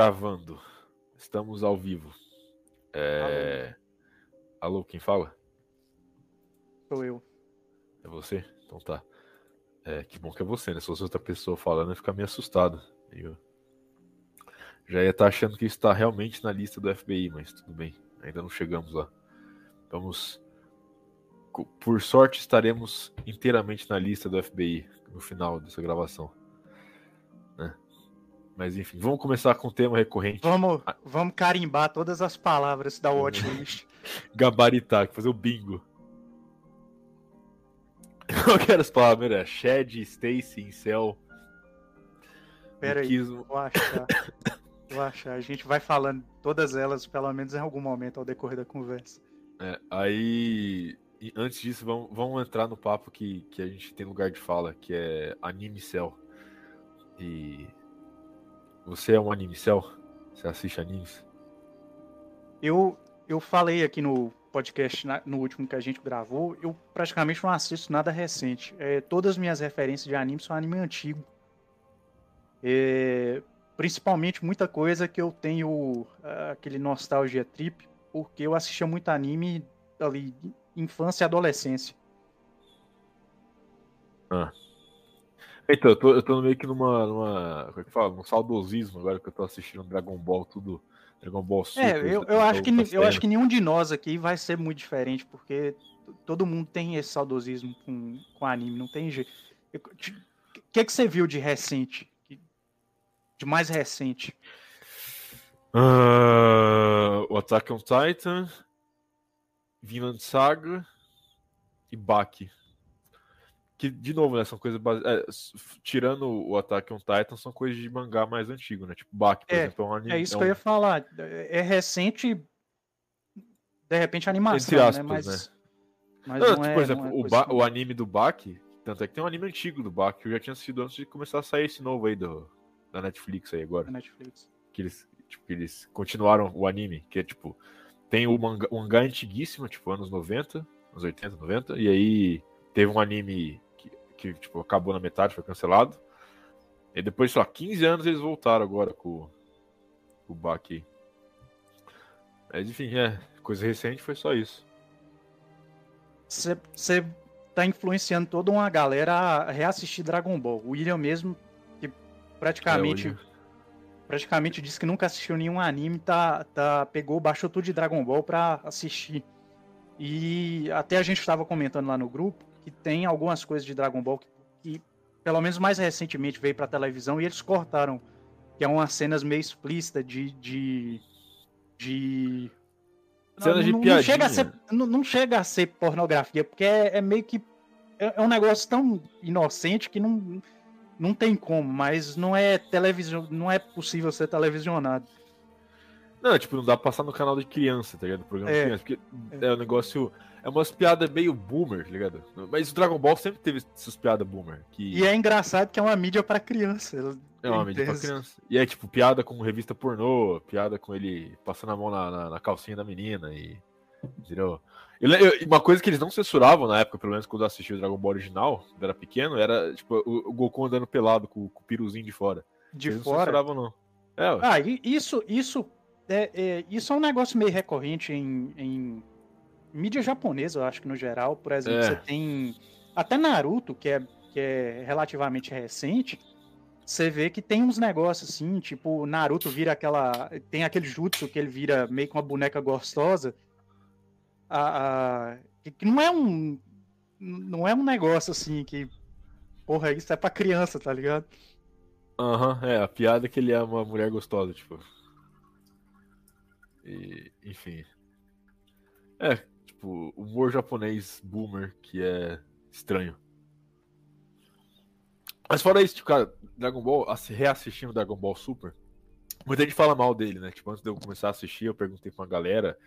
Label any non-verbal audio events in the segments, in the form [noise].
Gravando. Estamos ao vivo. É... Alô. Alô, quem fala? Sou eu. É você? Então tá. É, que bom que é você, né? Se fosse outra pessoa falando, eu ia ficar meio assustado. Eu já ia estar achando que está realmente na lista do FBI, mas tudo bem. Ainda não chegamos lá. Vamos. Por sorte, estaremos inteiramente na lista do FBI no final dessa gravação. Mas enfim, vamos começar com o tema recorrente. Vamos, vamos carimbar todas as palavras da [laughs] watchlist. Gabaritar, fazer o bingo. Qual que eram as palavras? Era Shed, Stacy, Incel. Pera aí, vou achar. vou achar. A gente vai falando todas elas, pelo menos em algum momento ao decorrer da conversa. É, aí, antes disso, vamos, vamos entrar no papo que, que a gente tem lugar de fala, que é anime cell. E você é um anime cell? Você assiste animes? Eu, eu falei aqui no podcast, no último que a gente gravou, eu praticamente não assisto nada recente. É, todas as minhas referências de anime são anime antigo. É, principalmente muita coisa que eu tenho ah, aquele nostalgia trip, porque eu assistia muito anime ali, infância e adolescência. Ah. Então, eu tô, eu tô meio que numa, numa. Como é que fala? Num saudosismo agora que eu tô assistindo Dragon Ball, tudo. Dragon Ball Super. É, eu, eu, acho que, eu acho que nenhum de nós aqui vai ser muito diferente, porque todo mundo tem esse saudosismo com, com anime, não tem jeito. O que, que você viu de recente? De mais recente? Uh, o Attack on Titan, Vinland Saga e Baki. Que, de novo, né, são coisas base... é, tirando o Attack on Titan, são coisas de mangá mais antigo, né? Tipo, Baki, por é, exemplo, é um anime. É isso é um... que eu ia falar. É recente, de repente, animação, Entre aspas, né? Mas, né? mas não, não tipo, é, por exemplo, é o, ba... o anime do Baki, tanto é que tem um anime antigo do Baki, que eu já tinha assistido antes de começar a sair esse novo aí do, da Netflix aí agora. Da Netflix. Que eles, tipo, que eles continuaram o anime, que é tipo, tem o mangá, o mangá antiguíssimo, tipo, anos 90, anos 80, 90, e aí teve um anime que tipo, acabou na metade, foi cancelado. E depois, sei lá, 15 anos eles voltaram agora com, com o Baki. Mas enfim, é, coisa recente foi só isso. Você tá influenciando toda uma galera a reassistir Dragon Ball. O William mesmo, que praticamente. É, praticamente disse que nunca assistiu nenhum anime, tá, tá, pegou, baixou tudo de Dragon Ball pra assistir. E até a gente estava comentando lá no grupo que tem algumas coisas de Dragon Ball que, que pelo menos mais recentemente, veio pra televisão e eles cortaram. Que é umas cenas meio explícitas de. de. de... Cenas de piadinha. Não chega, a ser, não, não chega a ser pornografia, porque é, é meio que. É, é, um negócio tão inocente que não, não tem como, mas não é televisão, não é possível ser televisionado. Não, tipo, não dá pra passar no canal de criança, tá ligado? Programa é, de criança, porque é, é um negócio é umas piadas meio boomer, tá ligado? Mas o Dragon Ball sempre teve essas piadas boomer. Que... E é engraçado que é uma mídia para criança. É uma mídia pra criança. E é tipo piada com revista pornô, piada com ele passando a mão na, na, na calcinha da menina e. Entendeu? E uma coisa que eles não censuravam na época, pelo menos quando eu assisti o Dragon Ball original, quando era pequeno, era tipo o, o Goku andando pelado com, com, o piruzinho de fora. De eles fora? Não censuravam, não. É, ah, isso, isso, é, é, isso é um negócio meio recorrente em, em mídia japonesa, eu acho que no geral, por exemplo, é. você tem até Naruto, que é, que é relativamente recente, você vê que tem uns negócios assim, tipo, Naruto vira aquela. Tem aquele jutsu que ele vira meio que uma boneca gostosa. A, a, que não é um. Não é um negócio assim que. Porra, isso é pra criança, tá ligado? Aham, uhum, é, a piada é que ele é uma mulher gostosa, tipo. E, enfim. É, Tipo, humor japonês boomer que é estranho. Mas fora isso, tipo, cara, Dragon Ball, reassistindo Dragon Ball Super, muita gente fala mal dele, né? Tipo, antes de eu começar a assistir, eu perguntei pra uma galera,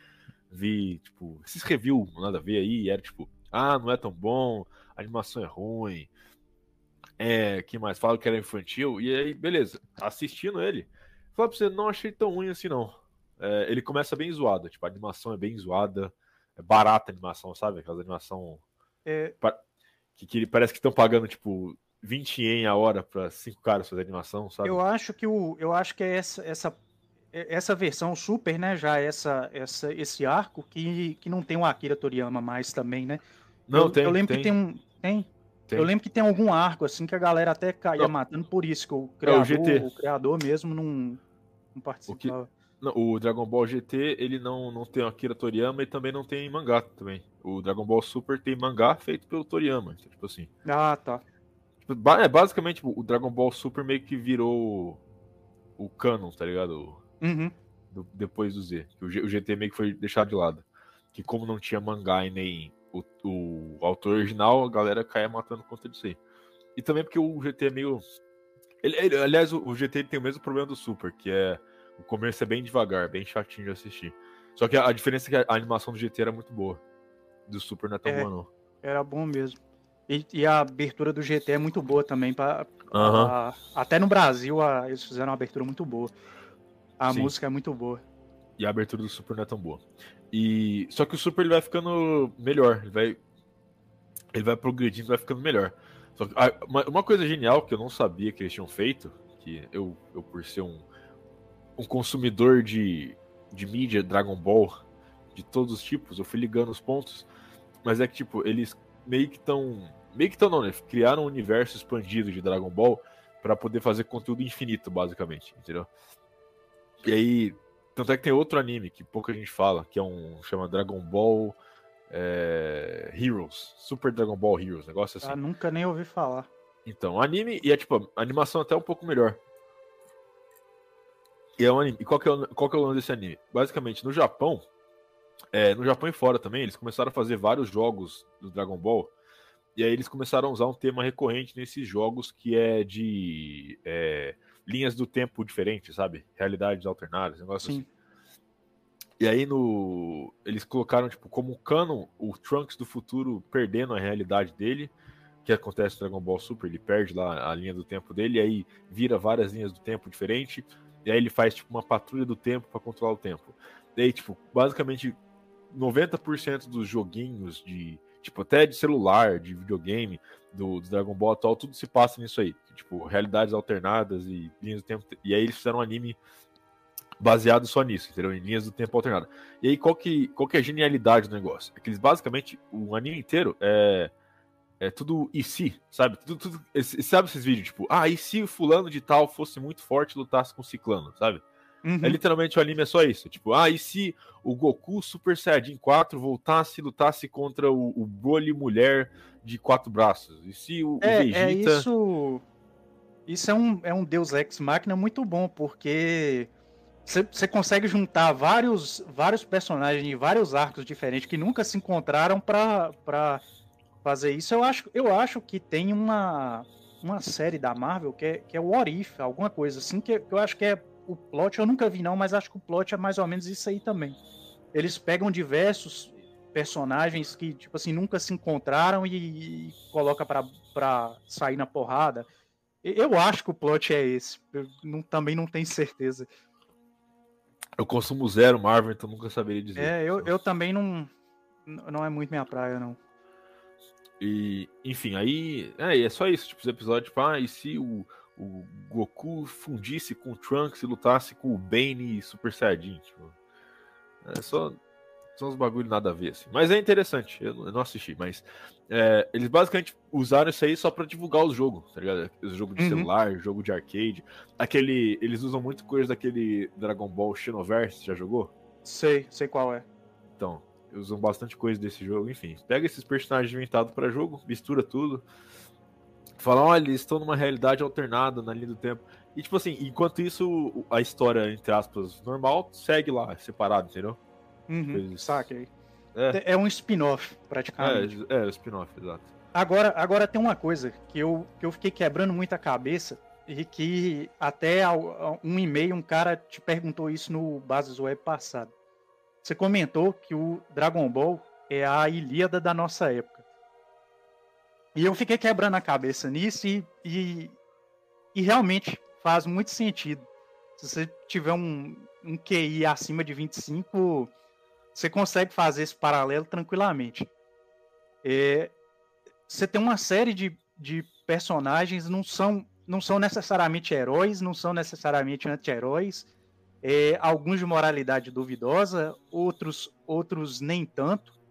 vi, tipo, esses review, nada a ver aí, era tipo, ah, não é tão bom, a animação é ruim, é, que mais? Fala que era infantil, e aí, beleza, assistindo ele, fala pra você, não achei tão ruim assim não. É, ele começa bem zoado, tipo, a animação é bem zoada, barata a animação, sabe? Aquela animação. É... Que, que parece que estão pagando, tipo, 20 ien a hora para cinco caras fazer animação, sabe? Eu acho que o. Eu acho que é essa, essa essa versão Super, né? Já essa, essa, esse arco que, que não tem o Akira Toriyama mais também, né? Não, eu, tem. Eu lembro tem. que tem um. Tem? Tem. Eu lembro que tem algum arco, assim, que a galera até caía Não. matando por isso, que o É, criador, o GT. o criador mesmo não, não participava. O Dragon Ball GT, ele não, não tem o Akira Toriyama e também não tem mangá também. O Dragon Ball Super tem mangá feito pelo Toriyama. Então, tipo assim. Ah, tá. Tipo, é, basicamente, tipo, o Dragon Ball Super meio que virou o canon, tá ligado? Uhum. Do- depois do Z. O, G- o GT meio que foi deixado de lado. Que como não tinha mangá e nem o, o autor original, a galera caia matando conta disso aí. E também porque o GT é meio. Ele, ele- aliás, o, o GT tem o mesmo problema do Super, que é o começo é bem devagar, bem chatinho de assistir. Só que a, a diferença é que a, animação do GT era muito boa. Do Super não é tão É. boa, não. Era bom mesmo. E, e a abertura do GT é muito boa também. Pra, Aham. a- até no Brasil a- eles fizeram uma abertura muito boa. A Sim. música é muito boa. E a abertura do Super não é tão boa. E só que o Super ele vai ficando melhor, ele vai ele vai progredindo, vai ficando melhor. Que, ah, uma, uma coisa genial que eu não sabia que eles tinham feito, que eu, eu por ser um, um consumidor de, de mídia Dragon Ball de todos os tipos, eu fui ligando os pontos, mas é que tipo, eles meio que estão meio que estão não, né? Criaram um universo expandido de Dragon Ball para poder fazer conteúdo infinito, basicamente, entendeu? E aí, tanto é que tem outro anime que pouca gente fala, que é um chama Dragon Ball é, Heroes, Super Dragon Ball Heroes, negócio assim. Ah, nunca nem ouvi falar. Então, anime e é tipo, a animação até um pouco melhor. E é um anime. E qual que é o, qual que é o lance desse anime? Basicamente, no Japão, é, no Japão e fora também, eles começaram a fazer vários jogos do Dragon Ball. E aí eles começaram a usar um tema recorrente nesses jogos que é de é, linhas do tempo diferentes, sabe? Realidades alternadas, negócio Sim. assim. E aí no. Eles colocaram, tipo, como canon, o Trunks do futuro perdendo a realidade dele, que acontece no Dragon Ball Super, ele perde lá a linha do tempo dele, e aí vira várias linhas do tempo diferentes, e aí ele faz, tipo, uma patrulha do tempo para controlar o tempo. E aí, tipo, basicamente 90% dos joguinhos de. Tipo, até de celular, de videogame, do, do Dragon Ball atual, tudo se passa nisso aí. Tipo, realidades alternadas e linhas do tempo. E aí eles fizeram um anime baseado só nisso, entendeu? Em linhas do tempo alternadas. E aí, qual que, qual que é a genialidade do negócio? É que eles basicamente, o anime inteiro é, é tudo e se, sabe? Tudo, tudo, sabe esses vídeos, tipo, ah, e se o fulano de tal fosse muito forte e lutasse com o ciclano, sabe? Uhum. É literalmente o anime é só isso. Tipo, ah, e se o Goku Super Saiyajin 4 voltasse e lutasse contra o, o Broly mulher de quatro braços? E se o, o É, Vegeta. é isso. Isso é um, é um Deus Ex Machina muito bom, porque você consegue juntar vários, vários personagens de vários arcos diferentes que nunca se encontraram pra fazer isso. Eu acho, eu acho que tem uma, uma série da Marvel que é, que é o What If, alguma coisa assim, que, que eu acho que é o plot. Eu nunca vi, não, mas acho que o plot é mais ou menos isso aí também. Eles pegam diversos personagens que, tipo assim, nunca se encontraram e, e coloca pra, pra sair na porrada. Eu acho que o plot é esse. Eu não- também não tenho certeza. Eu consumo zero Marvel, então nunca saberia dizer. É, eu, eu também não. Não é muito minha praia, não. E, enfim, aí. É, é só isso. Tipo, os episódios, tipo, ah, e se o, o Goku fundisse com o Trunks e lutasse com o Bane e Super Saiyajin? Tipo, é só. São uns bagulho nada a ver, assim. Mas é interessante, eu, não- assisti, mas. é, eles basicamente usaram isso aí só pra divulgar os jogos, tá ligado? O jogo de Uhum. celular, jogo de arcade. Aquele. Eles usam muito coisa daquele Dragon Ball Xenoverse, já jogou? Sei, sei qual é. Então, usam bastante coisa desse jogo, enfim. Pega esses personagens inventados pra jogo, mistura tudo. Fala, olha, eles estão numa realidade alternada na linha do tempo. E tipo assim, enquanto isso, a história, entre aspas, normal, segue lá, separado, entendeu? Uhum, Coisas- saquei. É, É um spin-off, praticamente. é, é o spin-off, exato. Agora, agora tem uma coisa que eu, que eu fiquei quebrando muito a cabeça e que até um e-mail um cara te perguntou isso no Bases Web passado. Você comentou que o Dragon Ball é a Ilíada da nossa época. E eu fiquei quebrando a cabeça nisso e, e, e realmente faz muito sentido. Se você tiver um, um QI acima de 25, você consegue fazer esse paralelo tranquilamente. É, você tem uma série de, de personagens, não são, não são necessariamente heróis, não são necessariamente anti-heróis, é, alguns de moralidade duvidosa, outros, outros nem tanto.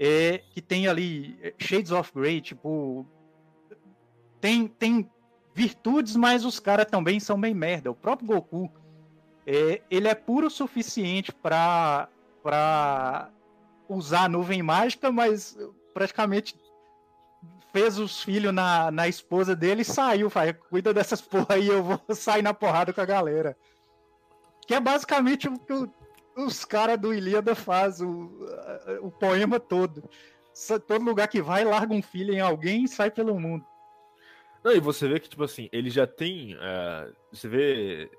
É, que tem ali é, Shades of Grey, tipo. Tem, tem virtudes, mas os caras também são bem merda. O próprio Goku, é, ele é puro o suficiente para pra usar a nuvem mágica, mas praticamente fez os filhos na, na esposa dele e saiu. Fala, cuida dessas porra aí, eu vou [laughs] sair na porrada com a galera. Que é basicamente o que o, os caras do Ilíada fazem, o, o poema todo. Todo lugar que vai, larga um filho em alguém e sai pelo mundo. Não, e você vê que, tipo assim, ele já tem. Uh, você vê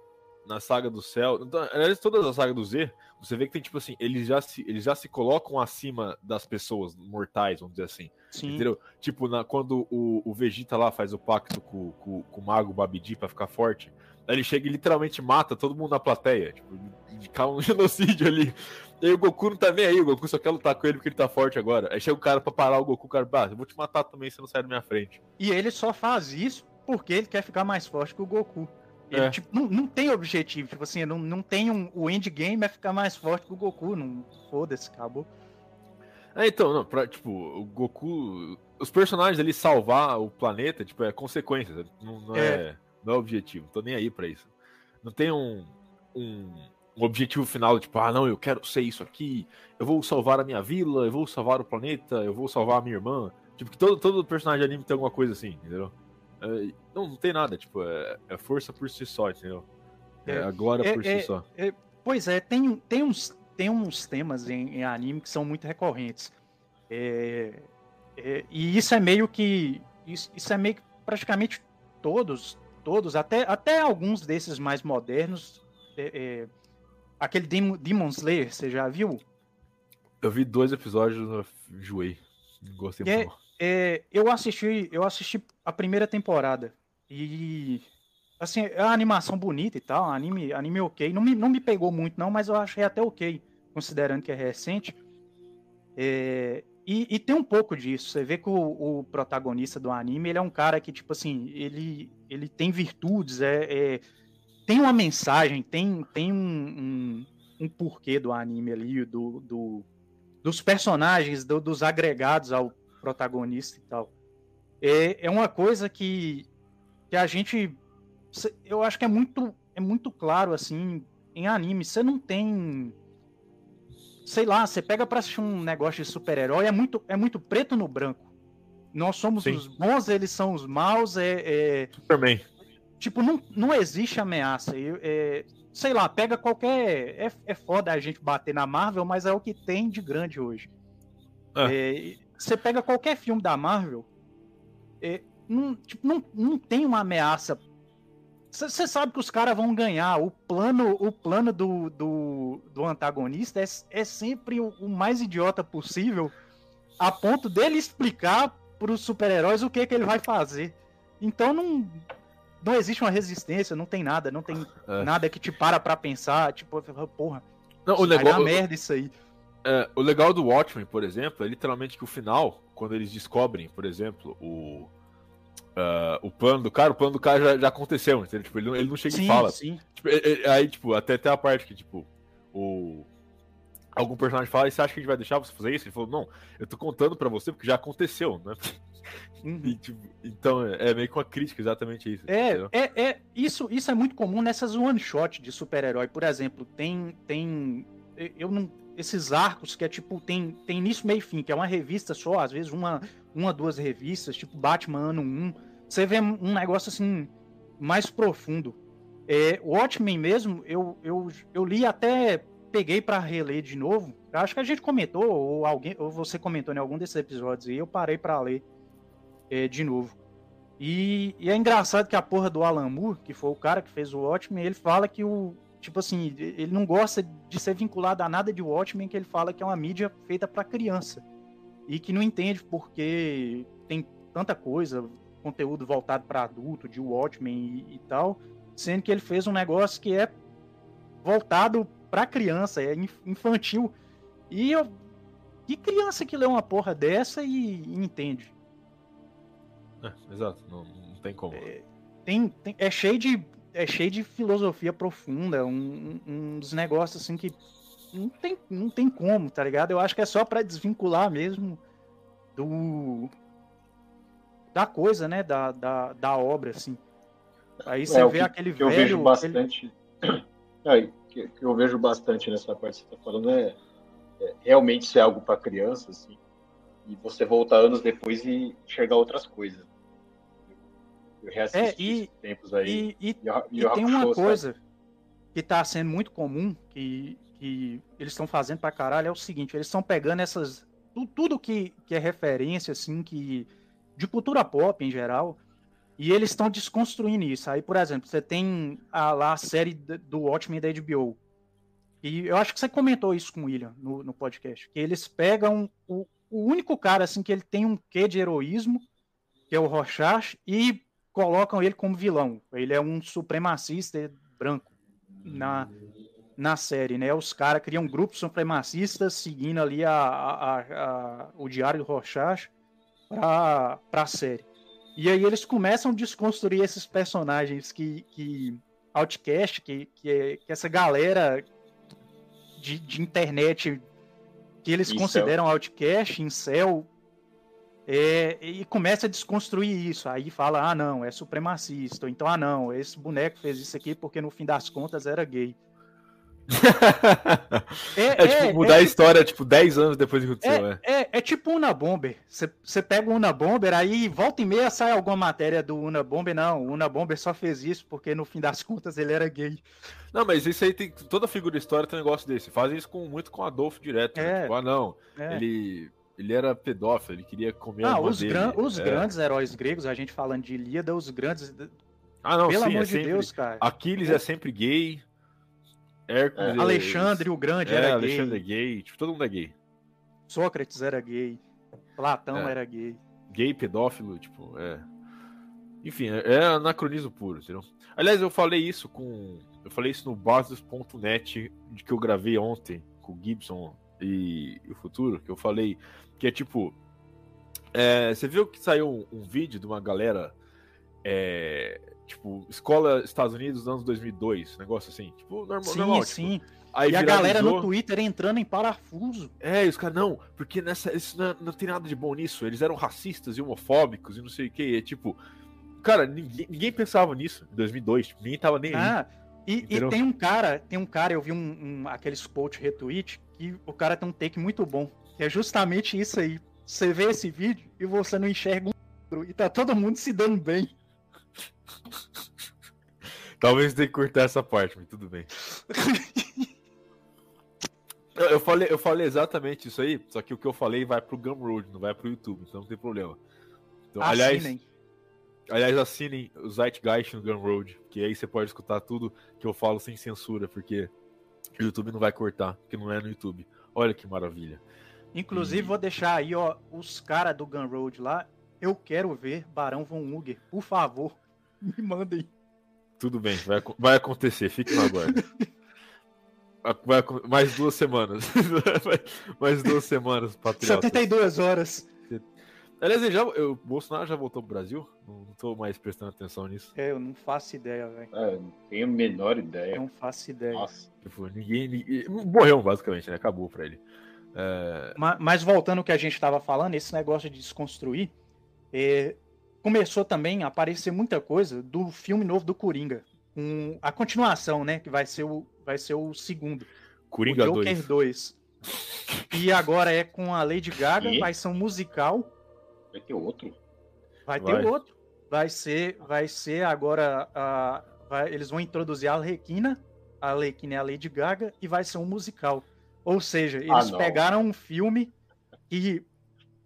na saga do céu. Então, aliás, todas as sagas do Z, você vê que tem, tipo assim, eles já se, eles já se colocam acima das pessoas mortais, vamos dizer assim. Sim. Entendeu? Tipo, na, quando o, o Vegeta lá faz o pacto com, com, com o mago Babidi pra ficar forte, ele chega e literalmente mata todo mundo na plateia. Tipo, de um [laughs] genocídio ali. E aí o Goku não tá nem aí, o Goku só quer lutar com ele porque ele tá forte agora. Aí chega o cara pra parar o Goku, o cara, bah, eu vou te matar também se você não sair da minha frente. E ele só faz isso porque ele quer ficar mais forte que o Goku. Ele, é. tipo, não, não tem objetivo, tipo assim, não, não tem um. O endgame é ficar mais forte que o Goku, não. Foda-se, acabou. É, então, não, pra, tipo, o Goku. Os personagens ali salvar o planeta, tipo, é consequência, não, não é. é. Não é objetivo, tô nem aí pra isso. Não tem um, um, um, objetivo final, tipo, ah, não, eu quero ser isso aqui, eu vou salvar a minha vila, eu vou salvar o planeta, eu vou salvar a minha irmã. Tipo, que todo, todo personagem de anime tem alguma coisa assim, entendeu? É, não, não tem nada, tipo, é, é, força por si só, entendeu? É, é a glória é, por si é, só. pois é, tem, tem, uns, tem uns temas em, em anime que são muito recorrentes. e isso é meio que. Isso, isso é meio que praticamente todos, todos, até, até alguns desses mais modernos. aquele Demon, Demon Slayer, você já viu? Eu vi dois episódios, no enjoei. Gostei muito. É, eu assisti, eu assisti a primeira temporada e assim, é uma animação bonita e tal, anime, anime ok. Não me, não me pegou muito não, mas eu achei até ok, considerando que é recente. É, e, e, tem um pouco disso. Você vê que o, o, protagonista do anime, ele é um cara que, tipo assim, ele, ele tem virtudes, é, é tem uma mensagem, tem, tem um, um, um porquê do anime ali, do, do dos personagens, do, dos agregados ao protagonista e tal. É, é uma coisa que, que a gente. Eu acho que é muito, é muito claro, assim, em anime. Você não tem. Sei lá, você pega pra assistir um negócio de super-herói, é muito, é muito preto no branco. Nós somos Sim. os bons, eles são os maus. É, é... Superman. Tipo, não, não existe ameaça. É, sei lá, pega qualquer. É, é foda a gente bater na Marvel, mas é o que tem de grande hoje. É. É, você pega qualquer filme da Marvel, é, não, tipo, não, não tem uma ameaça. Você sabe que os caras vão ganhar. O plano, o plano do, do, do antagonista é, é sempre o, o, mais idiota possível, a ponto dele explicar para os super-heróis o que, que ele vai fazer. Então não, não existe uma resistência, não tem nada, não tem é. nada que te para pra pensar, tipo, porra, não, o negócio, merda isso aí. É, o legal do Watchmen, por exemplo, é literalmente que o final, quando eles descobrem, por exemplo, o, uh, o plano do cara, o plano do cara já, já aconteceu, entendeu? Tipo, ele, não, ele não chega sim, e fala. Tipo, ele, aí, tipo, até tem a parte que, tipo, o. Algum personagem fala, e você acha que a gente vai deixar você fazer isso? Ele falou, não, eu tô contando pra você porque já aconteceu, né? Uhum. E, tipo, então, é, é meio que uma crítica exatamente isso. É, é, é, isso, isso é muito comum nessas one shot de super-herói. Por exemplo, tem. tem eu não esses arcos que é tipo, tem, tem início, meio e fim, que é uma revista só, às vezes uma, uma duas revistas, tipo Batman ano 1. Você vê um negócio assim, mais profundo. É, Watchmen mesmo, eu, eu, eu li até, peguei para reler de novo. Acho que a gente comentou, ou alguém, ou você comentou em algum desses episódios, e eu parei para ler é, de novo. E, e, é engraçado que a porra do Alan Moore, que foi o cara que fez o Watchmen, ele fala que o, tipo assim, ele não gosta de ser vinculado a nada de Watchmen, que ele fala que é uma mídia feita para criança. E que não entende porque tem tanta coisa, conteúdo voltado para adulto, de Watchmen e, e, tal, sendo que ele fez um negócio que é voltado para criança, é infantil. E eu, que criança que lê uma porra dessa e, e entende? É, exato, não, não tem como. É, tem, tem, é cheio de é cheio de filosofia profunda, um, um dos negócios assim que não tem, não tem como, tá ligado? Eu acho que é só para desvincular mesmo do da coisa, né, da, da, da obra, assim. Aí você é, vê que, aquele que velho... Eu vejo bastante... Aquele... É, que, que, eu vejo bastante nessa parte que você tá falando é, é realmente ser algo para criança, assim, e você voltar anos depois e enxergar outras coisas. Eu é, e, tempos aí. E, e, e, e tem uma coisa que está sendo muito comum, que, que eles estão fazendo para caralho, é o seguinte, eles estão pegando essas. Tudo que, que é referência, assim, que. De cultura pop em geral. E eles estão desconstruindo isso. Aí, por exemplo, você tem a, lá a série do Watchmen da HBO. E eu acho que você comentou isso com o William no, no podcast. Que eles pegam o, o único cara assim que ele tem um quê de heroísmo, que é o Rorschach, e colocam ele como vilão. Ele é um supremacista branco na, na série, né? Os caras criam grupos supremacistas seguindo ali a, a, a, o Diário do Rorschach para a série. E aí eles começam a desconstruir esses personagens que, que Outcast, que, que, é, que essa galera de, de internet que eles incel. consideram Outcast, Incel, é, e começa a desconstruir isso. Aí fala, ah, não, é supremacista. Ou então, ah, não, esse boneco fez isso aqui porque no fim das contas era gay. É, é, tipo é, mudar a tipo história, tipo, 10 anos depois que aconteceu, é. É, é tipo Una Bomber. Você pega o Una Bomber, aí volta e meia sai alguma matéria do Una Bomber. Não, o Una Bomber só fez isso porque no fim das [laughs] contas ele era gay. Não, mas isso aí tem. Toda figura de história tem um negócio desse. Fazem isso com, muito com Adolfo direto. Né? Tipo, ah, não. Ele ele era pedófilo, ele queria comer ah, os, gran os é. grandes heróis gregos, a gente falando de Ilíada, os grandes. Ah, não, Pelo sim, amor é de sempre... Deus, cara. Aquiles é, é sempre gay. Hércules. É. Alexandre o Grande é, era Alexandre gay. Alexandre é gay. Tipo, todo mundo é gay. Sócrates era gay. Platão é. era gay. Gay, pedófilo, tipo, é. Enfim, é, é anacronismo puro, entendeu? Aliás, eu falei isso com. Eu falei isso no basis.net de que eu gravei ontem com o Gibson e o futuro, que eu falei que é tipo. É, você viu que saiu um, um vídeo de uma galera. É, tipo, escola Estados Unidos anos 2002, negócio assim. Tipo, normal. Sim, normal, sim. Tipo, Aí e viralizou... a galera no Twitter entrando em parafuso. É, e os caras, não, porque nessa, isso não, não, tem nada de bom nisso. Eles eram racistas e homofóbicos e não sei o que. É tipo, cara, ninguém, ninguém pensava nisso em 2002. Tipo, ninguém tava nem ah, aí. E, e, tem um cara, tem um cara, eu vi um, um aqueles retweet, que o cara tem um take muito bom é justamente isso aí. Você vê esse vídeo e você não enxerga um e tá todo mundo se dando bem. [laughs] Talvez tenha que cortar essa parte, mas tudo bem. eu, falei, eu falei exatamente isso aí, só que o que eu falei vai pro Gumroad, não vai pro YouTube, então não tem problema. Então, assinem. aliás, aliás, assinem o Zeitgeist no Gumroad, que aí você pode escutar tudo que eu falo sem censura, porque o YouTube não vai cortar, porque não é no YouTube. Olha que maravilha. Inclusive, vou deixar aí, ó, os caras do Gun Road lá. Eu quero ver Barão Von Uger. Por favor, [laughs] me mandem. Tudo bem, vai, vai acontecer, fique no aguardo. [laughs] [laughs] Vai, mais duas semanas. mais duas semanas, patriotas. 72 horas. Aliás, já, o Bolsonaro já voltou pro Brasil? Não, não tô mais prestando atenção nisso. É, eu não faço ideia, velho. É, não tenho a menor ideia. Eu não faço ideia. Nossa. Tipo, ninguém, ninguém, Morreu, basicamente, né? Acabou pra ele. É... Mas, voltando ao que a gente estava falando, esse negócio de desconstruir, é, começou também a aparecer muita coisa do filme novo do Coringa. Com a continuação, né? Que vai ser o, vai ser o segundo. Coringa o Joker 2. 2. E agora é com a Lady Gaga, e? vai ser um musical. Vai ter outro? Vai, vai. ter outro. Vai ser, vai ser agora. A, vai, eles vão introduzir a Arlequina. A Arlequina é a Lady Gaga e vai ser um musical. Ou seja, eles ah, pegaram um filme que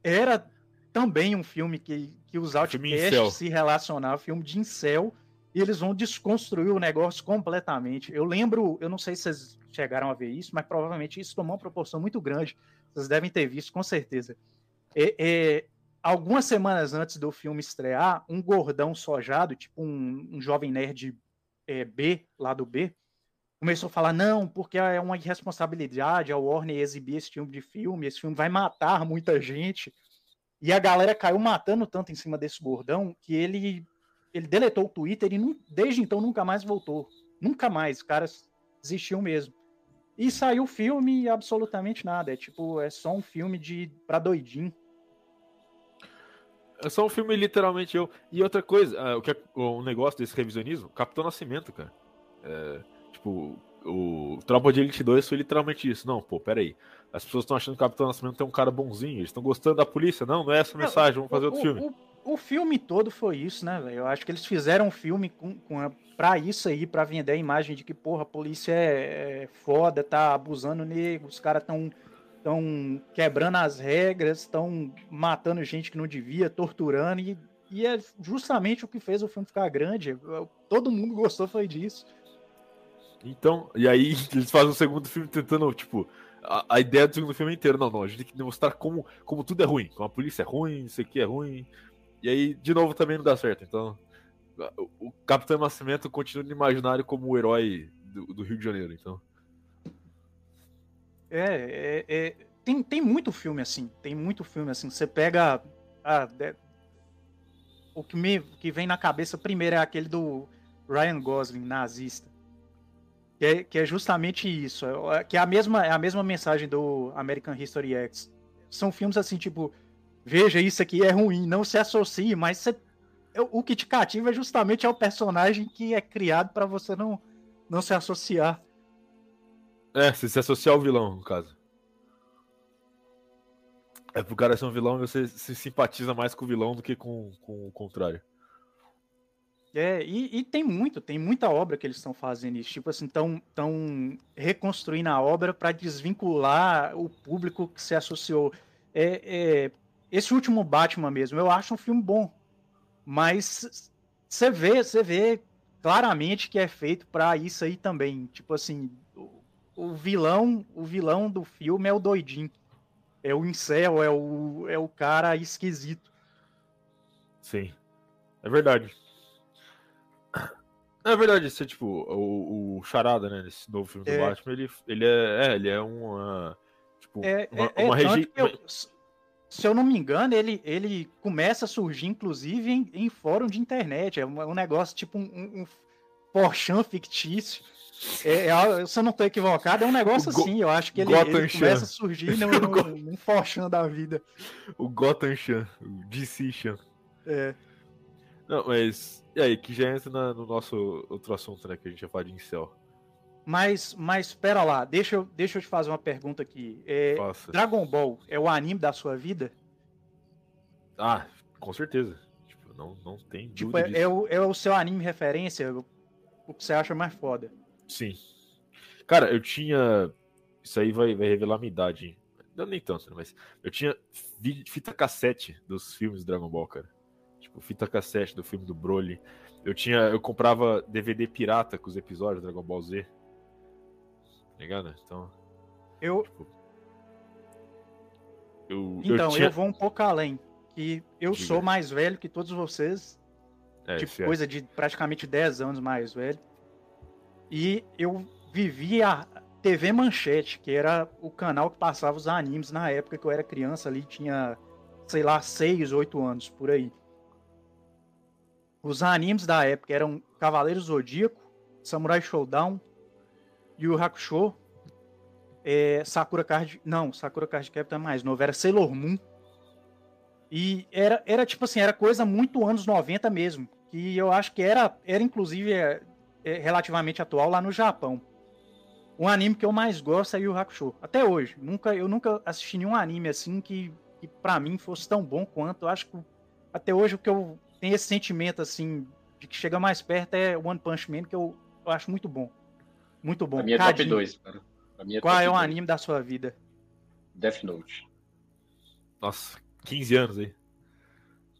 era também um filme que, que os outcasts se relacionavam, filme de incel, e eles vão desconstruir o negócio completamente. Eu lembro, eu não sei se vocês chegaram a ver isso, mas provavelmente isso tomou uma proporção muito grande. Vocês devem ter visto, com certeza. É, é, algumas semanas antes do filme estrear, um gordão sojado, tipo um, um jovem nerd é, B, lá do B, começou a falar, não, porque é uma irresponsabilidade a Warner exibir esse tipo de filme, esse filme vai matar muita gente. E a galera caiu matando tanto em cima desse gordão que ele ele deletou o Twitter e não, desde então nunca mais voltou. Nunca mais. Os caras desistiu mesmo. E saiu o filme e absolutamente nada. É tipo, é só um filme de pra doidinho. É só um filme literalmente eu. E outra coisa, uh, o que é o negócio desse revisionismo, Capitão Nascimento, cara. É, tipo, o Tropa de Elite 2 foi literalmente isso. Não, pô, peraí. As pessoas estão achando que o Capitão Nascimento é um cara bonzinho, eles estão gostando da polícia. Não, não é essa mensagem, vamos fazer o, outro filme. O, o, filme todo foi isso, né, velho? Eu acho que eles fizeram um filme com, com a, pra isso aí, pra vender a imagem de que, porra, a polícia é, é foda, tá abusando negros, os caras tão estão quebrando as regras, estão matando gente que não devia, torturando, e, e, é justamente o que fez o filme ficar grande. Todo mundo gostou foi disso. Então, e aí [laughs] eles fazem o segundo filme tentando, tipo, a, a, ideia do segundo filme inteiro, não, não, a gente tem que demonstrar como, como tudo é ruim, como a polícia é ruim, isso aqui é ruim, e aí, de novo, também não dá certo, então o, o Capitão Nascimento continua no imaginário como o herói do, do Rio de Janeiro, então... É, é, é, tem, tem muito filme assim, tem muito filme assim. Você pega. Ah, de, o que me que vem na cabeça primeiro é aquele do Ryan Gosling, nazista. Que é, que é justamente isso. É, que é a, mesma, é a mesma mensagem do American History X. São filmes assim, tipo, veja, isso aqui é ruim, não se associe, mas você, o que te cativa é justamente é o personagem que é criado para você não, não se associar. É, se se associar ao vilão, no caso. É pro cara ser um vilão e você se simpatiza mais com o vilão do que com, com o contrário. É, e, e, tem muito, tem muita obra que eles estão fazendo isso. Tipo assim, estão tão reconstruindo a obra para desvincular o público que se associou. É, é, esse último Batman mesmo, eu acho um filme bom. Mas você vê, você vê claramente que é feito para isso aí também. Tipo assim, o vilão, o vilão do filme é o doidinho. É o incel, é o, é o cara esquisito. Sim. É verdade. É verdade, esse é tipo, o, o Charada, né, nesse novo filme é. do Batman, ele, ele é, é, ele é uma, tipo, é, uma, é, uma regi... eu, Se eu não me engano, ele, ele começa a surgir, inclusive, em, em fórum de internet, é um, um negócio tipo um, um, Porchan fictício, é, é, se eu não estou equivocado, é um negócio assim. Eu acho que ele, ele começa a surgir num, [laughs] num, num forchan da vida. O Gotham Chan, o DC Chan. É. Não, mas. E aí, que já entra na, no nosso outro assunto, né? Que a gente ia falar de incel. Mas, mas espera lá, deixa eu, deixa eu te fazer uma pergunta aqui. É, Dragon Ball é o anime da sua vida? Ah, com certeza. Tipo, não, não tem tipo, é, é, o, é o seu anime referência? O que você acha mais foda? Sim. Cara, eu tinha. Isso aí vai, vai revelar a minha idade. Não nem tanto, né? Mas eu tinha fita cassete dos filmes Dragon Ball, cara. Tipo, fita cassete do filme do Broly. Eu tinha. Eu comprava DVD pirata com os episódios do Dragon Ball Z. Tá ligado? Então. Eu. Tipo, eu então, eu, tinha... eu, vou um pouco além. Que eu Diga. sou mais velho que todos vocês. É, tipo, coisa de praticamente 10 anos mais velho. E eu vivia TV Manchete, que era o canal que passava os animes na época que eu era criança ali, tinha, sei lá, 6, 8 anos, por aí. Os animes da época eram Cavaleiro Zodíaco, Samurai Showdown, Yu Hakusho, é, Sakura Card... Não, Sakura Card Captor é mais novo, era Sailor Moon. E era, era tipo assim, era coisa muito anos 90 mesmo. Que eu acho que era, era inclusive é, é, relativamente atual lá no Japão. O anime que eu mais gosto é Yu Hakusho. Até hoje. Nunca, eu nunca assisti nenhum anime assim que, que para mim fosse tão bom quanto. Eu acho que até hoje o que eu tenho esse sentimento assim de que chega mais perto é One Punch Man, que eu, eu acho muito bom. Muito bom. A minha é top 2, cara. A minha é Qual é o anime da sua vida? Death Note. Nossa, 15 anos aí.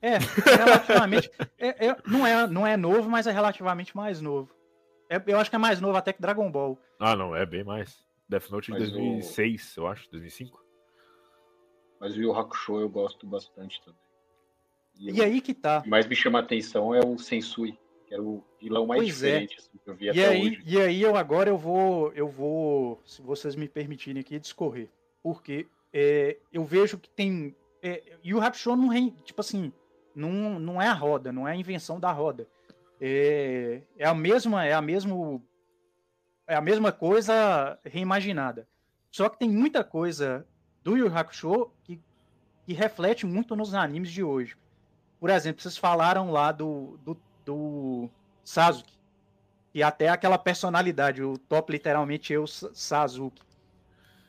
É, é relativamente. é, é, não, é, não é novo, mas é relativamente mais novo. É, eu acho que é mais novo até que Dragon Ball. Ah, não, é bem mais. Death Note de 2006, o... eu acho, 2005. Mas o Yu Hakusho eu gosto bastante também. E, e eu... aí que tá. O que mais me chama a atenção é o Sensui, que era o vilão mais pois é. diferente é. assim, que eu vi e até aí, hoje. E aí eu agora eu vou, eu vou, se vocês me permitirem aqui, discorrer. Porque é, eu vejo que tem. É, Yu Hakusho não é, tipo assim, não, não é a roda, não é a invenção da roda É, é a mesma, é a mesmo, é a mesma coisa reimaginada. Só que tem muita coisa do Yu Hakusho que, que reflete muito nos animes de hoje. Por exemplo, vocês falaram lá do, do, do Sasuke, e até aquela personalidade, o top literalmente o Sasuke,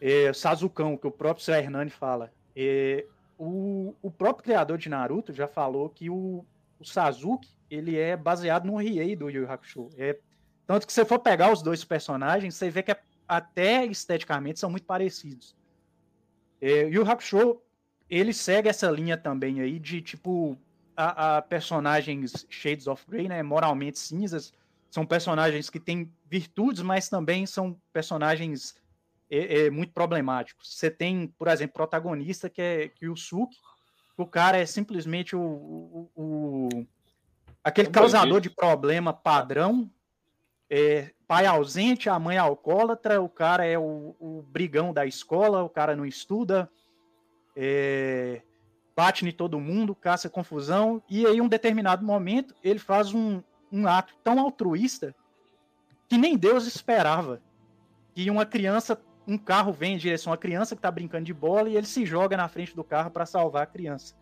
é, Sazukão, que o próprio Sr. Hernani fala. É, o, o próprio criador de Naruto já falou que o, o Sasuke ele é baseado no Riei do Yu Yu Hakusho. É, tanto que se for pegar os dois personagens, você vê que é, até esteticamente são muito parecidos. É, Yu Hakusho, ele segue essa linha também aí de, tipo, a, a, personagens Shades of Grey, né, moralmente cinzas, são personagens que têm virtudes, mas também são personagens é, é, muito problemáticos. Você tem, por exemplo, protagonista que é que o Suki, o cara é simplesmente o, o, o aquele causador de problema padrão, é, pai ausente, a mãe alcoólatra, o cara é o, o brigão da escola, o cara não estuda, é, bate em todo mundo, caça confusão, e aí, em um determinado momento, ele faz um, um ato tão altruísta que nem Deus esperava. Que uma criança, um carro vem em direção à criança que está brincando de bola e ele se joga na frente do carro para salvar a criança.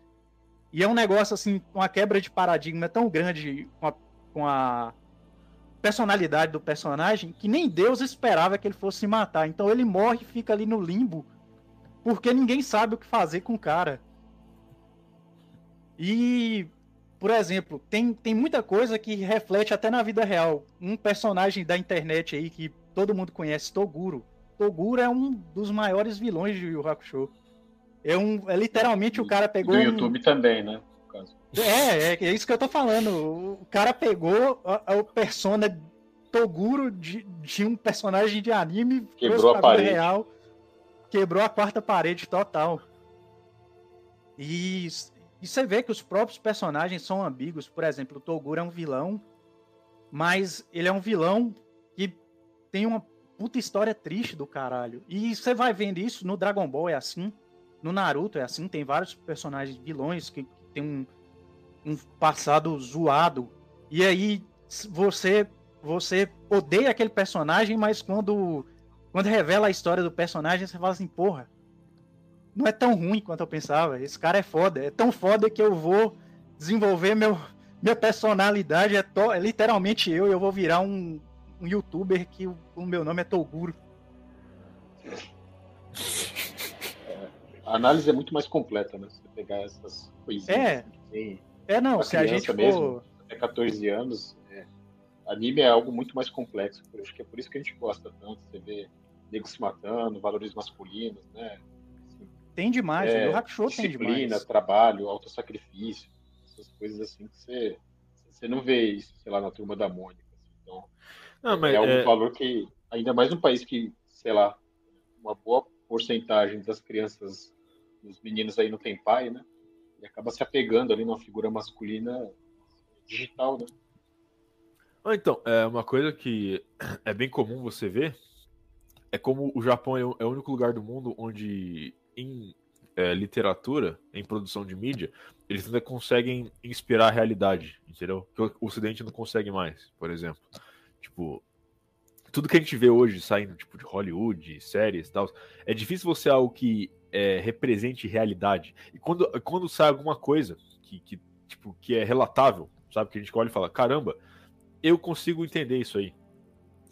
E é um negócio assim, uma quebra de paradigma tão grande com a, com a personalidade do personagem que nem Deus esperava que ele fosse se matar. Então ele morre e fica ali no limbo porque ninguém sabe o que fazer com o cara. E, por exemplo, tem, tem muita coisa que reflete até na vida real. Um personagem da internet aí que todo mundo conhece, Toguro. Toguro é um dos maiores vilões de Yu Hakusho. É, um, é literalmente o cara pegou. Do YouTube um... também, né? É, é, é, isso que eu tô falando. O cara pegou a, a persona Toguro de, de um personagem de anime, quebrou a parede. Real, quebrou a quarta parede total. E e você vê que os próprios personagens são ambíguos. Por exemplo, o Toguro é um vilão, mas ele é um vilão que tem uma puta história triste do caralho. E você vai vendo isso no Dragon Ball, é assim. No Naruto é assim. Tem vários personagens vilões que, que tem um, um passado zoado. E aí você você odeia aquele personagem, mas quando, quando revela a história do personagem, você fala assim, porra, não é tão ruim quanto eu pensava. Esse cara é foda. É tão foda que eu vou desenvolver meu, minha personalidade. É, to, é literalmente eu e eu vou virar um, um youtuber que o, o, meu nome é Toguro. É, a análise é muito mais completa, né? Você pegar essas coisinhas. É, tem, é não, se a gente mesmo, for... até 14 anos, é, anime é algo muito mais complexo. Acho que é por isso que a gente gosta tanto. Você vê negros se matando, valores masculinos, né? Tem demais, é, o Hakusho tem demais. Disciplina, trabalho, autossacrifício, essas coisas assim que você, você não vê isso, sei lá, na turma da Mônica. Assim. Então, não, mas, é um é... valor que, ainda mais um país que, sei lá, uma boa porcentagem das crianças, dos meninos aí não tem pai, né? E acaba se apegando ali numa figura masculina digital, né? Então, é uma coisa que é bem comum você ver é como o Japão é, é o único lugar do mundo onde em é, literatura, em produção de mídia, eles ainda conseguem inspirar a realidade, entendeu? Que o Ocidente não consegue mais, por exemplo. Tipo, tudo que a gente vê hoje saindo tipo, de Hollywood, séries e tal, é difícil você algo que é, represente realidade. E quando, quando sai alguma coisa que, que, tipo, que é relatável, sabe? Que a gente olha e fala, caramba, eu consigo entender isso aí.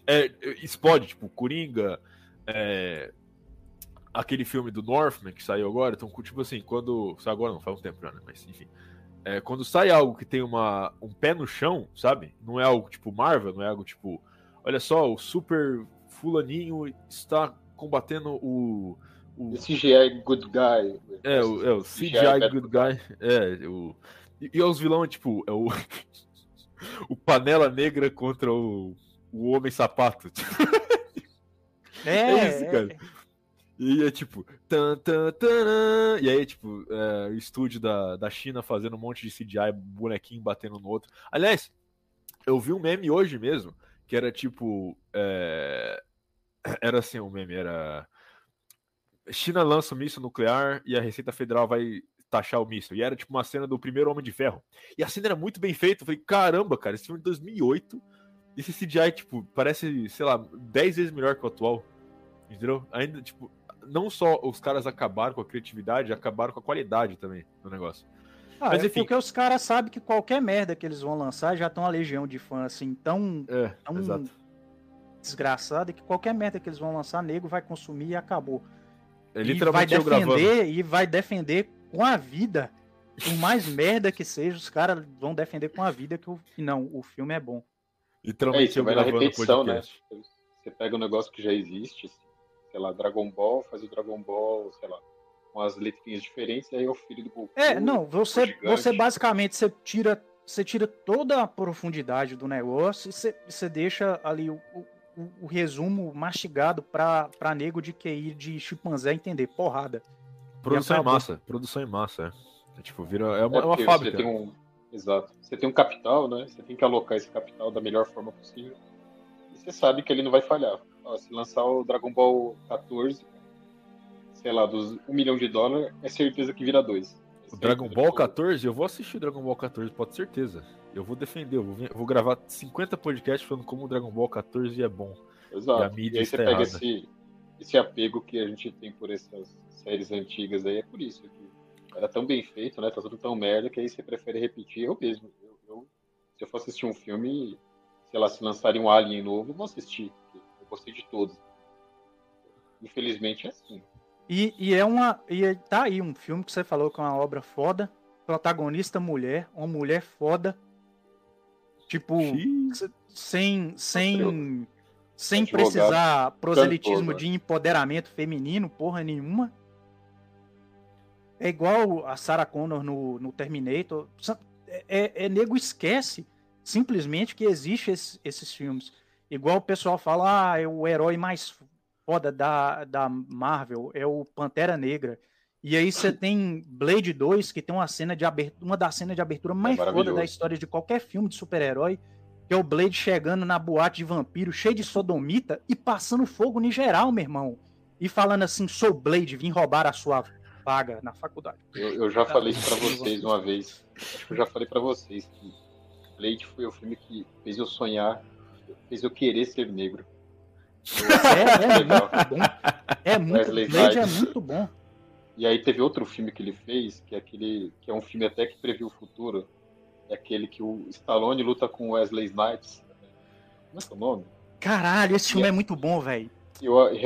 É, explode, tipo, Coringa, é, aquele filme do Northman que saiu agora, então, tipo assim, quando. Agora não, faz um tempo já, né? Mas enfim. É, quando sai algo que tem uma, um pé no chão, sabe? Não é algo tipo Marvel, não é algo tipo. Olha só, o super fulaninho está combatendo o. O CGI Good Guy. É, o, é, o CGI, CGI Good Guy. É, o. E, e os vilões, tipo, é o. [laughs] o Panela Negra contra o, o Homem Sapato. É, é isso, cara. É. E é tipo. Tan, tan, tan, e aí, tipo, é, o estúdio da, da China fazendo um monte de CGI, bonequinho batendo no outro. Aliás, eu vi um meme hoje mesmo, que era tipo. É, [clears throat] era assim, um meme, era. China lança um míssil nuclear e a Receita Federal vai taxar o míssil. E era tipo uma cena do primeiro Homem de Ferro. E a cena era muito bem feita. Eu falei, caramba, cara, esse filme é de 2008. Esse CGI, tipo, parece, sei lá, 10 vezes melhor que o atual. Entendeu? Ainda, tipo, não só os caras acabaram com a criatividade, acabaram com a qualidade também do negócio. Ah, Mas, é enfim. porque os caras sabem que qualquer merda que eles vão lançar já estão uma legião de fãs assim tão, é, tão exato. desgraçada que qualquer merda que eles vão lançar, nego vai consumir e acabou. É, e vai defender e vai defender com a vida. Por mais merda que seja, os caras vão defender com a vida que, o, que não, o filme é bom. Literalmente, é, isso, vai na repetição, né? Você pega um negócio que já existe, assim, sei lá, Dragon Ball, faz o Dragon Ball, sei lá, com as letrinhas diferentes, aí é o filho do Goku. É, não, você, você basicamente você tira, você tira toda a profundidade do negócio e você, você deixa ali o, o, o resumo mastigado pra, pra nego de QI de chimpanzé entender. Porrada. Produção em massa, produção em massa, é. é tipo, vira, é uma, é uma fábrica. Você tem um, exato. Você tem um capital, né? Você tem que alocar esse capital da melhor forma possível. E você sabe que ele não vai falhar. Ó, se lançar o Dragon Ball 14, sei lá, dos 1 milhão de dólares, é certeza que vira dois. É o Dragon Ball 14, eu vou assistir o Dragon Ball 14, pode certeza. Eu vou defender, eu vou, eu vou gravar 50 podcasts falando como o Dragon Ball 14 é bom. Exato. E, a mídia e aí você pega esse, esse apego que a gente tem por essas séries antigas aí, é por isso. Que era tão bem feito, né? Tá tudo tão merda que aí você prefere repetir. Eu mesmo. Eu, eu, se eu for assistir um filme, sei lá, se lançarem um Alien novo, eu vou assistir. Gostei de todos. Infelizmente é assim. E, e é uma. E tá aí um filme que você falou que é uma obra foda. Protagonista mulher, uma mulher foda. Tipo, sem. sem sem precisar proselitismo cantor, de empoderamento feminino, porra nenhuma. É igual a Sarah Connor no, no Terminator. É, é, é nego esquece simplesmente que existe esse, esses filmes. Igual o pessoal fala, ah, é o herói mais foda da, da Marvel, é o Pantera Negra. E aí você [coughs] tem Blade 2, que tem uma cena de abertura, uma das cenas de abertura mais é foda da história de qualquer filme de super-herói, que é o Blade chegando na boate de vampiro, cheio de sodomita e passando fogo no geral, meu irmão. E falando assim, sou Blade, vim roubar a sua vaga na faculdade. Eu, eu já falei isso pra vocês uma vez. Acho que eu já falei para vocês que Blade foi o filme que fez eu sonhar, fez eu querer ser negro. É, é muito bom. É muito, é muito bom. E aí teve outro filme que ele fez, que é aquele que é um filme até que previu o futuro, é aquele que o Stallone luta com Wesley Snipes. Como é que é o nome? Caralho, esse filme é, é muito bom, velho.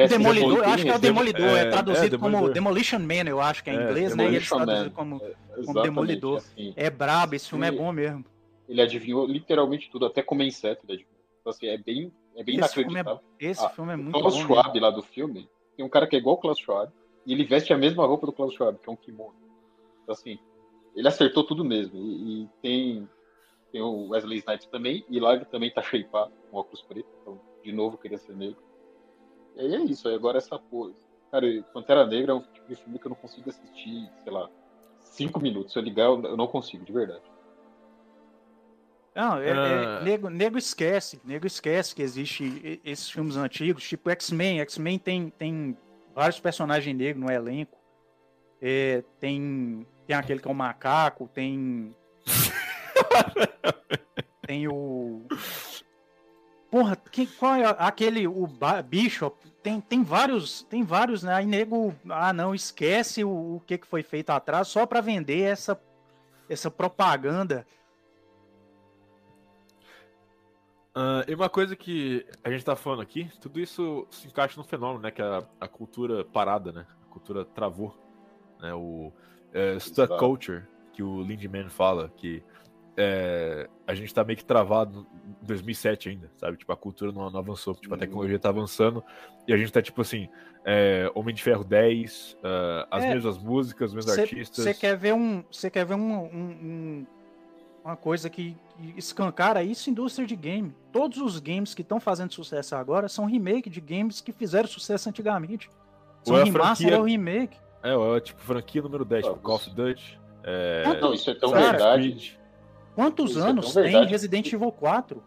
Demolidor, eu acho que é o Demolidor, é, é traduzido é, como Demolition Man, eu acho que é em é, inglês, né? E eles traduzem como, como Demolidor. Assim, é brabo, esse filme é bom mesmo. Ele adivinhou literalmente tudo, até como inseto ele adivinhou. Então, assim, é bem, é bem esse inacreditável. Filme é, esse ah, filme é muito Klaus bom. Klaus Schwab mesmo. lá do filme, tem um cara que é igual o Klaus Schwab, e ele veste a mesma roupa do Klaus Schwab, que é um kimono. Então, assim, ele acertou tudo mesmo. E, e tem, tem o Wesley Snipes também, e lá ele também tá shapeado, com óculos preto, então, de novo, queria ser negro. E aí é isso, aí agora essa coisa. Cara, Pantera Negra é um tipo de filme que eu não consigo assistir, sei lá, cinco minutos. Se eu ligar, eu não consigo, de verdade. Não, é, é, ah. nego, nego esquece, nego esquece que existe esses filmes antigos, tipo X-Men. X-Men tem, tem vários personagens negros no elenco. É, tem, tem aquele que é o macaco, tem. [laughs] tem o. Porra, quem, qual é aquele. O Bishop? Tem, tem vários, tem vários, né? Aí nego, ah, não, esquece o, o que, que foi feito atrás só para vender essa, essa propaganda Uh, e uma coisa que a gente tá falando aqui, tudo isso se encaixa no fenômeno, né? Que é a, a cultura parada, né? A cultura travou. Né, o é, stuck culture, que o Lindemann fala, que é, a gente tá meio que travado em 2007 ainda, sabe? Tipo, a cultura não, não avançou. Tipo, a tecnologia tá avançando e a gente tá, tipo assim, é, Homem de Ferro 10, uh, ah, as é, mesmas músicas, os mesmos cê, artistas. Você quer ver um. Você quer ver um, um, uma coisa que, escancara isso indústria de game. Todos os games que estão fazendo sucesso agora são remake de games que fizeram sucesso antigamente. São é remaster franquia... ou remake. É, é, tipo franquia número 10, tipo Call of Duty. É... Não, isso é tão Cara, verdade. Quantos isso é anos é tem Resident Evil 4?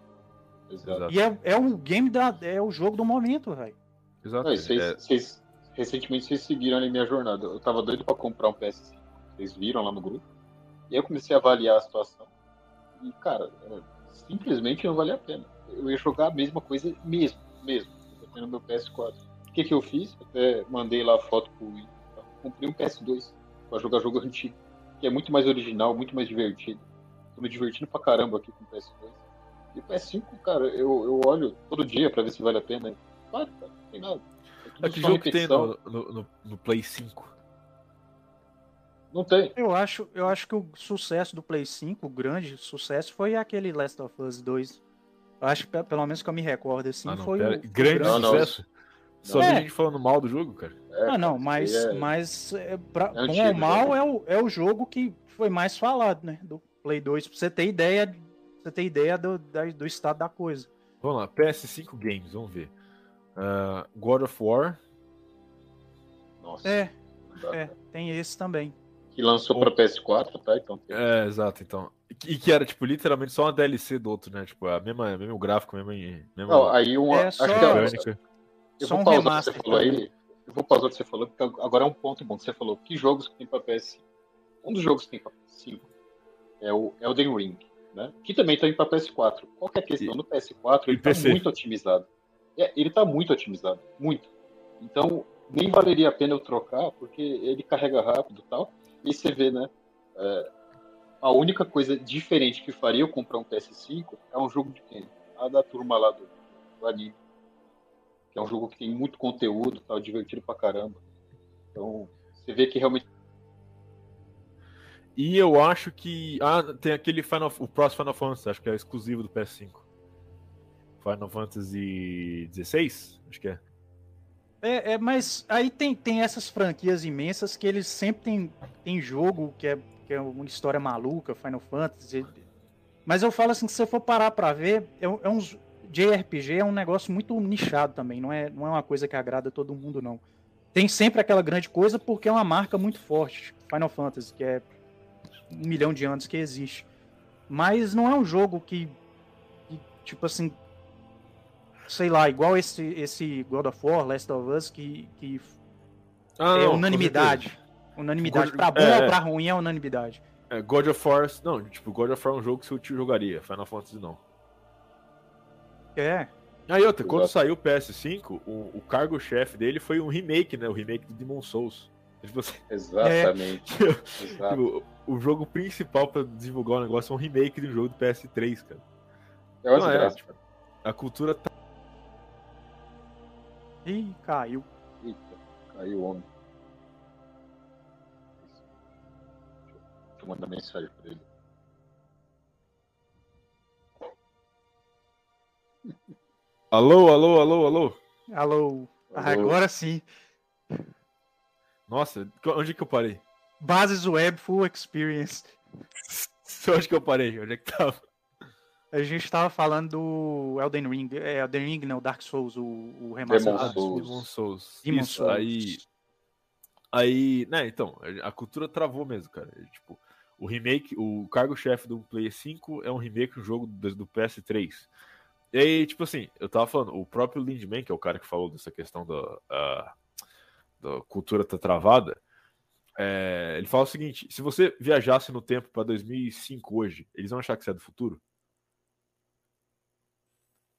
Exato. E é, é o game da. É o jogo do momento, velho. Exato. Não, vocês, é... recentemente vocês seguiram a minha jornada. Eu tava doido pra comprar um PS5. vocês viram lá no grupo. E aí eu comecei a avaliar a situação. E, cara, é, simplesmente não valia a pena. Eu ia jogar a mesma coisa mesmo, mesmo. Eu no meu PS4. O que, que eu fiz? Até mandei lá a foto pro Wii. Comprei um PS2 para jogar jogo antigo. Que é muito mais original, muito mais divertido. Tô me divertindo pra caramba aqui com o PS2. E o PS5, cara, eu, eu olho todo dia pra ver se vale a pena. Claro, cara, não tem nada. É que jogo que tem no, no, no, Play 5? Não tem. Eu acho, eu acho que o sucesso do Play 5, o grande sucesso, foi aquele Last of Us 2. Eu acho que, pelo menos que eu me recordo, assim, ah, não, foi o, grande não, sucesso. Não. Só é. gente falando mal do jogo, cara. É, ah, não, mas, é... mas é, pra, é antigo, bom ou mal é o, é o jogo que foi mais falado, né? Do Play 2, pra você ter ideia, você ter ideia do, da, do estado da coisa. Vamos lá, PS5 Games, vamos ver. Uh, God of War. Nossa. É, é, tem esse também. Que lançou para PS4, tá? Então. É, exato, então. E que era, tipo, literalmente só uma DLC do outro, né? Tipo, a mesma, mesmo gráfico, mesmo. mesmo... Não, aí um. É, só... Acho que é, eu só vou um pausar o que você falou aí. Eu vou pausar o que você falou, porque agora é um ponto bom que você falou. Que jogos que tem para PS5? Um dos jogos que tem para PS5 é o Elden Ring, né? Que também tem para PS4. Qual é a questão? No PS4 ele está muito otimizado. É, ele está muito otimizado, muito. Então, nem valeria a pena eu trocar, porque ele carrega rápido e tal. E você vê, né? É, a única coisa diferente que faria eu comprar um PS5 é um jogo de quem? A da turma lá do, do anime é um jogo que tem muito conteúdo, tá divertido pra caramba. Então, você vê que realmente. E eu acho que. Ah, tem aquele Final. O próximo Final Fantasy, acho que é exclusivo do PS5. Final Fantasy XVI? Acho que é. É, é, mas aí tem, tem essas franquias imensas que eles sempre tem, tem jogo que é, que é uma história maluca, Final Fantasy. Mas eu falo assim, se você for parar pra ver, é, é uns, JRPG é um negócio muito nichado também, não é, não é uma coisa que agrada todo mundo, não. Tem sempre aquela grande coisa porque é uma marca muito forte, Final Fantasy, que é um milhão de anos que existe. Mas não é um jogo que, que tipo assim, sei lá, igual esse, esse God of War, Last of Us, que, que ah, é não, unanimidade. Unanimidade. God, pra bom é, ou pra ruim é unanimidade. É, God of War, não, tipo, God of War é um jogo que seu tio jogaria, Final Fantasy não. É. Aí outra, quando saiu o PS5, o, o cargo-chefe dele foi um remake, né? O remake do Demon Souls. Tipo assim, Exatamente. [laughs] É, tipo, o jogo principal pra divulgar o negócio é um remake do jogo do PS3, cara. É uma é, tipo, A cultura tá. Ih, caiu. Eita, caiu o homem. Deixa eu mandar mensagem pra ele. [laughs] Alô, alô, alô, alô. Alô. Agora sim. Nossa, onde que eu parei? Bases Web Full Experience. [laughs] onde que eu parei? Onde é que tava? A gente tava falando do Elden Ring. É, Elden Ring, não, Dark Souls, o, o remaster. Demon Souls. Demon Souls. Demon Isso, Souls. aí... Aí, né, então, a cultura travou mesmo, cara. Tipo, o remake, o cargo-chefe do Play 5 é um remake do jogo do, do PS3. E aí, tipo assim, eu tava falando, o próprio Lindman, que é o cara que falou dessa questão da, a, da cultura tá travada, é, ele fala o seguinte: se você viajasse no tempo para 2005 hoje, eles vão achar que você é do futuro?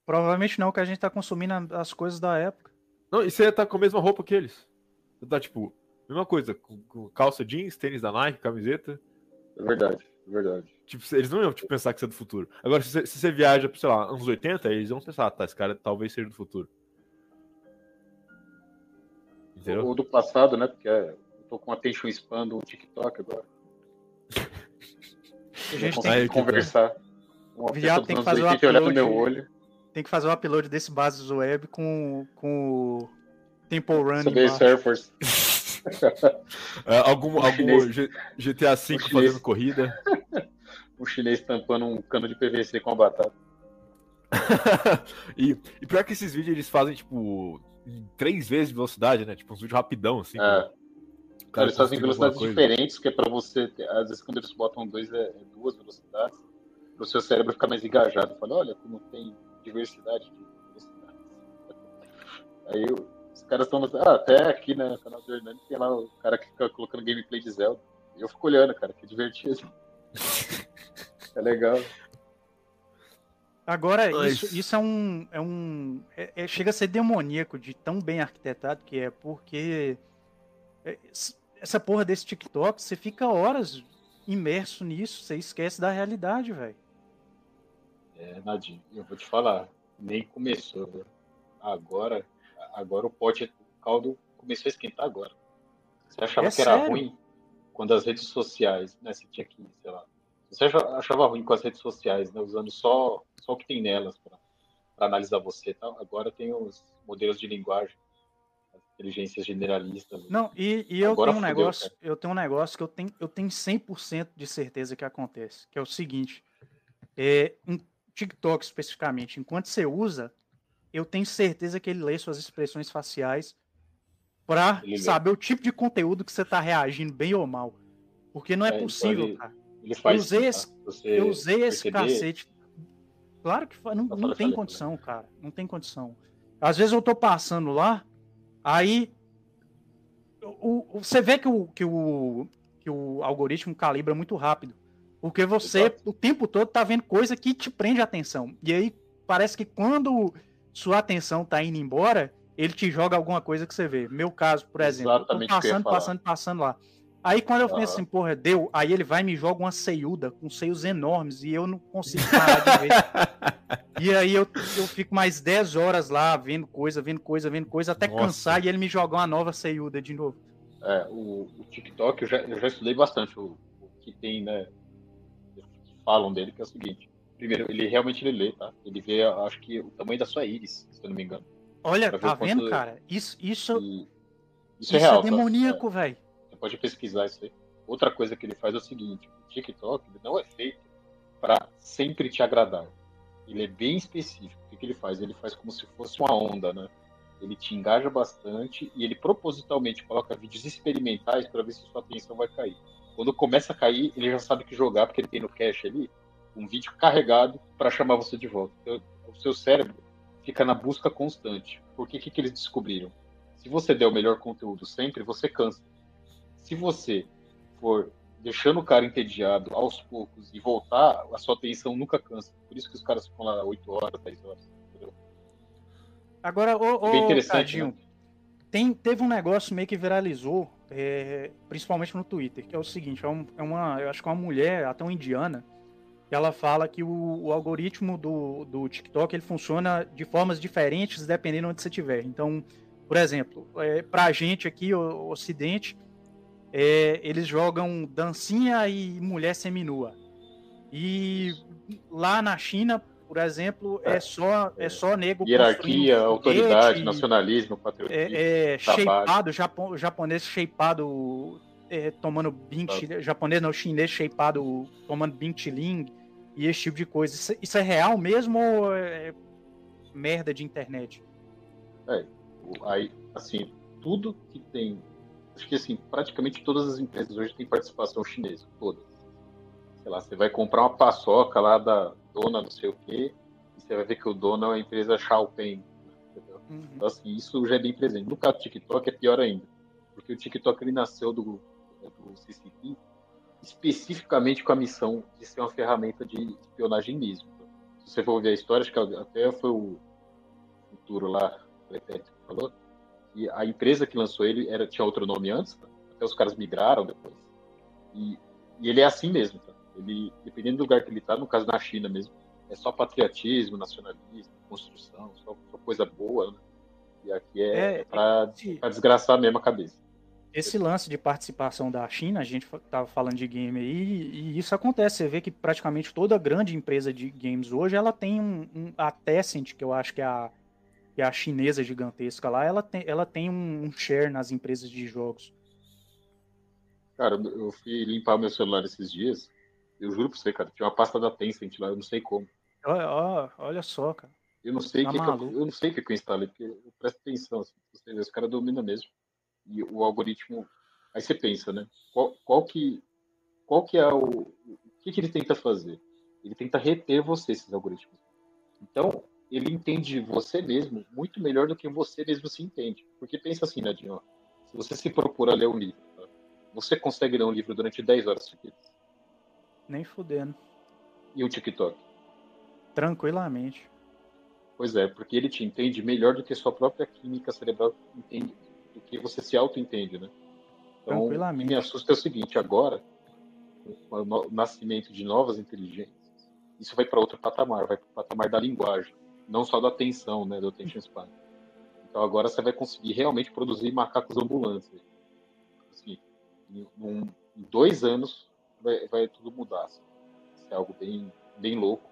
Provavelmente não, que a gente tá consumindo as coisas da época. Não, e você ia estar tá com a mesma roupa que eles. Você tá, tipo, mesma coisa, com, com calça jeans, tênis da Nike, camiseta. É verdade. Verdade. Tipo, eles não iam tipo, pensar que você é do futuro. Agora, se você, se você viaja para, sei lá, anos 80, eles vão pensar, ah, tá, esse cara talvez seja do futuro. Entendeu? Ou do passado, né? Porque é, eu tô com attention span do TikTok agora. [laughs] A gente tem que conversar. O viado tem que fazer o upload. No meu olho. Tem que fazer o upload desse bases web com, com o Temple Run. Air Force. [laughs] É, algum algum GTA V fazendo corrida. [laughs] o chinês tampando um cano de PVC com a batata. [laughs] e, e pior que esses vídeos eles fazem, tipo, três vezes de velocidade, né? Tipo, uns vídeos rapidão, assim. É. Cara, eles fazem velocidades diferentes, que é pra você. Ter, às vezes, quando eles botam dois, é, é duas velocidades, pro seu cérebro ficar mais engajado. Fala, olha como tem diversidade de velocidades. Aí os caras estão. Ah, até aqui, né, no canal do Hernani, tem lá o cara que fica colocando gameplay de Zelda. eu fico olhando, cara, que divertido. [laughs] é legal. Agora, isso, isso é um. É um é, é, chega a ser demoníaco de tão bem arquitetado que é, porque é, essa porra desse TikTok, você fica horas imerso nisso, você esquece da realidade, velho. É, Nadinho, eu vou te falar, nem começou, velho. Agora, agora o pote, o caldo começou a esquentar agora. Você achava é que era ruim quando as redes sociais, né, você tinha que, sei lá, você achava ruim com as redes sociais, né, usando só, só o que tem nelas para analisar você tal. Agora tem os modelos de linguagem, as inteligências generalistas. Não, e, e eu tenho um negócio, eu tenho um negócio que eu tenho, eu tenho 100% de certeza que acontece, que é o seguinte, é, um TikTok especificamente, enquanto você usa, eu tenho certeza que ele lê suas expressões faciais para saber o tipo de conteúdo que você está reagindo bem ou mal. Porque não é, é então possível, ele, cara. Ele eu usei, esse, eu usei esse cacete. Claro que não, não tem condição, cara. Não tem condição. Às vezes eu tô passando lá, aí o, o, você vê que o, que, o, que o algoritmo calibra muito rápido. Porque você Exato. o tempo todo tá vendo coisa que te prende a atenção. E aí parece que quando sua atenção tá indo embora, ele te joga alguma coisa que você vê. Meu caso, por exemplo, Exatamente passando, passando, passando lá. Aí quando eu uhum. penso assim, porra, deu, aí ele vai e me joga uma ceiuda com seios enormes e eu não consigo parar de ver. [laughs] e aí eu, eu fico mais 10 horas lá vendo coisa, vendo coisa, vendo coisa, até Nossa. cansar e ele me jogar uma nova ceiuda de novo. É, o, o TikTok, eu já, eu já estudei bastante o, o que tem, né? Falam dele, que é o seguinte. Primeiro, ele realmente ele lê, tá? Ele vê, acho que, o tamanho da sua íris, se eu não me engano. Olha, tá vendo, quanto... cara? Isso, isso, isso, isso é, real, é demoníaco, tá? velho pode pesquisar isso aí. Outra coisa que ele faz é o seguinte: o TikTok não é feito para sempre te agradar. Ele é bem específico. O que, que ele faz? Ele faz como se fosse uma onda, né? Ele te engaja bastante e ele propositalmente coloca vídeos experimentais para ver se sua atenção vai cair. Quando começa a cair, ele já sabe que jogar, porque ele tem no cache ali um vídeo carregado para chamar você de volta. Então, o seu cérebro fica na busca constante. Por que, que, que eles descobriram? Se você der o melhor conteúdo sempre, você cansa se você for deixando o cara entediado aos poucos e voltar, a sua atenção nunca cansa. Por isso que os caras ficam lá 8 horas, 10 horas. Entendeu? Agora, ô, é Bem interessante, né? tem, teve um negócio meio que viralizou, é, principalmente no Twitter, que é o seguinte, é, um, é, uma, eu acho que é uma mulher, até uma indiana, que ela fala que o, o, algoritmo do, do TikTok ele funciona de formas diferentes dependendo de onde você estiver. Então, por exemplo, é, pra gente aqui, o, o Ocidente, é, eles jogam dancinha e mulher seminua. E lá na China, por exemplo, é, é só é só nego hierarquia, autoridade, nacionalismo, patriotismo, é, é shapeado, japo, japonês shapeado é, tomando bing, ah. japonês não, chinês shapeado tomando bing ling e esse tipo de coisa. Isso, isso é real mesmo ou é merda de internet? É, aí, assim, tudo que tem acho que assim, praticamente todas as empresas hoje têm participação chinesa, todas. Sei lá, você vai comprar uma paçoca lá da dona não sei o quê, e você vai ver que o dono é a empresa Xiaopeng. Uhum. Então, assim, isso já é bem presente. No caso do TikTok é pior ainda, porque o TikTok ele nasceu do, do CCP especificamente com a missão de ser uma ferramenta de espionagem mesmo. Se você for ver a história, acho que até foi o futuro lá, o falou, e a empresa que lançou ele era, tinha outro nome antes, até os caras migraram depois. E, e ele é assim mesmo? Ele, dependendo do lugar que ele está, no caso na China mesmo, é só patriotismo, nacionalismo, construção, só, só coisa boa, né? E aqui é, é para desgraçar mesmo a cabeça. Esse lance de participação da China, a gente estava falando de game aí, e isso acontece. Você vê que praticamente toda grande empresa de games hoje, ela tem um, um a Tencent, que eu acho que é a, que é a chinesa gigantesca lá, ela tem, ela tem um share nas empresas de jogos. Cara, eu fui limpar meu celular esses dias, eu juro pra você, cara, tinha uma pasta da Tencent lá, eu não sei como. Olha, olha só, cara. Eu não sei tá que, que eu, eu, não sei o que, eu instalei, porque eu presto atenção, assim, você vê, os caras dominam mesmo. E o algoritmo. Aí você pensa, né? Qual, qual que. Qual que é o. O que, que ele tenta fazer? Ele tenta reter você, esses algoritmos. Então, ele entende você mesmo muito melhor do que você mesmo se entende. Porque pensa assim, Nadinho, ó, se você se propor a ler um livro, tá? Você consegue ler um livro durante 10 horas seguidas? Nem fudendo. E o TikTok? Tranquilamente. Pois é, porque ele te entende melhor do que sua própria química cerebral entende, do que você se auto-entende, né? Então, o que me assusta é o seguinte, agora, com o nascimento de novas inteligências, isso vai para outro patamar, vai para o patamar da linguagem, não só da atenção, né, do attention span. Então agora você vai conseguir realmente produzir macacos ambulantes. Assim, em, em, dois anos vai, vai tudo mudar. Assim. É algo bem, bem louco.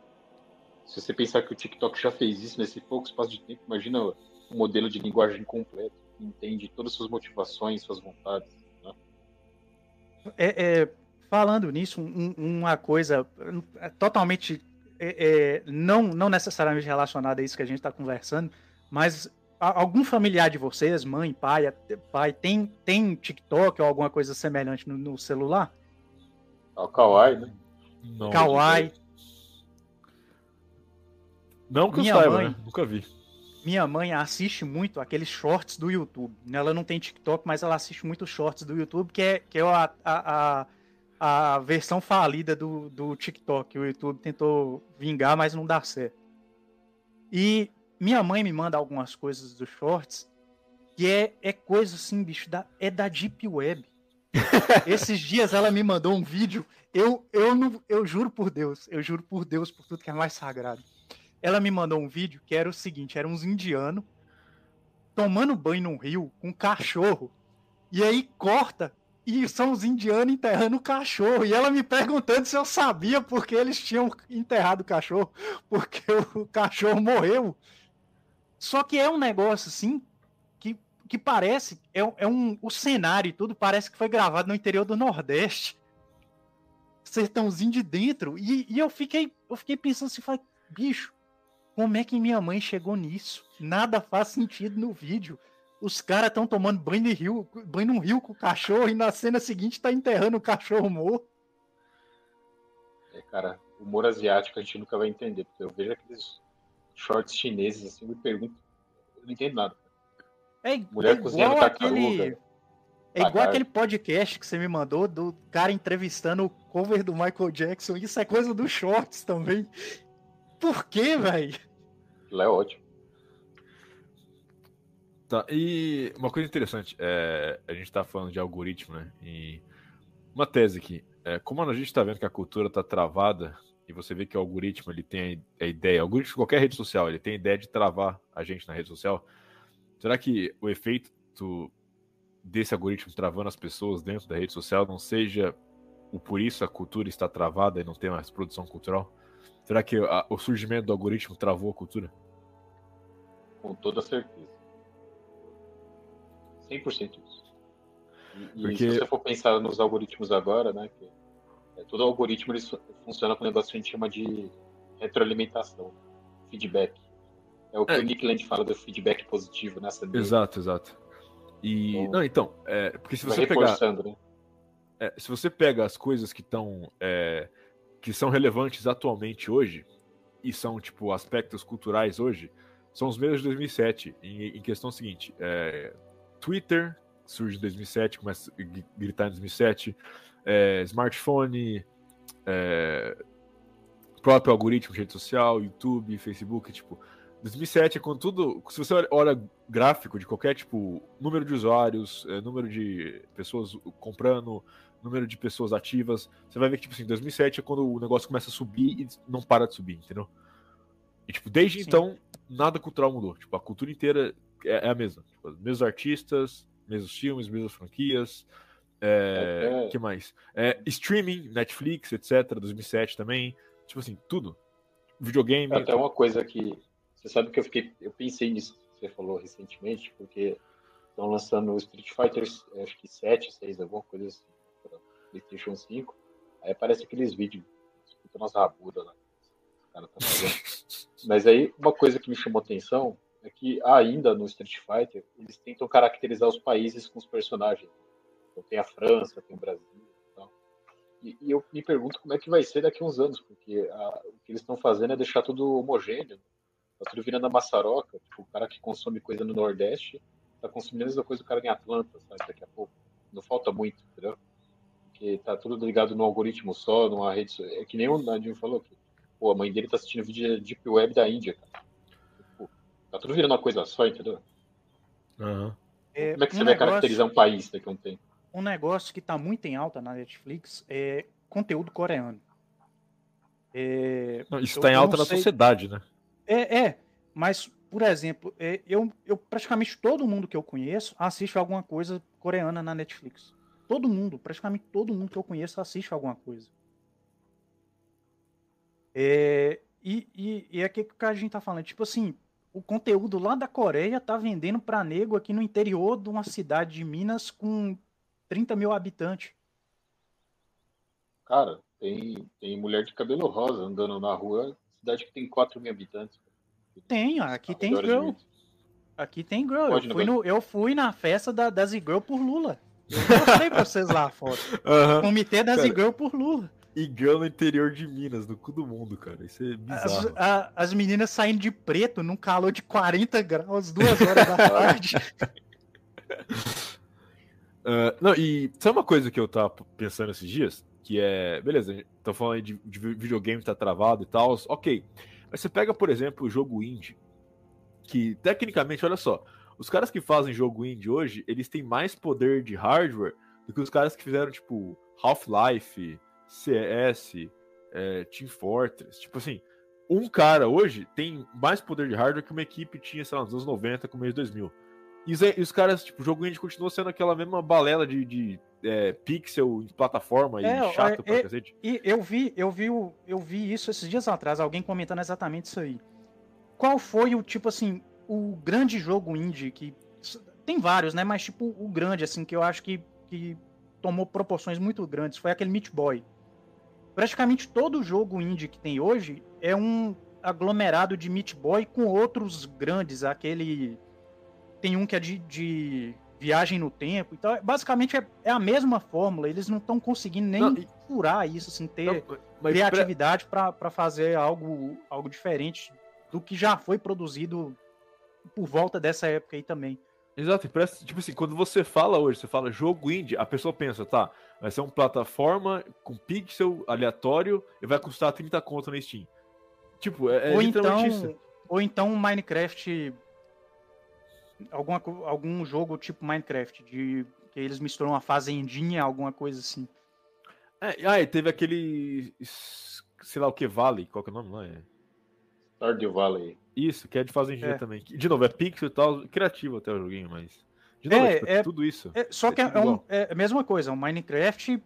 Se você pensar que o TikTok já fez isso nesse pouco espaço de tempo, imagina um modelo de linguagem completo, que entende todas as suas motivações, suas vontades. Né? É, é, falando nisso, um, uma coisa é, totalmente é, é, não, não necessariamente relacionada a isso que a gente está conversando, mas algum familiar de vocês, mãe, pai, pai tem, tem TikTok ou alguma coisa semelhante no, no celular? É o Kawaii, né? Não, Kawaii. Não que minha eu saiba, mãe, né? Nunca vi. Minha mãe assiste muito aqueles shorts do YouTube. Ela não tem TikTok, mas ela assiste muito shorts do YouTube, que é, que é a, a, a a versão falida do, do TikTok. O YouTube tentou vingar, mas não dá certo. E minha mãe me manda algumas coisas dos shorts que é, é coisa assim, bicho, da, é da Deep Web. Esses dias ela me mandou um vídeo. Eu, eu, não, eu juro por Deus, eu juro por Deus, por tudo que é mais sagrado. Ela me mandou um vídeo que era o seguinte: eram uns indianos tomando banho num rio com um cachorro. E aí corta e são os indianos enterrando o cachorro. E ela me perguntando se eu sabia porque eles tinham enterrado o cachorro, porque o cachorro morreu. Só que é um negócio assim que, parece, é, é um, o cenário e tudo parece que foi gravado no interior do Nordeste. Sertãozinho de dentro. E, e eu fiquei eu fiquei pensando assim, falei, bicho, como é que minha mãe chegou nisso? Nada faz sentido no vídeo. Os caras estão tomando banho de rio, banho num rio com o cachorro e na cena seguinte tá enterrando o cachorro morto. É, cara, humor asiático a gente nunca vai entender, porque eu vejo aqueles shorts chineses assim, me pergunto, eu não entendo nada. É, Mulher é cozinhando aquele... É igual aquele podcast que você me mandou do cara entrevistando o cover do Michael Jackson. Isso é coisa dos shorts também. Por quê, velho? Lá é ótimo. Tá, e uma coisa interessante, é, a gente está falando de algoritmo, né? E uma tese aqui, é, como a gente está vendo que a cultura está travada, e você vê que o algoritmo ele tem a ideia, o algoritmo de qualquer rede social, ele tem a ideia de travar a gente na rede social, será que o efeito desse algoritmo travando as pessoas dentro da rede social não seja o por isso a cultura está travada e não tem mais produção cultural? Será que a, o surgimento do algoritmo travou a cultura? Com toda certeza. 100% isso. E, Porque... se você for pensar nos algoritmos agora, né, que é, todo algoritmo ele funciona com um negócio que a gente chama de retroalimentação, feedback. É o que é. o Nick Land fala do feedback positivo nessa né, Exato, exato. E então, não, então, é, porque se você pegar né? é, se você pega as coisas que estão é, que são relevantes atualmente hoje e são tipo aspectos culturais hoje, são os mesmos de 2007 em, em questão seguinte, é, Twitter, surge em 2007, começa a gritar em 2007, é, smartphone, é, próprio algoritmo de rede social, YouTube, Facebook, tipo, 2007 é quando tudo, se você olha gráfico de qualquer tipo, número de usuários, é, número de pessoas comprando, número de pessoas ativas, você vai ver que tipo assim, 2007 é quando o negócio começa a subir e não para de subir, entendeu? E tipo, desde Sim. então nada cultural mudou, tipo, a cultura inteira é, é a mesma. Tipo, mesmos artistas, mesmos filmes, mesmas franquias. É, é. que mais? É, streaming, Netflix, etc. 2007 também. Tipo assim, tudo. Videogame. Até uma coisa que. Você sabe que eu fiquei. Eu pensei nisso que você falou recentemente, porque estão lançando o Street Fighter, acho que 7, 6, alguma coisa assim, para PlayStation 5. Aí aparece aqueles vídeos, escutando as rabudas lá. Tá [laughs] Mas aí, uma coisa que me chamou atenção é que ainda no Street Fighter eles tentam caracterizar os países com os personagens. Então tem a França, tem o Brasil e, e, eu me pergunto como é que vai ser daqui a uns anos, porque a, o que eles estão fazendo é deixar tudo homogêneo. Tá tudo virando a maçaroca. Tipo, o cara que consome coisa no Nordeste tá consumindo a mesma coisa do cara em Atlanta, sabe, daqui a pouco. Não falta muito, entendeu? porque tá tudo ligado no algoritmo só, numa rede. É que nem o Nadinho falou aqui. Pô, a mãe dele tá assistindo vídeo de Deep Web da Índia, cara. Pô, tá tudo virando uma coisa só, entendeu? Uhum. É, Como é que um você negócio, vai caracterizar um país daqui a um tempo? Um negócio que tá muito em alta na Netflix é conteúdo coreano. É, não, isso está em alta na sei... sociedade, né? É, é. Mas, por exemplo, é, eu, eu praticamente todo mundo que eu conheço assiste alguma coisa coreana na Netflix. Todo mundo, praticamente todo mundo que eu conheço assiste alguma coisa. É, e, e, e é que a gente tá falando. Tipo assim, o conteúdo lá da Coreia tá vendendo para nego aqui no interior de uma cidade de Minas com 30 mil habitantes. Cara, tem, tem mulher de cabelo rosa andando na rua, cidade que tem 4 mil habitantes. Tem, aqui tem girl. Aqui tem girl. Eu fui, no, eu fui, na festa da, das girl por Lula. Eu mostrei pra vocês lá a foto. [laughs] Uhum. Comitê das girl por Lula. E girl no interior de Minas, no cu do mundo, cara. Isso é bizarro. As, a, as meninas saindo de preto num calor de 40 graus, duas horas da [laughs] tarde. uh, não, e sabe uma coisa que eu tava pensando esses dias? Que é, beleza, tô falando de, de videogame tá travado e tal, ok. Mas você pega, por exemplo, o jogo indie, que tecnicamente, olha só, os caras que fazem jogo indie hoje, eles têm mais poder de hardware do que os caras que fizeram, tipo, Half-Life, CS, é, Team Fortress. Tipo assim, um cara hoje tem mais poder de hardware que uma equipe tinha, sei lá, nos anos 90, começo de 2000. E os, e os caras, tipo, o jogo indie continua sendo aquela mesma balela de, de é, pixel em plataforma é, e chato é, pra é, cacete. E eu vi, eu vi, eu vi isso esses dias atrás, alguém comentando exatamente isso aí. Qual foi o, tipo assim, o grande jogo indie que. Tem vários, né? Mas, tipo, o grande, assim, que eu acho que, que tomou proporções muito grandes foi aquele Meat Boy. Praticamente todo jogo indie que tem hoje é um aglomerado de Meat Boy com outros grandes, aquele tem um que é de, de viagem no tempo. Então, basicamente é, é a mesma fórmula. Eles não estão conseguindo nem não, furar isso, assim, ter não, criatividade pra... para fazer algo, algo diferente do que já foi produzido por volta dessa época aí também. Exato, parece, tipo assim, quando você fala hoje, você fala jogo indie, a pessoa pensa, tá, vai ser uma plataforma com pixel aleatório e vai custar 30 conto na Steam. Tipo, é, é ou então, isso. Ou então Minecraft alguma, algum jogo tipo Minecraft, de que eles misturam uma fazendinha, alguma coisa assim. É, ah, e teve aquele. sei lá o que, Valley, qual que é o nome lá? É... Stardew Valley. Isso, que é de fazendinha é. também. De novo, é pixel e tal, criativo até o joguinho, mas. De novo, é, é, tipo, é tudo isso. É, só que é, é um, é, a mesma coisa, o Minecraft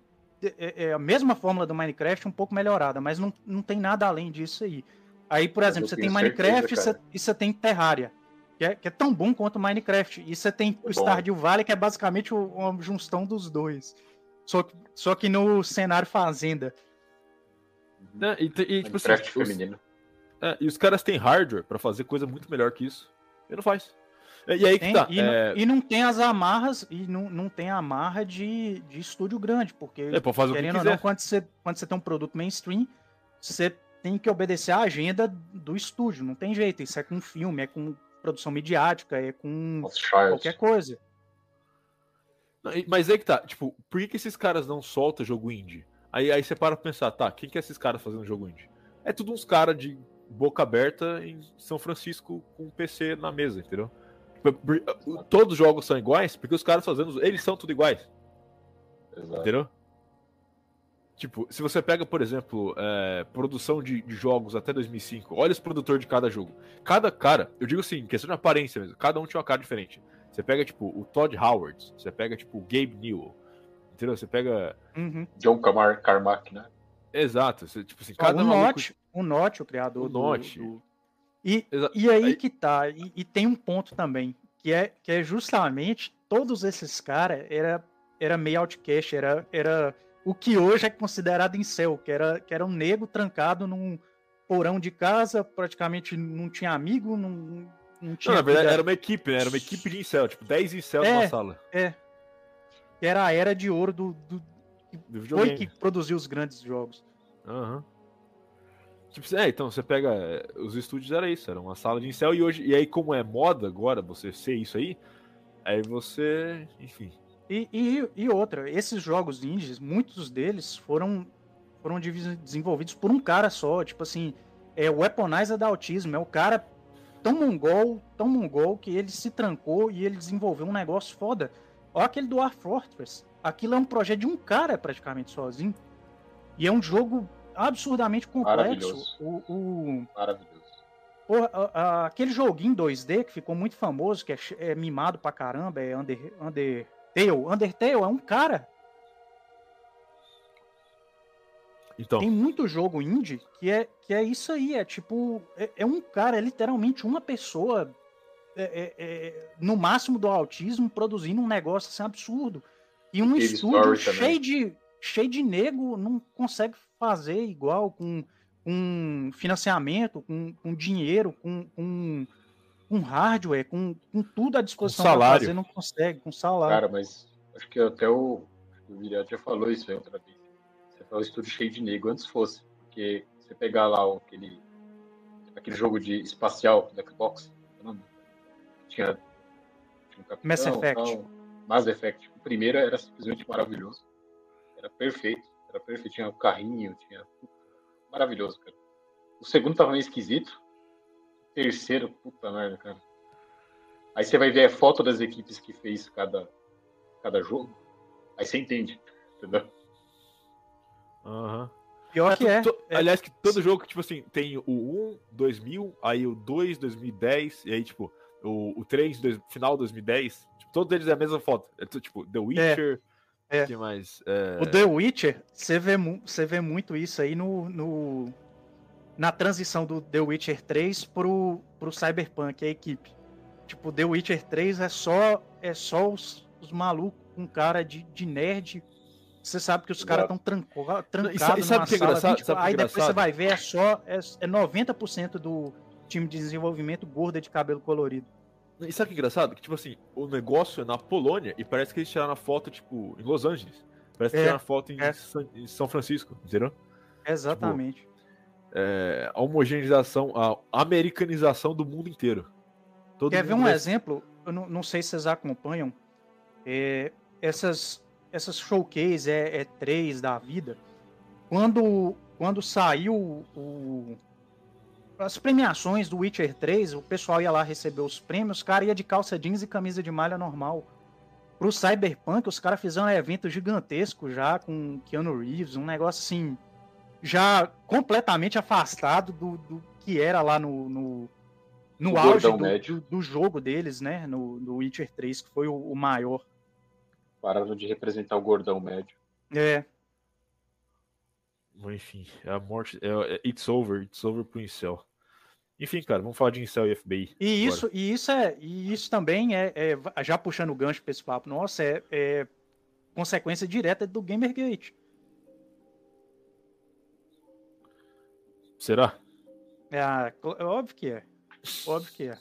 é, a mesma fórmula do Minecraft, um pouco melhorada, mas não, não tem nada além disso aí. Aí, por exemplo, você tem Minecraft certeza, e você tem Terraria que é, que é tão bom quanto Minecraft. E você tem o Stardew Valley, que é basicamente uma junção dos dois. Só que, só que no cenário fazenda. É, e, e, tipo, assim, feminino. Os, é, e os caras têm hardware para fazer coisa muito melhor que isso. E não faz. E, aí tem, que tá. E, é... não, e, não, tem as amarras, e não, não tem a amarra de, de estúdio grande, porque é, pode fazer querendo o que ou não, quando você, quando você tem um produto mainstream, você tem que obedecer à agenda do estúdio, não tem jeito. Isso é com filme, é com produção midiática, é com qualquer coisa. Mas aí que tá, tipo, por que, que esses caras não soltam jogo indie? Aí, aí você para pra pensar, tá, quem que é esses caras fazendo jogo indie? É tudo uns caras de boca aberta em São Francisco com um PC na mesa, entendeu? Tipo, todos os jogos são iguais porque os caras fazendo, eles são tudo iguais. Exato. Entendeu? Tipo, se você pega, por exemplo, é, produção de, de, jogos até 2005, olha os produtores de cada jogo. Cada cara, eu digo assim, questão de aparência mesmo, cada um tinha uma cara diferente. Você pega, tipo, o Todd Howard, você pega, tipo, o Gabe Newell, entendeu? Você pega... Uhum. John Carmack, Carmack, né? Exato, você, tipo assim, cada um... O Notch, o Notch, o criador o do... Notch. Do... E, e aí, aí, que tá, e, e, tem um ponto também, que é, que é justamente, todos esses caras era, era meio outcast, era... era o que hoje é considerado incel, que era, que era um nego trancado num porão de casa, praticamente não tinha amigo, não, não tinha. Não, na verdade, era uma equipe, né? Era uma equipe de incel, tipo, 10 incel é, numa sala. É. Era a era de ouro do. do, do foi que produziu os grandes jogos. Aham. Uhum. Tipo, é, então você pega. Os estúdios era isso, era uma sala de incel, e hoje. E aí, como é moda agora você ser isso aí, aí você. Enfim. E, e, e, outra, esses jogos indies, muitos deles foram, foram desenvolvidos por um cara só. Tipo assim, é o Weaponizer da Autismo. É o cara tão mongol, tão mongol, que ele se trancou e ele desenvolveu um negócio foda. Olha aquele do War Fortress. Aquilo é um projeto de um cara praticamente sozinho. E é um jogo absurdamente complexo. O, o... Maravilhoso. Porra, a, a, aquele joguinho 2D que ficou muito famoso, que é, é mimado pra caramba, é Under, Undertale. Undertale é um cara. Então. Tem muito jogo indie que é, que é isso aí, é tipo, é, é um cara, é literalmente uma pessoa é, é, é no máximo do autismo produzindo um negócio assim absurdo. E um estúdio cheio de, cheio de nego não consegue fazer igual com com financiamento, com, com dinheiro, com, com, com hardware, com, com tudo à disposição para fazer, não consegue, com salário. Cara, mas acho que até o, o Viriato já falou isso aí outra vez. Você falou estúdio cheio de nego, antes fosse, porque você pegar lá aquele, aquele jogo de espacial do Xbox, tinha, tinha um capitão, Mass Effect. Tal, Mass Effect. O primeiro era simplesmente maravilhoso. Era perfeito. Era perfeito. Tinha o carrinho, tinha maravilhoso, cara. O segundo tava meio esquisito. Terceiro, puta merda, cara. Aí você vai ver a foto das equipes que fez cada, cada jogo. Aí você entende, entendeu? Aham. Uhum. Pior que é. é. Aliás, que todo jogo, tipo assim, tem o 1, 2000, aí o 2, 2010, e aí, tipo, o, o 3, dois, final 2010. Tipo, todos eles é a mesma foto. É, tipo, The Witcher, é. É. Que mais? É... O The Witcher, você vê, você vê muito isso aí no, no, na transição do The Witcher 3 pro, pro Cyberpunk, a equipe. Tipo, The Witcher 3 é só, é só os, os malucos com cara de, de nerd. Você sabe que os caras estão trancados e, sabe que é engraçado? 20, aí depois você vai ver, é só é, é 90% do time de desenvolvimento gorda de cabelo colorido. E sabe que é engraçado? Que, tipo assim, o negócio é na Polônia e parece que eles tiraram a foto, tipo, em Los Angeles. Parece que é, tiraram a foto em, é. em, São Francisco, entendeu? Exatamente. Tipo, é, a homogeneização, a americanização do mundo inteiro. Todo Quer ver um exemplo? Eu não, não, sei se vocês acompanham. É, essas, essas showcase é, é três da vida. Quando, quando saiu o, as premiações do Witcher 3, o pessoal ia lá receber os prêmios, o cara ia de calça jeans e camisa de malha normal. Pro Cyberpunk, os caras fizeram um evento gigantesco já com Keanu Reeves, um negócio assim, já completamente afastado do, do que era lá no, no, no auge do, do, do, jogo deles, né? No, no Witcher 3, que foi o, o maior. Pararam de representar o gordão médio. É. Enfim, a morte. É, é, it's over, it's over pro Incel. Enfim, cara, vamos falar de Incel e FBI. E isso, e isso é, e isso também é, é já puxando o gancho para esse papo nossa, é, é, consequência direta do Gamergate. Será? É, é, óbvio que é. Óbvio que é.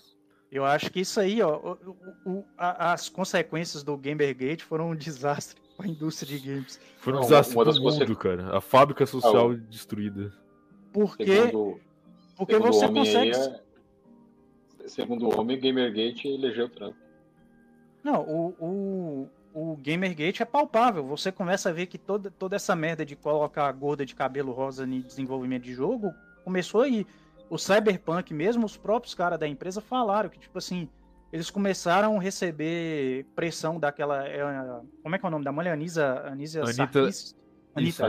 Eu acho que isso aí, ó, o, o, a, as consequências do Gamergate foram um desastre para a indústria de games. Foi um desastre para o mundo, cara. A fábrica social ah, destruída. Porque Segundo porque segundo você consegue. É... Segundo o homem, Gamergate elegeu Trump. Não, o, o, o Gamergate é palpável. Você começa a ver que toda, toda essa merda de colocar a gorda de cabelo rosa em desenvolvimento de jogo começou aí. O Cyberpunk, mesmo os próprios caras da empresa falaram que, tipo assim, eles começaram a receber pressão daquela. É, como é que é o nome da mulher? Anisa, Anisa Anitta, Sarkis? Anitta.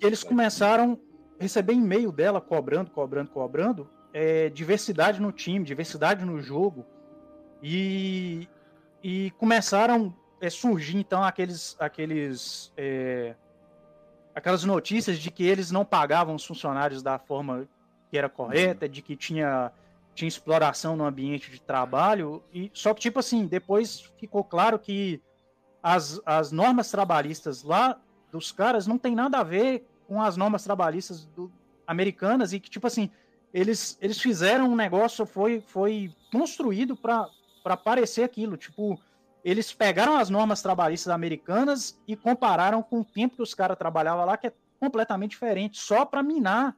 Eles começaram receber e-mail dela cobrando, cobrando, cobrando, é, diversidade no time, diversidade no jogo. E, e começaram a é, surgir, então, aqueles, aqueles, é, aquelas notícias de que eles não pagavam os funcionários da forma que era correta, de que tinha, tinha exploração no ambiente de trabalho. E, só que, tipo assim, depois ficou claro que as, as normas trabalhistas lá dos caras não tem nada a ver com as normas trabalhistas do, americanas e que, tipo assim, eles, eles fizeram um negócio, foi, foi construído para parecer aquilo. Tipo, eles pegaram as normas trabalhistas americanas e compararam com o tempo que os caras trabalhavam lá, que é completamente diferente, só para minar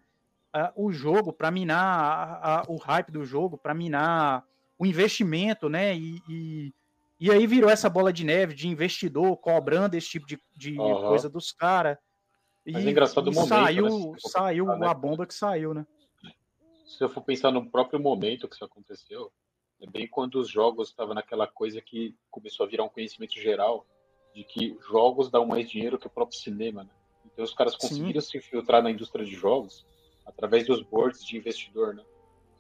uh, o jogo, para minar a, a, o hype do jogo, para minar o investimento, né? E, e, E aí virou essa bola de neve de investidor cobrando esse tipo de, de uhum. coisa dos caras. E, Mas é engraçado o momento, saiu, né? saiu pensar, né? a bomba que saiu, né? Se eu for pensar no próprio momento que isso aconteceu, é bem quando os jogos estavam naquela coisa que começou a virar um conhecimento geral de que jogos dão mais dinheiro que o próprio cinema, né? Então os caras conseguiram Sim. se infiltrar na indústria de jogos através dos boards de investidor, né?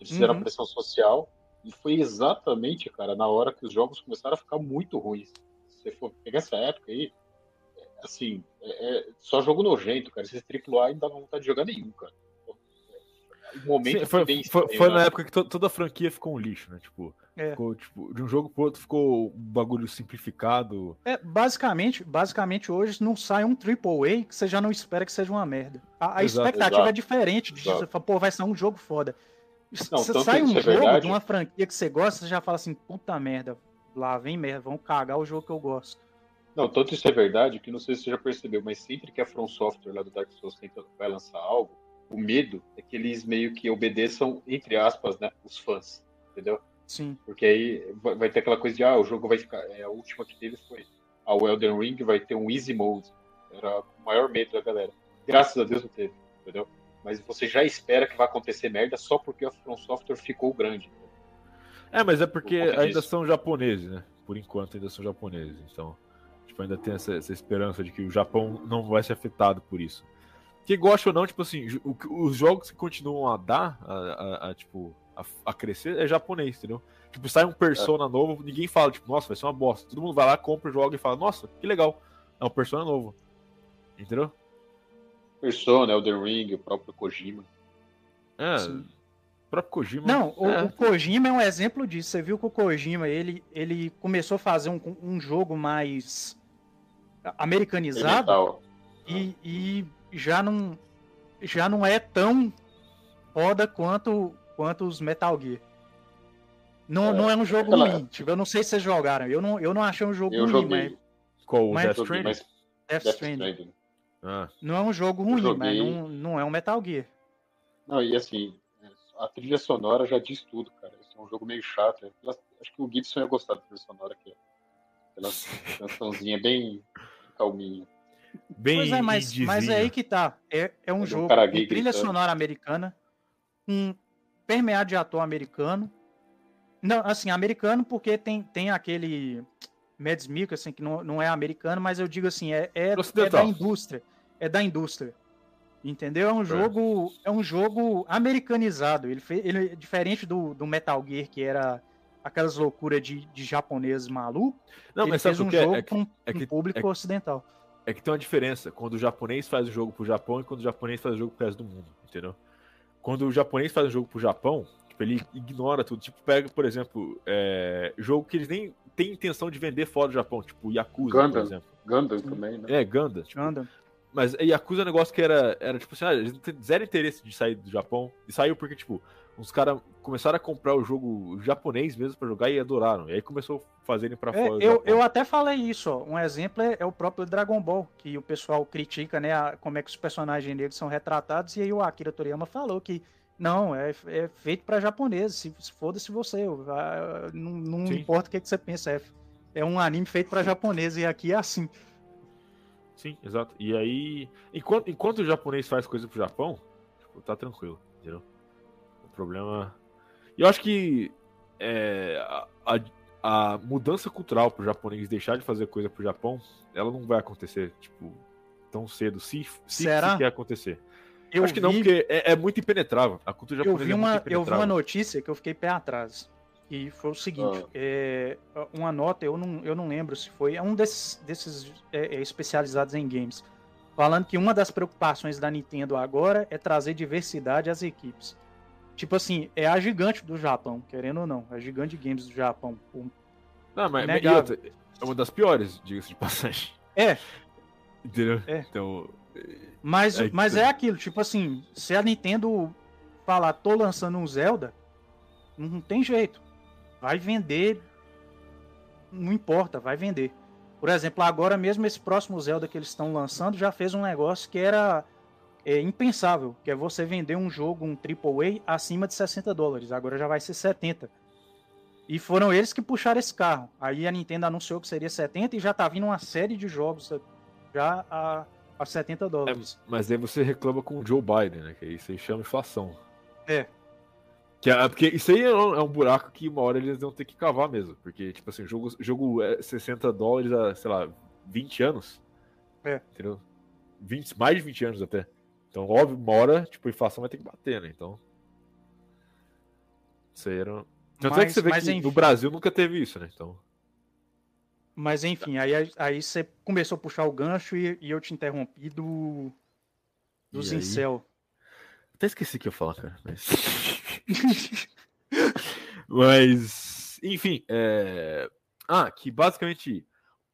Eles fizeram uhum. pressão social e foi exatamente, cara, na hora que os jogos começaram a ficar muito ruins. Se você for pegar essa época aí, é, assim, é, é só jogo nojento, cara. Esses AAA não dava vontade de jogar nenhum, cara. O momento Sim, foi, foi, foi, foi na né? época que to, toda a franquia ficou um lixo, né? Tipo, é. ficou, tipo, de um jogo pro outro ficou um bagulho simplificado. É, basicamente, basicamente hoje não sai um AAA que você já não espera que seja uma merda. A, a exato, expectativa exato. é diferente de você falar, pô, vai ser um jogo foda. Não, você sai um é jogo verdade. de uma franquia que você gosta, você já fala assim, puta merda, lá vem merda, vão cagar o jogo que eu gosto. Não, tanto isso é verdade que não sei se você já percebeu, mas sempre que a From Software lá do Dark Souls tenta, vai lançar algo, o medo é que eles meio que obedeçam, entre aspas, né, os fãs, entendeu? Sim. Porque aí vai ter aquela coisa de, ah, o jogo vai ficar. É, a última que teve foi a Elden Ring vai ter um Easy Mode. Era o maior medo da galera. Graças a Deus não teve, entendeu? mas você já espera que vai acontecer merda só porque a From Software ficou grande. É, mas é porque ainda disso. são japoneses, né? Por enquanto ainda são japoneses. Então, tipo, ainda tem essa, essa esperança de que o Japão não vai ser afetado por isso. Que gosta ou não, tipo assim, o, os jogos que continuam a dar, a, a, a tipo, a, a, crescer, é japonês, entendeu? Tipo, sai um Persona é. novo, ninguém fala, tipo, nossa, vai ser uma bosta. Todo mundo vai lá, compra o jogo e fala, nossa, que legal, é um Persona novo. Entendeu? Persona, Elden Ring, o próprio Kojima. É, Sim. o próprio Kojima. Não, o, é. o, Kojima é um exemplo disso. Você viu que o Kojima, ele, ele começou a fazer um, um jogo mais americanizado e, e já não já não é tão foda quanto, quanto os Metal Gear. Não é, não é um jogo ela... ruim. Tipo, eu não sei se vocês jogaram. Eu não, eu não achei um jogo eu ruim, joguei. mas. Qual? O mas... Death Stranding? Death, Death Stranding. Ah. Não é um jogo ruim, joguei... mas não, não é um Metal Gear. Não, e assim, a trilha sonora já diz tudo, cara. Esse é um jogo meio chato. Acho que o Gibson ia gostar da trilha sonora aqui. Aquela [laughs] cançãozinha bem calminha. Bem pois é, mas, mas é aí que tá. É, é um é jogo com trilha sonora americana, com permeado de ator americano. Não, assim, americano porque tem, tem aquele Mads Mikkelsen, que não, não é americano, mas eu digo assim, é, é, é da indústria é da indústria. Entendeu? É um jogo, é um jogo americanizado. Ele, fez, ele é diferente do, do Metal Gear, que era aquelas loucuras de, de japoneses maluco. Não, ele mas fez um é? jogo é com é um público é ocidental. É que tem uma diferença quando o japonês faz o jogo pro Japão e quando o japonês faz o jogo pro resto do mundo, entendeu? Quando o japonês faz o jogo pro Japão, tipo, ele ignora tudo. Tipo, pega, por exemplo, é, jogo que eles nem têm intenção de vender fora do Japão, tipo Yakuza, Gundam. por exemplo. Gundam também, né? É, Gundam. Tipo, Gundam. Mas Yakuza é um negócio que era, era tipo assim, ah, eles não têm zero interesse de sair do Japão. E saiu porque, tipo, os caras começaram a comprar o jogo japonês mesmo para jogar e adoraram. E aí começou a fazerem para é, fora. Eu, eu até falei isso, ó. Um exemplo é, é, o próprio Dragon Ball, que o pessoal critica, né, a, como é que os personagens negros são retratados. E aí o Akira Toriyama falou que não, é, é feito para japoneses. Se, se foda-se você, não, não importa o que, que você pensa. É, é um anime feito para japoneses e aqui é assim. Sim, exato. E aí, enquanto, enquanto o japonês faz coisa pro Japão, tipo, tá tranquilo, problema. E eu acho que é, a, a, mudança cultural pro japonês deixar de fazer coisa pro Japão, ela não vai acontecer, tipo, tão cedo, se, se, se quer acontecer. Eu acho que vi... não, porque é, é, muito impenetrável. A cultura japonesa eu vi é uma, Eu vi uma notícia que eu fiquei pé atrás. E foi o seguinte, ah. é, uma nota, eu não, eu não lembro se foi, é um desses, desses é, é, especializados em games, falando que uma das preocupações da Nintendo agora é trazer diversidade às equipes. Tipo assim, é a gigante do Japão, querendo ou não, a gigante de games do Japão. Não, mas outra, é uma das piores, diga-se de passagem. É. Entendeu? É. Então. Mas, é, mas é aquilo, tipo assim, se a Nintendo falar, tô lançando um Zelda, não tem jeito vai vender, não importa, vai vender. Por exemplo, agora mesmo esse próximo Zelda que eles estão lançando já fez um negócio que era é, impensável, que é você vender um jogo, um AAA, acima de 60 dólares. Agora já vai ser 70. E foram eles que puxaram esse carro. Aí a Nintendo anunciou que seria 70 e já tá vindo uma série de jogos já a, a 70 dólares. É, mas aí você reclama com o Joe Biden, né? Que aí você chama inflação. É. Que é, porque isso aí é um, é um, buraco que uma hora eles vão ter que cavar mesmo. Porque, tipo assim, jogo, jogo é 60 dólares há, sei lá, 20 anos. É. Entendeu? 20, mais de 20 anos até. Então, óbvio, uma hora, tipo, a inflação vai ter que bater, né? Então. Era. Tanto mas, é que você vê que enfim. no Brasil nunca teve isso, né? Então. Mas enfim, aí, aí você começou a puxar o gancho e, e eu te interrompi do. Do Zincel. Até esqueci o que eu ia falar, cara. Mas. [laughs] mas. Enfim, é... Ah, que basicamente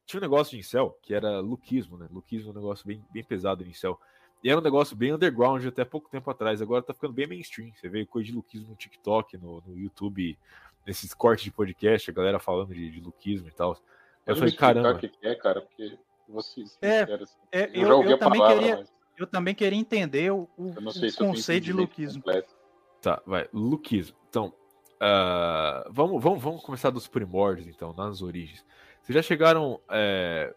tinha um negócio de incel que era luquismo, né? Luquismo é um negócio bem, bem pesado em incel. E era um negócio bem underground até pouco tempo atrás. Agora tá ficando bem mainstream. Você vê coisa de luquismo no TikTok, no, no YouTube, nesses cortes de podcast, a galera falando de, de luquismo e tal. Eu falei, caramba. O que é, cara? Porque você. É, é, eu, eu, eu também palavra, queria, mas... eu também queria entender o, o, o conceito de luquismo. Completo. Tá, vai. Luquismo. Então, uh, vamos, vamos, vamos começar dos primórdios, então, nas origens. Vocês já chegaram. É...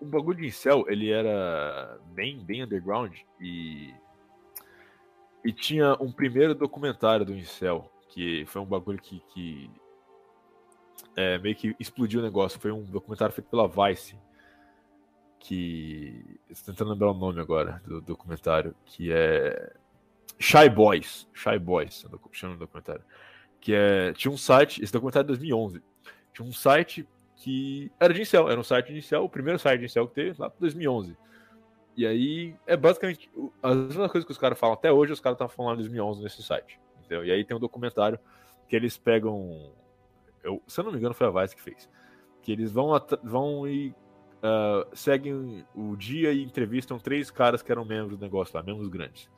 O, bagulho de incel, ele era bem, bem underground e. E tinha um primeiro documentário do incel, que foi um bagulho que, que é, meio que explodiu o negócio. Foi um documentário feito pela Vice. Que. Estou tentando lembrar o nome agora do documentário. Que é. Shy Boys. Shy Boys, chama o documentário. Que é. Tinha um site. Esse documentário é de 2011. Tinha um site que era de incel, era um site inicial, o primeiro site de incel que teve lá para 2011. E aí é basicamente a mesma coisa que os caras falam até hoje, os caras estavam falando em 2011 nesse site. Entendeu? E aí tem um documentário que eles pegam. Eu, se eu não me engano, foi a Vice que fez. Que eles vão, vão e uh, seguem o dia e entrevistam três caras que eram membros do negócio lá, membros grandes.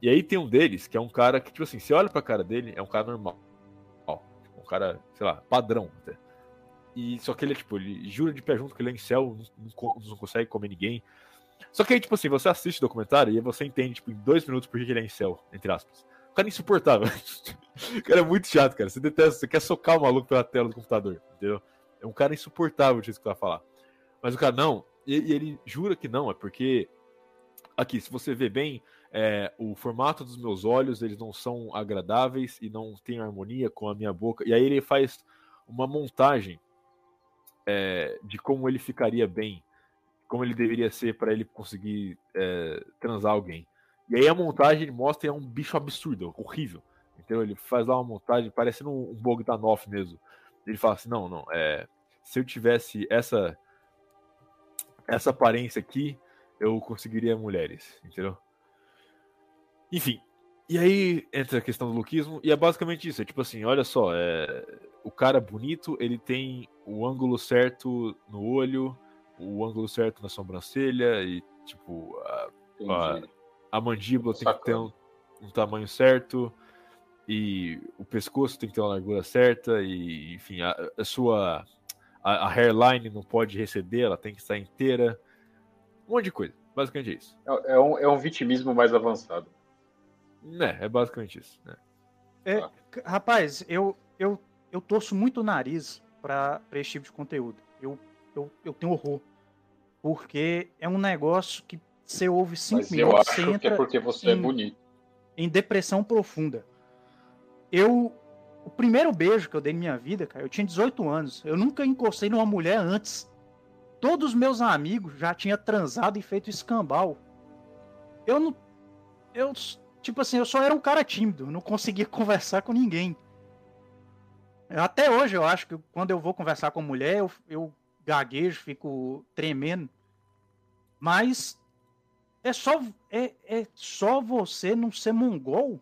E aí tem um deles, que é um cara que, tipo assim, você olha pra cara dele, é um cara normal. Um cara, sei lá, padrão até. E só que ele tipo, ele jura de pé junto que ele é em céu, não, não, consegue comer ninguém. Só que aí, tipo assim, você assiste o documentário e você entende, tipo, em dois minutos por que ele é em céu, entre aspas. O cara é insuportável. [laughs] o cara é muito chato, cara. Você detesta, você quer socar o maluco pela tela do computador, entendeu? É um cara insuportável disso que vai falar. Mas o cara não, e, e, ele jura que não, é porque. Aqui, se você vê bem, é, o formato dos meus olhos, eles não são agradáveis e não tem harmonia com a minha boca. E aí ele faz uma montagem é, de como ele ficaria bem, como ele deveria ser para ele conseguir é, transar alguém. E aí a montagem ele mostra é um bicho absurdo, horrível. Então ele faz lá uma montagem parecendo um Bogdanov mesmo. Ele fala assim: não, não, é, se eu tivesse essa essa aparência aqui, eu conseguiria mulheres, entendeu? Enfim, e aí entra a questão do lookismo, e é basicamente isso, é tipo assim, olha só, é, o cara bonito, ele tem o ângulo certo no olho, o ângulo certo na sobrancelha, e tipo, a, a, a mandíbula tem que ter um, um, tamanho certo, e o pescoço tem que ter uma largura certa, e enfim, a, a sua a, a, hairline não pode receder, ela tem que estar inteira, um monte de coisa, basicamente é isso. É, é um, é um vitimismo mais avançado. É, é basicamente isso. Né? É, rapaz, eu, eu, eu torço muito o nariz para esse tipo de conteúdo. Eu, eu, eu tenho horror. Porque é um negócio que você ouve cinco Mas minutos. Eu acho que é porque você é em, é bonito. Em depressão profunda. Eu. O primeiro beijo que eu dei na minha vida, cara, eu tinha 18 anos. Eu nunca encostei numa mulher antes. Todos os meus amigos já tinham transado e feito escambau. Eu não. Eu Tipo assim, eu só era um cara tímido, não conseguia [laughs] conversar com ninguém. Até hoje eu acho que quando eu vou conversar com mulher, eu, eu gaguejo, fico tremendo. Mas é só, é, é só você não ser mongol.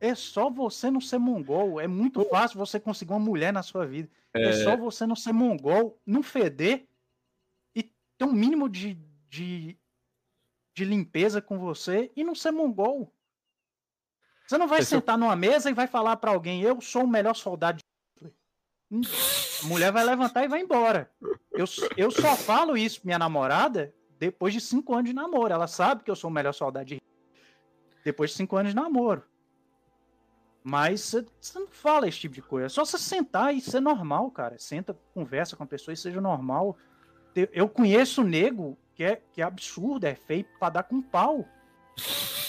É só você não ser mongol. É muito fácil você conseguir uma mulher na sua vida. É, é só você não ser mongol, não feder e ter um mínimo de, de de limpeza com você e não ser mongol. Você não vai Esse sentar eu... numa mesa e vai falar para alguém, eu sou o melhor soldado de... Hum, a mulher vai levantar e vai embora. Eu, eu só falo isso pra minha namorada depois de cinco anos de namoro. Ela sabe que eu sou o melhor soldado de... Depois de cinco anos de namoro. Mas você não fala esse tipo de coisa. É só você sentar e ser normal, cara. Senta, conversa com a pessoa e seja normal. Eu conheço nego que é, que é absurdo, é feio pra dar com pau.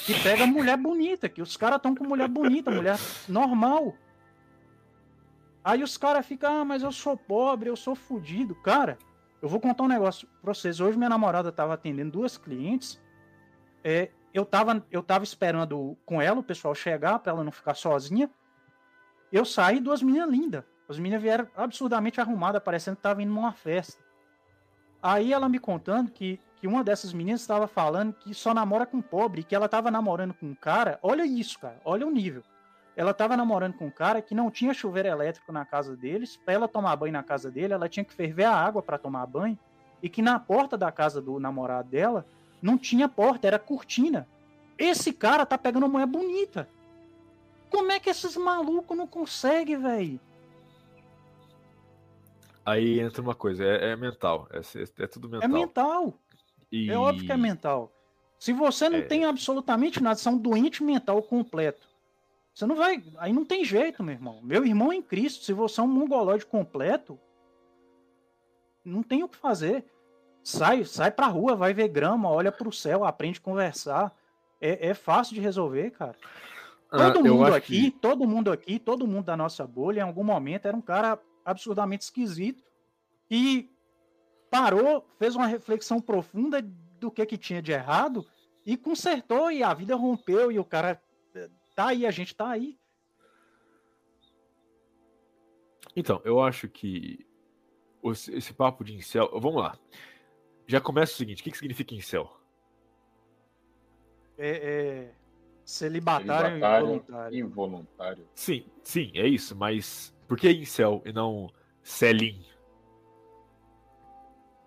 Que pega mulher bonita, que os caras estão com mulher bonita, mulher normal. Aí os caras ficam, ah, mas eu sou pobre, eu sou fudido. Cara, eu vou contar um negócio pra vocês. Hoje minha namorada tava atendendo duas clientes. É, eu, tava, eu tava esperando com ela, o pessoal chegar, pra ela não ficar sozinha. Eu saí, duas meninas lindas. As meninas vieram absurdamente arrumadas, parecendo que tava indo numa festa. Aí ela me contando que, que uma dessas meninas estava falando que só namora com pobre, que ela tava namorando com um cara. Olha isso, cara, olha o nível ela estava namorando com um cara que não tinha chuveiro elétrico na casa deles. Para ela tomar banho na casa dele, ela tinha que ferver a água para tomar banho. E que na porta da casa do namorado dela não tinha porta, era cortina. Esse cara tá pegando uma mulher bonita. Como é que esses malucos não conseguem, velho? Aí entra uma coisa, é, é mental. É, é, tudo mental. É mental. E... É óbvio que é mental. Se você não é... tem absolutamente nada, você é um doente mental completo. Você não vai. Aí não tem jeito, meu irmão. Meu irmão em Cristo, se você é um mongolóide completo, não tem o que fazer. Sai, sai pra rua, vai ver grama, olha pro céu, aprende a conversar. É, é fácil de resolver, cara. Ah, todo mundo aqui, que... todo mundo aqui, todo mundo da nossa bolha, em algum momento, era um cara absurdamente esquisito e parou, fez uma reflexão profunda do que que tinha de errado e consertou e a vida rompeu e o cara tá aí, a gente tá aí. Então, eu acho que esse papo de incel. Vamos lá. Já começa o seguinte: o que, que significa incel? É, é celibatário, celibatário involuntário. involuntário. Sim, sim, é isso, mas por que incel e não celim?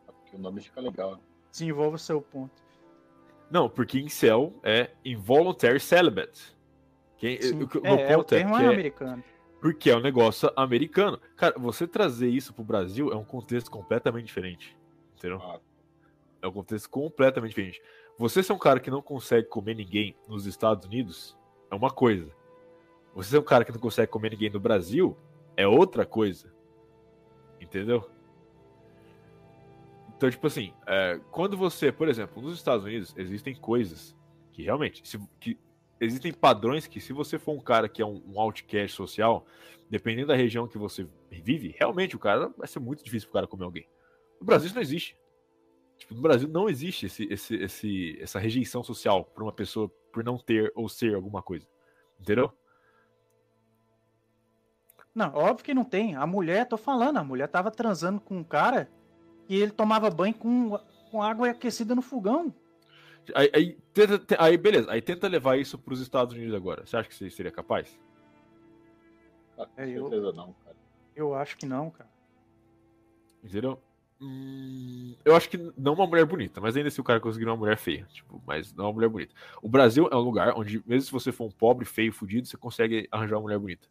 Porque o nome fica legal. Desenvolva o seu ponto. Não, porque incel é involuntary celibate. Quem, o, é, é, o termo é, é americano. Porque é um negócio americano. Cara, você trazer isso pro Brasil é um contexto completamente diferente. Entendeu? Ah. É um contexto completamente diferente. Você ser um cara que não consegue comer ninguém nos Estados Unidos é uma coisa. Você ser um cara que não consegue comer ninguém no Brasil é outra coisa. Entendeu? Então, tipo assim, é, quando você, por exemplo, nos Estados Unidos existem coisas que realmente, se, que existem padrões que, se você for um cara que é um, um outcast social, dependendo da região que você vive, realmente o cara vai ser muito difícil pro cara comer alguém. No Brasil isso não existe. Tipo, no Brasil não existe esse, esse, esse, essa rejeição social por uma pessoa por não ter ou ser alguma coisa. Entendeu? Não, óbvio que não tem. A mulher, tô falando, a mulher tava transando com um cara e ele tomava banho com, com água aquecida no fogão. Aí, aí, tenta, aí, beleza, aí tenta levar isso para os Estados Unidos agora. Você acha que você seria capaz? Ah, com é, certeza eu, não, cara. Eu acho que não, cara. Entendeu? Hum, eu acho que não uma mulher bonita, mas ainda se assim o cara conseguir uma mulher feia, tipo, mas não uma mulher bonita. O Brasil é um lugar onde, mesmo se você for um pobre, feio, fudido, você consegue arranjar uma mulher bonita.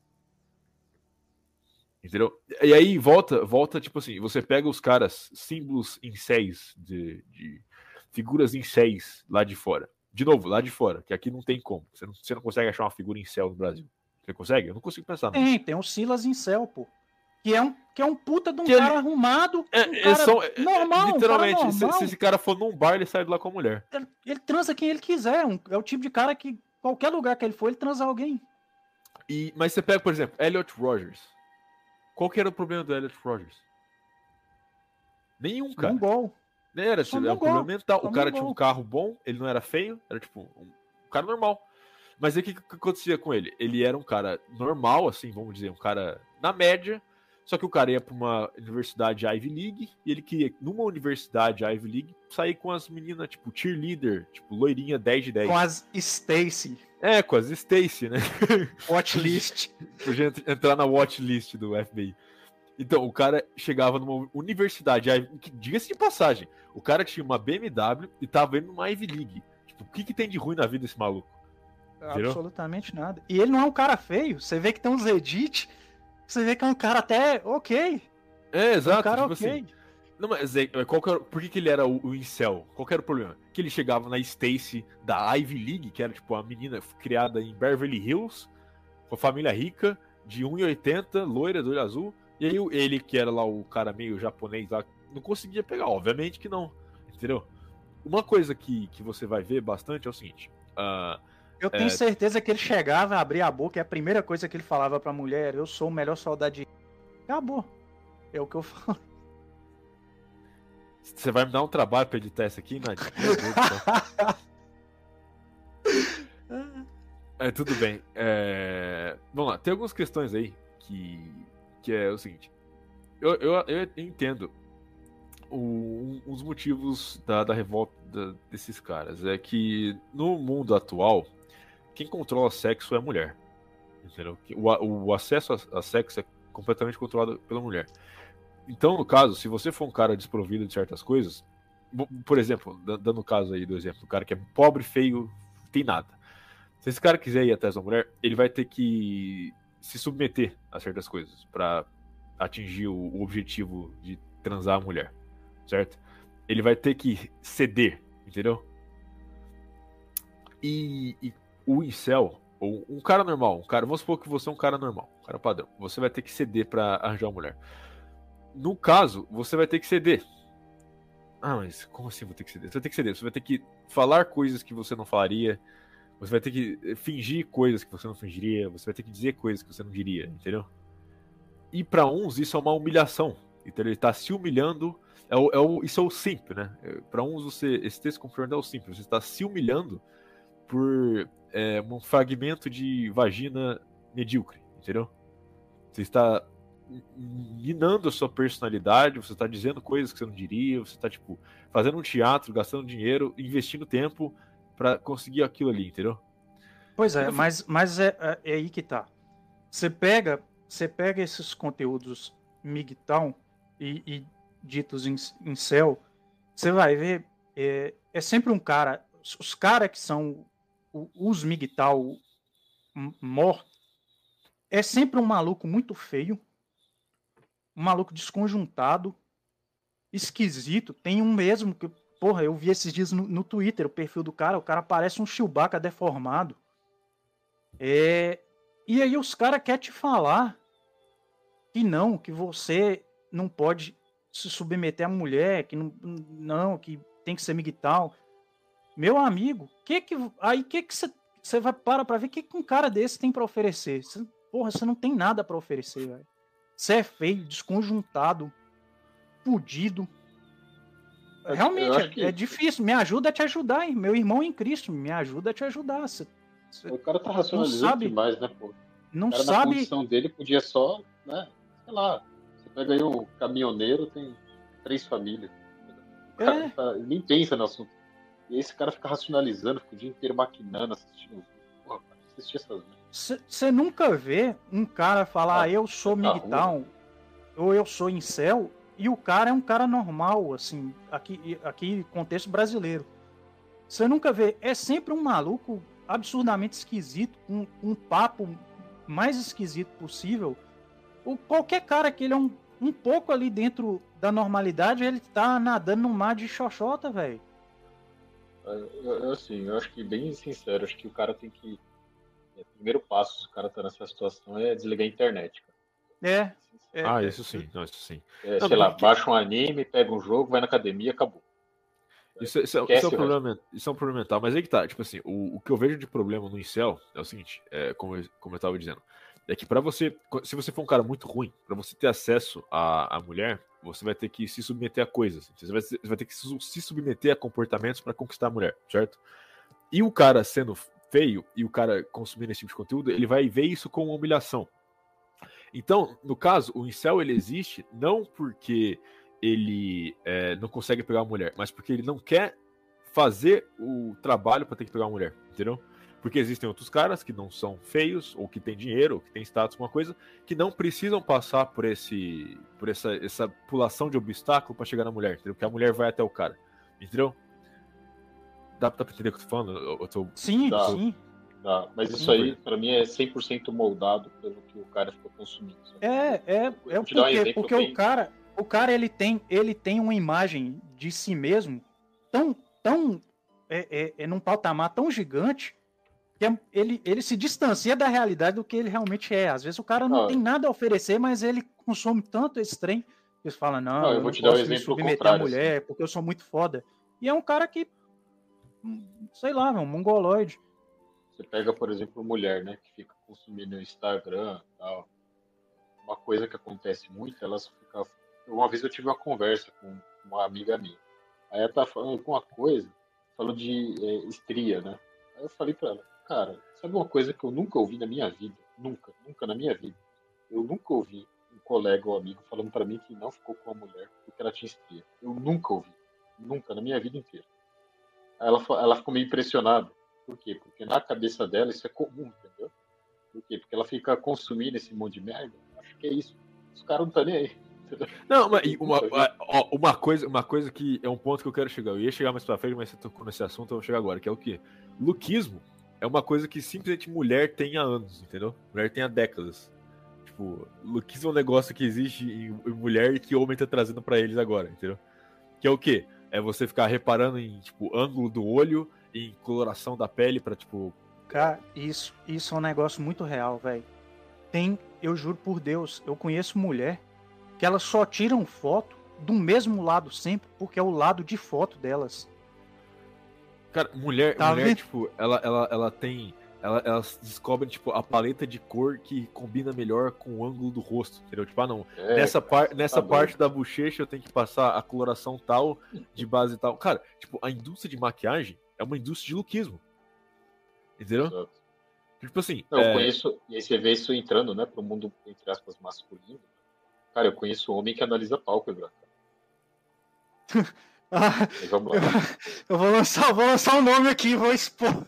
Entendeu? E aí volta, volta, tipo assim, você pega os caras, símbolos em seis de, de figuras em céus lá de fora. De novo, lá de fora, que aqui não tem como. Você não, você não consegue achar uma figura em céu no Brasil. Você consegue? Eu não consigo pensar. Tem, tem o Silas em céu, pô. Que é um, que é um puta de um que cara ele... arrumado. É, um cara são, é, normal. Literalmente, um normal. Se, se, esse cara for num bar, ele sai de lá com a mulher. Ele, ele transa quem ele quiser. Um, é o tipo de cara que, qualquer lugar que ele for, ele transa alguém. E, mas você pega, por exemplo, Elliot Rogers. Qual que era o problema do Elliot Rogers? Nenhum, cara. Um gol. Era, tipo, era um problema mental. O cara tinha um carro bom, ele não era feio, era tipo um cara normal. Mas aí o que, que acontecia com ele? Ele era um cara normal, assim, vamos dizer, um cara na média, só que o cara ia para uma universidade Ivy League e ele queria, numa universidade Ivy League, sair com as meninas, tipo, cheerleader, tipo, loirinha 10 de 10. Com as Stacy. É, com as Stacy, né? [laughs] Watchlist. Podia entrar na watchlist do FBI. Então, o cara chegava numa universidade, diga-se de passagem, o cara tinha uma BMW e tava indo numa Ivy League. Tipo, o que, que tem de ruim na vida desse maluco? Entendeu? Absolutamente nada. E ele não é um cara feio. Você vê que tem uns edits, você vê que é um cara até ok. É, exato. Um cara tipo ok. Assim, não, mas é, qual era, por que, que ele era o, o incel? Qual era o problema? Que ele chegava na Stacy da Ivy League, que era tipo a menina criada em Beverly Hills, com a família rica, de 1,80, loira, do olho azul. E aí ele, que era lá o cara meio japonês lá, não conseguia pegar. Obviamente que não. Entendeu? Uma coisa que, que você vai ver bastante é o seguinte. Uh, eu tenho é... certeza que ele chegava, abria a boca e a primeira coisa que ele falava pra mulher, eu sou o melhor soldado de. Acabou. É o que eu falo. Você vai me dar um trabalho pra editar isso aqui, Nath? [laughs] é, tudo bem. É... Vamos lá, tem algumas questões aí que, que é o seguinte. Eu, eu, eu entendo o, um, os motivos da, da revolta da, desses caras. É que no mundo atual, quem controla sexo é a mulher. Entendeu? O, o acesso a, a sexo é completamente controlado pela mulher. Então, no caso, se você for um cara desprovido de certas coisas, por exemplo, dando o caso aí do exemplo, o cara que é pobre, feio, tem nada. Se esse cara quiser ir atrás da mulher, ele vai ter que se submeter a certas coisas para atingir o, objetivo de transar a mulher, certo? Ele vai ter que ceder, entendeu? E, e o incel, ou um cara normal, um cara, vamos supor que você é um cara normal, um cara padrão, você vai ter que ceder para arranjar uma mulher. No caso, você vai ter que ceder. Ah, mas como assim vou ter que ceder? Você vai ter que ceder, você vai ter que falar coisas que você não falaria, você vai ter que eh, fingir coisas que você não fingiria, você vai ter que dizer coisas que você não diria, entendeu? E para uns isso é uma humilhação. Então ele tá se humilhando. É o, é o, isso é o simp, né? É, para uns você, esse texto confirmando é o simp. Você está se humilhando por é, um fragmento de vagina medíocre, entendeu? Você está minando a sua personalidade, você está dizendo coisas que você não diria, você está tipo fazendo um teatro, gastando dinheiro, investindo tempo para conseguir aquilo ali, entendeu? Pois é, mas, mas é, é, é, aí que tá. Você pega, você pega esses conteúdos MGTOW e, e ditos em, em céu, você vai ver, é, é sempre um cara, os caras que são os MGTOW mortos, é sempre um maluco muito feio, um maluco desconjuntado, esquisito. Tem um mesmo que, porra, eu vi esses dias no, no Twitter o perfil do cara, o cara parece um Chewbacca deformado. É... E aí os caras querem te falar que não, que você não pode se submeter à mulher, que não, não que tem que ser migtal. Meu amigo, que que aí que que você vai para para ver que que um cara desse tem para oferecer? Cê, porra, você não tem nada para oferecer, velho. Você é feio, desconjuntado, fudido. Realmente, que... é, difícil. Me ajuda a te ajudar, hein? Meu irmão em Cristo, me ajuda a te ajudar. Cê, cê o cara tá racionalizando sabe, demais, né, pô? Não o cara, sabe. Na condição dele podia só, né? Sei lá. Você pega aí um caminhoneiro, tem três famílias. é. tá, nem pensa no assunto. E aí esse cara fica racionalizando, fica o dia inteiro maquinando, assistindo. Porra, assistir essas você nunca vê um cara falar, ah, eu sou tá Migtown, ou eu sou incel, e o cara é um cara normal, assim, aqui, aqui contexto brasileiro. Você nunca vê, é sempre um maluco absurdamente esquisito, um, um papo mais esquisito possível. O, qualquer cara que ele é um, um pouco ali dentro da normalidade, ele tá nadando no mar de xoxota, velho. Eu, assim, eu acho que, bem sincero, acho que o cara tem que o é, primeiro passo, se o cara tá nessa situação, é desligar a internet. Cara. É, é. Ah, isso sim, não, isso sim. É, não, sei lá, baixa um anime, pega um jogo, vai na academia, acabou. Isso, isso, é, isso, é um problema, isso é um problema mental, mas aí que tá, tipo assim, o, o que eu vejo de problema no incel é o seguinte, é, como, eu, como eu tava dizendo, é que para você, se você for um cara muito ruim, para você ter acesso à, à mulher, você vai ter que se submeter a coisas, você vai, você vai ter que se submeter a comportamentos para conquistar a mulher, certo? E o cara sendo feio e o cara consumindo esse tipo de conteúdo, ele vai ver isso como uma humilhação. Então, no caso, o incel ele existe não porque ele é, não consegue pegar uma mulher, mas porque ele não quer fazer o trabalho para ter que pegar uma mulher, entendeu? Porque existem outros caras que não são feios, ou que têm dinheiro, ou que têm status, alguma coisa, que não precisam passar por esse por essa, essa pulação de obstáculo para chegar na mulher, entendeu? Porque a mulher vai até o cara, entendeu? Dá, dá pra entender o que eu tô falando? Eu tô... Sim, dá, sim. Dá. Mas isso aí, pra mim, é 100% moldado pelo que o cara ficou consumindo. Sabe? É, é, é porque, um porque o cara, o cara ele tem, ele tem uma imagem de si mesmo tão, tão é, é, é num patamar tão gigante ele, ele se distancia da realidade do que ele realmente é. Às vezes o cara não, tem nada a oferecer, mas ele consome tanto esse trem que eles falam, não, não eu, vou te dar um exemplo me submeter à mulher assim. porque eu sou muito foda. E é um cara que, sei lá, é um mongoloide. Você pega, por exemplo, mulher, né, que fica consumindo Instagram tal. Uma coisa que acontece muito, elas ficam. Uma vez eu tive uma conversa com uma amiga minha. Aí ela tá falando uma coisa, falou de é, estria, né? Aí eu falei pra ela, cara, sabe uma coisa que eu nunca ouvi na minha vida? Nunca, nunca na minha vida. Eu nunca ouvi um colega ou amigo falando para mim que não ficou com a mulher porque ela tinha estria. Eu nunca ouvi. Nunca, na minha vida inteira. Ela, ela ficou meio impressionada. Por quê? Porque na cabeça dela isso é comum, entendeu? Por quê? Porque ela fica consumindo esse monte de merda. Acho que é isso. Os caras não estão nem aí. [laughs] Não, mas uma, uma, coisa, uma coisa que é um ponto que eu quero chegar. Eu ia chegar mais pra frente, mas você tocou nesse assunto, eu vou chegar agora, que é o quê? Luquismo é uma coisa que simplesmente mulher tem há anos, entendeu? Mulher tem há décadas. Tipo, luquismo é um negócio que existe em, mulher e que homem tá trazendo para eles agora, entendeu? Que é o quê? É você ficar reparando em, tipo, ângulo do olho, em coloração da pele para tipo. Cara, isso, isso é um negócio muito real, velho. Tem, eu juro por Deus, eu conheço mulher que elas só tiram foto do mesmo lado sempre, porque é o lado de foto delas. Cara, mulher, tá mulher tipo, ela, ela, ela tem. Ela, elas descobrem, tipo, a paleta de cor que combina melhor com o ângulo do rosto, entendeu? Tipo, ah, não. É, nessa par, nessa tá parte da bochecha eu tenho que passar a coloração tal, de base tal. Cara, tipo, a indústria de maquiagem é uma indústria de lookismo. Entendeu? Exato. Tipo assim. Não, é... Eu conheço, e aí você vê isso entrando, né, pro mundo, entre aspas, masculino. Cara, eu conheço homem que analisa pálpebra. [laughs] Ah, vamos lá. Eu, [laughs] eu, vou lançar, vou lançar um nome aqui, vou expor.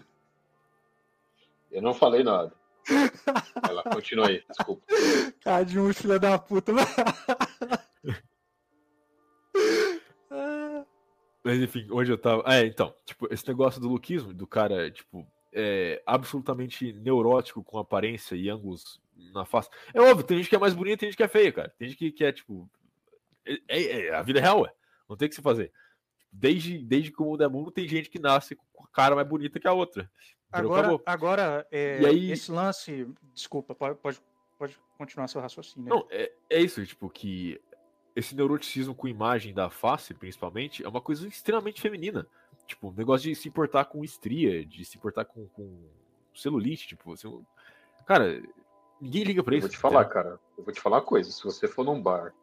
Eu não falei nada. Vai lá, continua aí, desculpa. Cadinho, filha da puta. Mas enfim, onde eu tava. É, então, tipo, esse negócio do lookismo, do cara, tipo, é absolutamente neurótico com aparência e ângulos na face. É óbvio, tem gente que é mais bonita, tem gente que é feia, cara. Tem gente que, que é, tipo. É, é, é a vida é real, é. Não tem o que se fazer desde, desde que o mundo é mundo, tem gente que nasce com a cara mais bonita que a outra. Agora, agora é, aí... esse lance. Desculpa, pode, pode, pode continuar seu raciocínio. Não, é, é isso, tipo, que esse neuroticismo com imagem da face, principalmente, é uma coisa extremamente feminina. Tipo, o negócio de se importar com estria, de se importar com, com celulite, tipo, assim, cara, ninguém liga pra eu isso. Eu vou te falar, cara, eu vou te falar uma coisa. Se você for num bar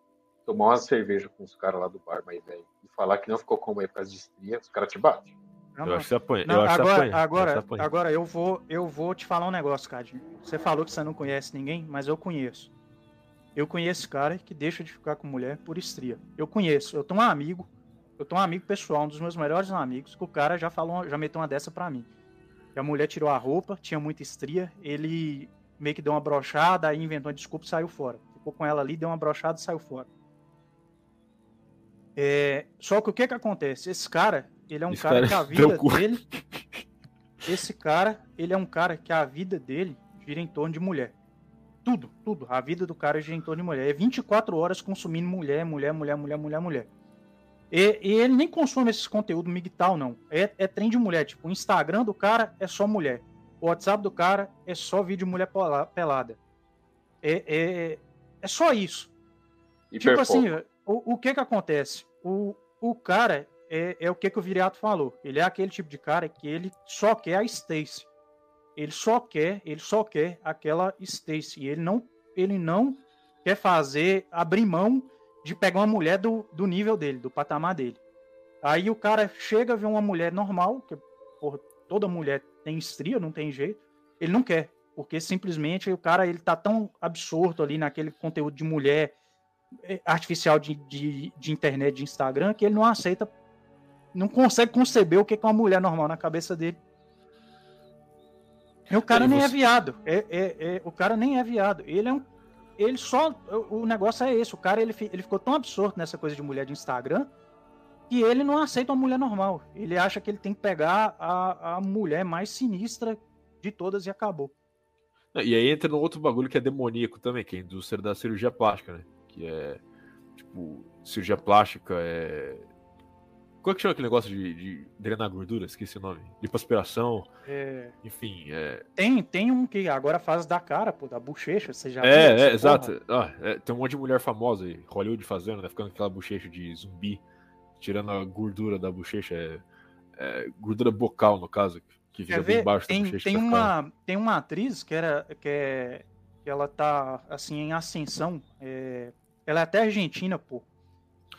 tomar uma cerveja com os caras lá do bar mais velho e falar que não ficou com uma por causa de estria, os caras te batem. Não, eu acho que você apanha. Não, eu acho agora, apanha. Agora, apanha. agora eu vou, eu vou te falar um negócio, Cadinho. Você falou que você não conhece ninguém, mas eu conheço. Eu conheço cara que deixa de ficar com mulher por estria. Eu conheço. Eu tenho um amigo, eu tenho um amigo pessoal, um dos meus melhores amigos, que o cara já falou, já meteu uma dessa pra mim. Que a mulher tirou a roupa, tinha muita estria, ele meio que deu uma brochada, aí inventou uma desculpa e saiu fora. Ficou com ela ali, deu uma brochada e saiu fora. É, só que o que que acontece? Esse cara, ele é um cara, cara, que a [laughs] vida dele. Esse cara, ele é um cara que a vida dele gira em torno de mulher. Tudo, tudo. A vida do cara gira em torno de mulher. É 24 horas consumindo mulher, mulher, mulher, mulher, mulher, mulher. E, e ele nem consome esses conteúdo migtal, não. É, é trem de mulher. Tipo, o Instagram do cara é só mulher. O WhatsApp do cara é só vídeo de mulher pelada. É, é, é só isso. tipo assim, o, o que que acontece? O, o cara é, é o que, que o Viriato falou. Ele é aquele tipo de cara que ele só quer a Stacy. Ele só quer, ele só quer aquela Stacy. Ele não, ele não quer fazer, abrir mão de pegar uma mulher do, do nível dele, do patamar dele. Aí o cara chega, vê uma mulher normal, que porra, toda mulher tem estria, não tem jeito. Ele não quer, porque simplesmente o cara ele tá tão absorto ali naquele conteúdo de mulher artificial de, de, de, internet, de Instagram, que ele não aceita, não consegue conceber o que é uma mulher normal na cabeça dele. E o cara nem é é viado. É, é, é, o cara nem é viado. Ele é um. Ele só. O negócio é esse. O cara ele, ele ficou tão absorto nessa coisa de mulher de Instagram que ele não aceita uma mulher normal. Ele acha que ele tem que pegar a, a mulher mais sinistra de todas e acabou. E aí entra no outro bagulho que é demoníaco também, que é a indústria da cirurgia plástica, né? Que é tipo cirurgia plástica, é Qual é que chama aquele negócio de, de drenar gordura? Esqueci o nome. Lipoaspiração. É, Enfim, é. tem, tem um que agora faz da cara, pô, da bochecha, você já viu É, essa é, exato. Ah, é, tem um monte de mulher famosa aí, Hollywood fazendo, né? Ficando aquela bochecha de zumbi, tirando a gordura da bochecha. É, é, gordura bocal, no caso, que fica Quer bem ver? embaixo da Tem, bochecha. tem, uma, tem uma atriz que era que, é, que ela tá assim em ascensão. é, ela é até argentina, pô.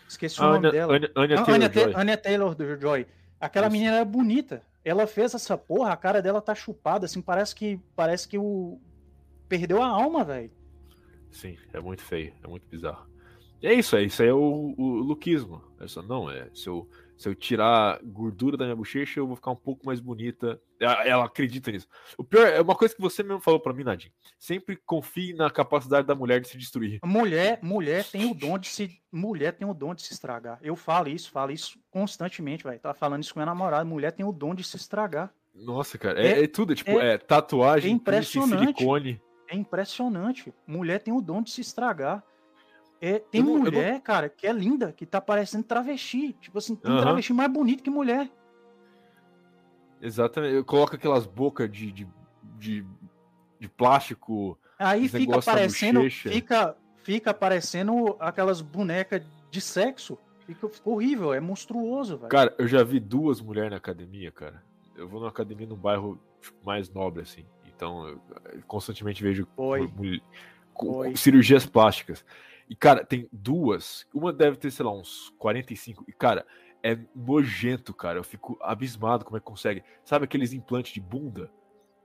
Esqueci o Ah, nome dela. Anya, Anya Taylor Anya, Ta- Joy. Anya Taylor do Joy. Aquela Isso. menina é bonita. Ela fez essa porra, a cara dela tá chupada, assim, parece que parece que o perdeu a alma, velho. Sim, é muito feio, é muito bizarro. É isso, é isso aí é o, o luquismo. É só, não, é. Se eu, se eu tirar gordura da minha bochecha, eu vou ficar um pouco mais bonita. Ela, ela acredita nisso. O pior é uma coisa que você mesmo falou pra mim, Nadine. Sempre confie na capacidade da mulher de se destruir. Mulher, mulher tem o dom de se mulher tem o dom de se estragar. Eu falo isso, falo isso constantemente, velho. Tava falando isso com minha namorada, mulher tem o dom de se estragar. Nossa, cara, é, É- é tudo, tipo, é- é, tatuagem, é impressionante. silicone. É impressionante. Mulher tem o dom de se estragar. É, tem não- eu não- mulher, cara, que é linda, que tá parecendo travesti. Tipo assim, tem Aham. travesti mais bonito que mulher. Exatamente. Eu coloco aquelas bocas de, de, de, de plástico. Aí fica parecendo, fica, fica parecendo aquelas bonecas de sexo. Fica, fica horrível, é monstruoso, velho. Cara, eu já vi duas mulheres na academia, cara. Eu vou numa academia num bairro tipo, mais nobre, assim. Então, eu constantemente vejo Oi. mul- com- Oi. cirurgias plásticas. E, cara, tem duas. Uma deve ter, sei lá, uns 45. E, cara, é nojento, cara. Eu fico abismado como é que consegue. Sabe aqueles implantes de bunda?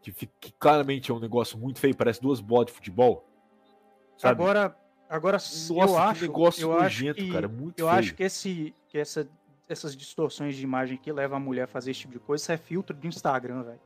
Que, fica, que claramente é um negócio muito feio, parece duas bolas de futebol. Sabe? Agora, agora eu Nossa, que acho, negócio eu acho nojento, que, cara. Muito eu feio. acho que esse, que essa, essas distorções de imagem que levam a mulher a fazer esse tipo de coisa, isso é filtro de Instagram, velho.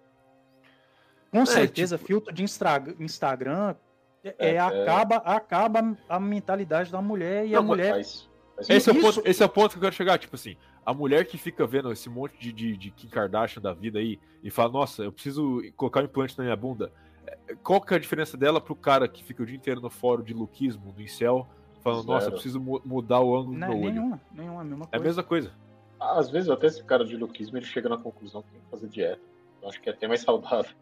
Com certeza, tipo- filtro de Instra- Instagram é, É, é. acaba, acaba a mentalidade da mulher e a Não, mas mulher. Faz Esse é, ponto, esse é o ponto que eu quero chegar. Tipo assim, a mulher que fica vendo esse monte de, de, de Kim Kardashian da vida aí e fala, nossa, eu preciso colocar um implante na minha bunda. É, Qual que é a diferença dela pro cara que fica o dia inteiro no fórum de luquismo, do incel, falando, nossa, eu Zero. preciso mu- mudar o ângulo do Não, meu olho. nenhuma, nenhuma, a mesma É a coisa. mesma coisa. Às vezes até esse cara de luquismo ele chega na conclusão que tem que fazer dieta. Eu acho que é até mais saudável.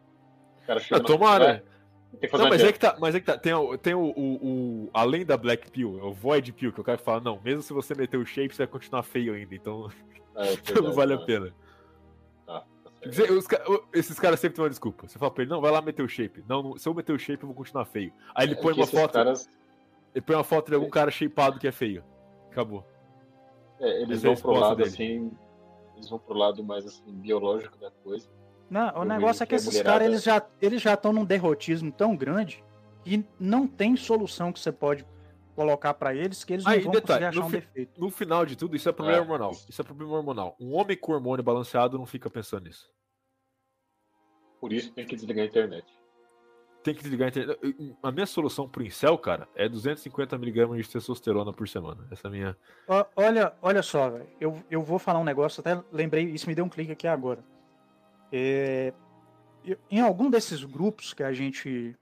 O cara chega Ah, na tomara. conclusão, "É, Não, mas é que tá, mas é que tá. Tem, o, tem o, o, o- Além da Black Pill, é o Void Pill, que o cara fala, não, mesmo se você meter o shape, você vai continuar feio ainda, então [laughs] É, não verdade, vale a tá, pena. tá, tá o- esses caras sempre têm uma desculpa. Você fala pra ele, não, vai lá meter o shape. Não, não, se eu meter o shape, eu vou continuar feio. Aí ele É põe uma foto. caras, Ele põe uma foto de algum cara shapeado que é feio. Acabou. é, eles Essa é vão pro lado dele. assim, eles vão pro lado mais assim biológico da coisa. Não, o negócio é que esses caras eles já eles já estão num derrotismo tão grande que não tem solução que você pode colocar pra eles que eles não Aí, vão detalhe, conseguir achar no um fi- defeito. No final de tudo, isso é problema É. hormonal. Isso é problema hormonal. Um homem com hormônio balanceado não fica pensando nisso. Por isso tem que desligar a internet. Tem que desligar a internet. A minha solução pro incel, cara, é 250mg de testosterona por semana. Essa é a minha. Olha, olha só, velho. Eu, eu vou falar um negócio, até lembrei, isso me deu um clique aqui agora. É, em algum desses grupos que a gente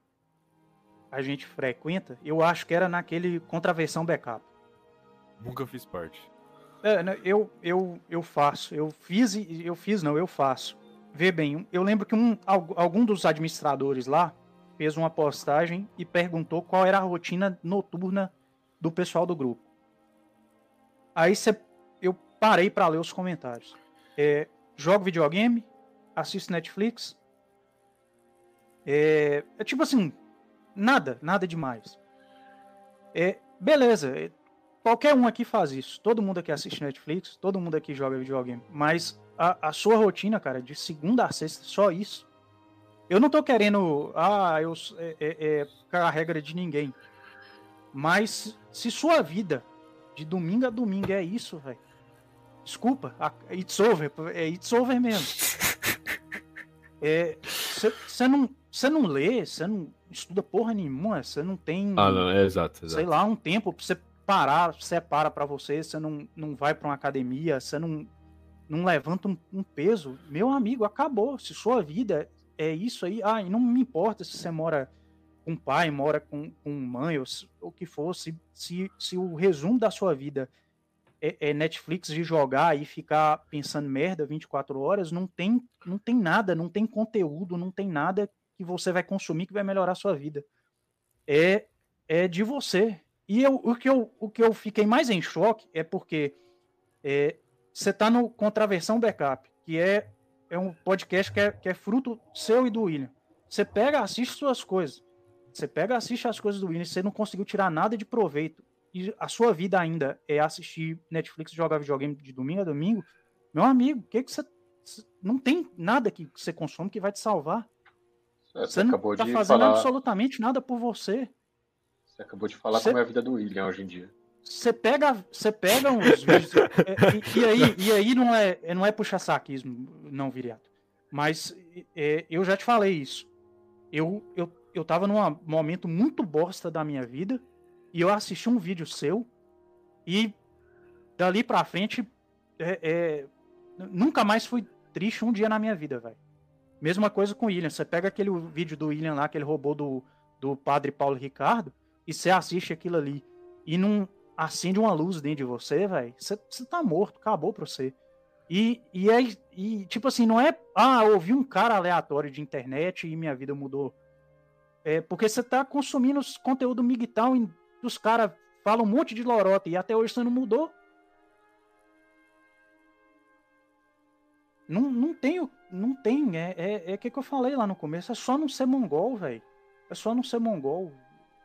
a gente frequenta, eu acho que era naquele contraversão backup. Nunca fiz parte. É, né, eu, eu, eu faço, eu fiz e eu fiz, não, eu faço. Vê bem, eu lembro que um, algu- algum dos administradores lá fez uma postagem e perguntou qual era a rotina noturna do pessoal do grupo. Aí cê, eu parei para ler os comentários. É, jogo videogame, assisto Netflix. É, é tipo assim, nada, nada demais. É, beleza, é, qualquer um aqui faz isso. Todo mundo aqui assiste Netflix, todo mundo aqui joga videogame. Mas a, a sua rotina, cara, de segunda a sexta, só isso. Eu não tô querendo. Ah, eu. É, é, é, a regra de ninguém. Mas se sua vida de domingo a domingo é isso, velho. Desculpa, it's over. É it's over mesmo. Você não, cê não lê, você não estuda porra nenhuma, você não tem Ah, não, é exato, exato. sei lá, um tempo pra você parar, separa pra você, você não, não vai pra uma academia, você não, não levanta um, um peso. Meu amigo, acabou. Se sua vida é isso aí, ah, e não me importa se você mora com pai, mora com, com mãe, ou se- o que for, se, se, se o resumo da sua vida é, é, Netflix de jogar e ficar pensando merda 24 horas, não tem, não tem nada, não tem conteúdo, não tem nada que você vai consumir que vai melhorar a sua vida. É, é de você. E eu, o, que eu, o que eu fiquei mais em choque é porque é, você está no Contraversão Backup, que é, é um podcast que é, que é fruto seu e do William. Você pega, assiste suas coisas. Você pega, assiste as coisas do William, você não conseguiu tirar nada de proveito e a sua vida ainda é assistir Netflix, jogar videogame de domingo a domingo, meu amigo, que que você não tem nada que você consome que vai te salvar. É, você, você não está fazendo falar... absolutamente nada por você. Você acabou de falar você... como é a vida do William hoje em dia. Você pega, você pega uns [laughs] vídeos é, e, e, aí, e aí não é, não é puxar saquismo, não viriato. Mas é, eu já te falei isso. Eu, eu, eu tava num momento muito bosta da minha vida e eu assisti um vídeo seu e dali pra frente é, é, nunca mais fui triste um dia na minha vida, velho. Mesma coisa com o William. Você pega aquele vídeo do William lá, aquele robô do, do padre Paulo Ricardo, e você assiste aquilo ali e não acende uma luz dentro de você, velho. Você, tá morto, acabou pra você. E, e, é, e, tipo assim, não é. Ah, ouvi um cara aleatório de internet e minha vida mudou. É porque você tá consumindo conteúdo migtal em os caras falam um monte de lorota e até hoje você não mudou. Não, não tem, não tem, é, é, é que, que eu falei lá no começo, é só não ser mongol, velho. É só não ser mongol.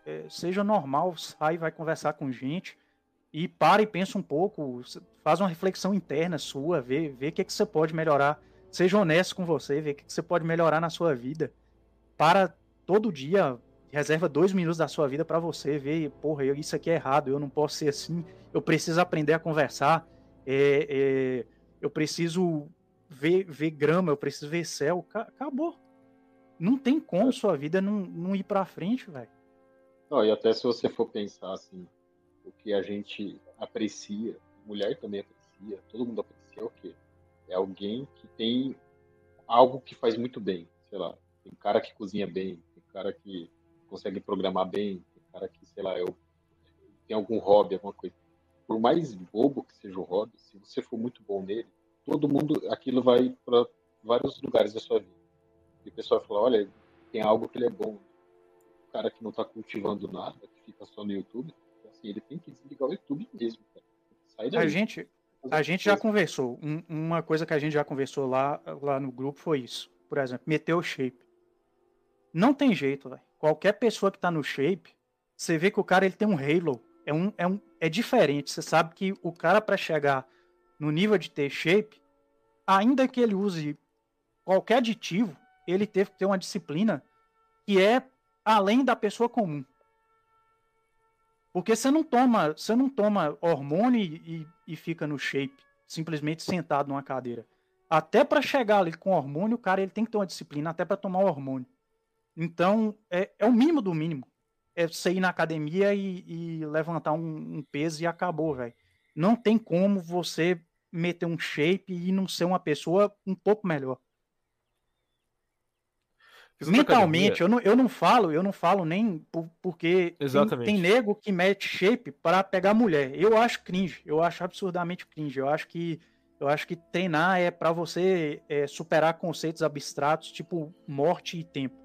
É, seja normal, sai, vai conversar com gente e para e pensa um pouco, faz uma reflexão interna sua, vê, vê o que, que você pode melhorar. Seja honesto com você, vê o que, que você pode melhorar na sua vida. Para todo dia reserva dois minutos da sua vida para você ver, porra, eu, isso aqui é errado, eu não posso ser assim, eu preciso aprender a conversar, é, é, eu preciso ver, ver grama, eu preciso ver céu, acabou. Não tem como sua vida não, não ir para frente, velho. E até se você for pensar assim, o que a gente aprecia, mulher também aprecia, todo mundo aprecia é o quê? É alguém que tem algo que faz muito bem, sei lá, tem cara que cozinha bem, tem cara que consegue programar bem, tem cara que, sei lá, eu tem algum hobby, alguma coisa. Por mais bobo que seja o hobby, se você for muito bom nele, todo mundo, aquilo vai para vários lugares da sua vida. E o pessoal fala, olha, tem algo que ele é bom. O cara que não está cultivando nada, que fica só no YouTube, assim, ele tem que desligar o YouTube mesmo. A gente, a gente já conversou. Um, uma coisa que a gente já conversou lá, lá no grupo foi isso. Por exemplo, meter o shape. Não tem jeito, velho qualquer pessoa que tá no shape, você vê que o cara ele tem um halo. É, um, é, um, é diferente. Você sabe que o cara, para chegar no nível de ter shape, ainda que ele use qualquer aditivo, ele teve que ter uma disciplina que é além da pessoa comum. Porque você não toma, você não toma hormônio e, e fica no shape, simplesmente sentado numa cadeira. Até para chegar ali com hormônio, o cara ele tem que ter uma disciplina até para tomar o hormônio. Então, é, é o mínimo do mínimo. É você ir na academia e, e levantar um, um, peso e acabou, velho. Não tem como você meter um shape e não ser uma pessoa um pouco melhor. Mentalmente, eu não, eu não falo, eu não falo nem por, porque Exatamente. Tem, tem nego que mete shape para pegar mulher. Eu acho cringe, eu acho absurdamente cringe. Eu acho que eu acho que treinar é para você é, superar conceitos abstratos tipo morte e tempo.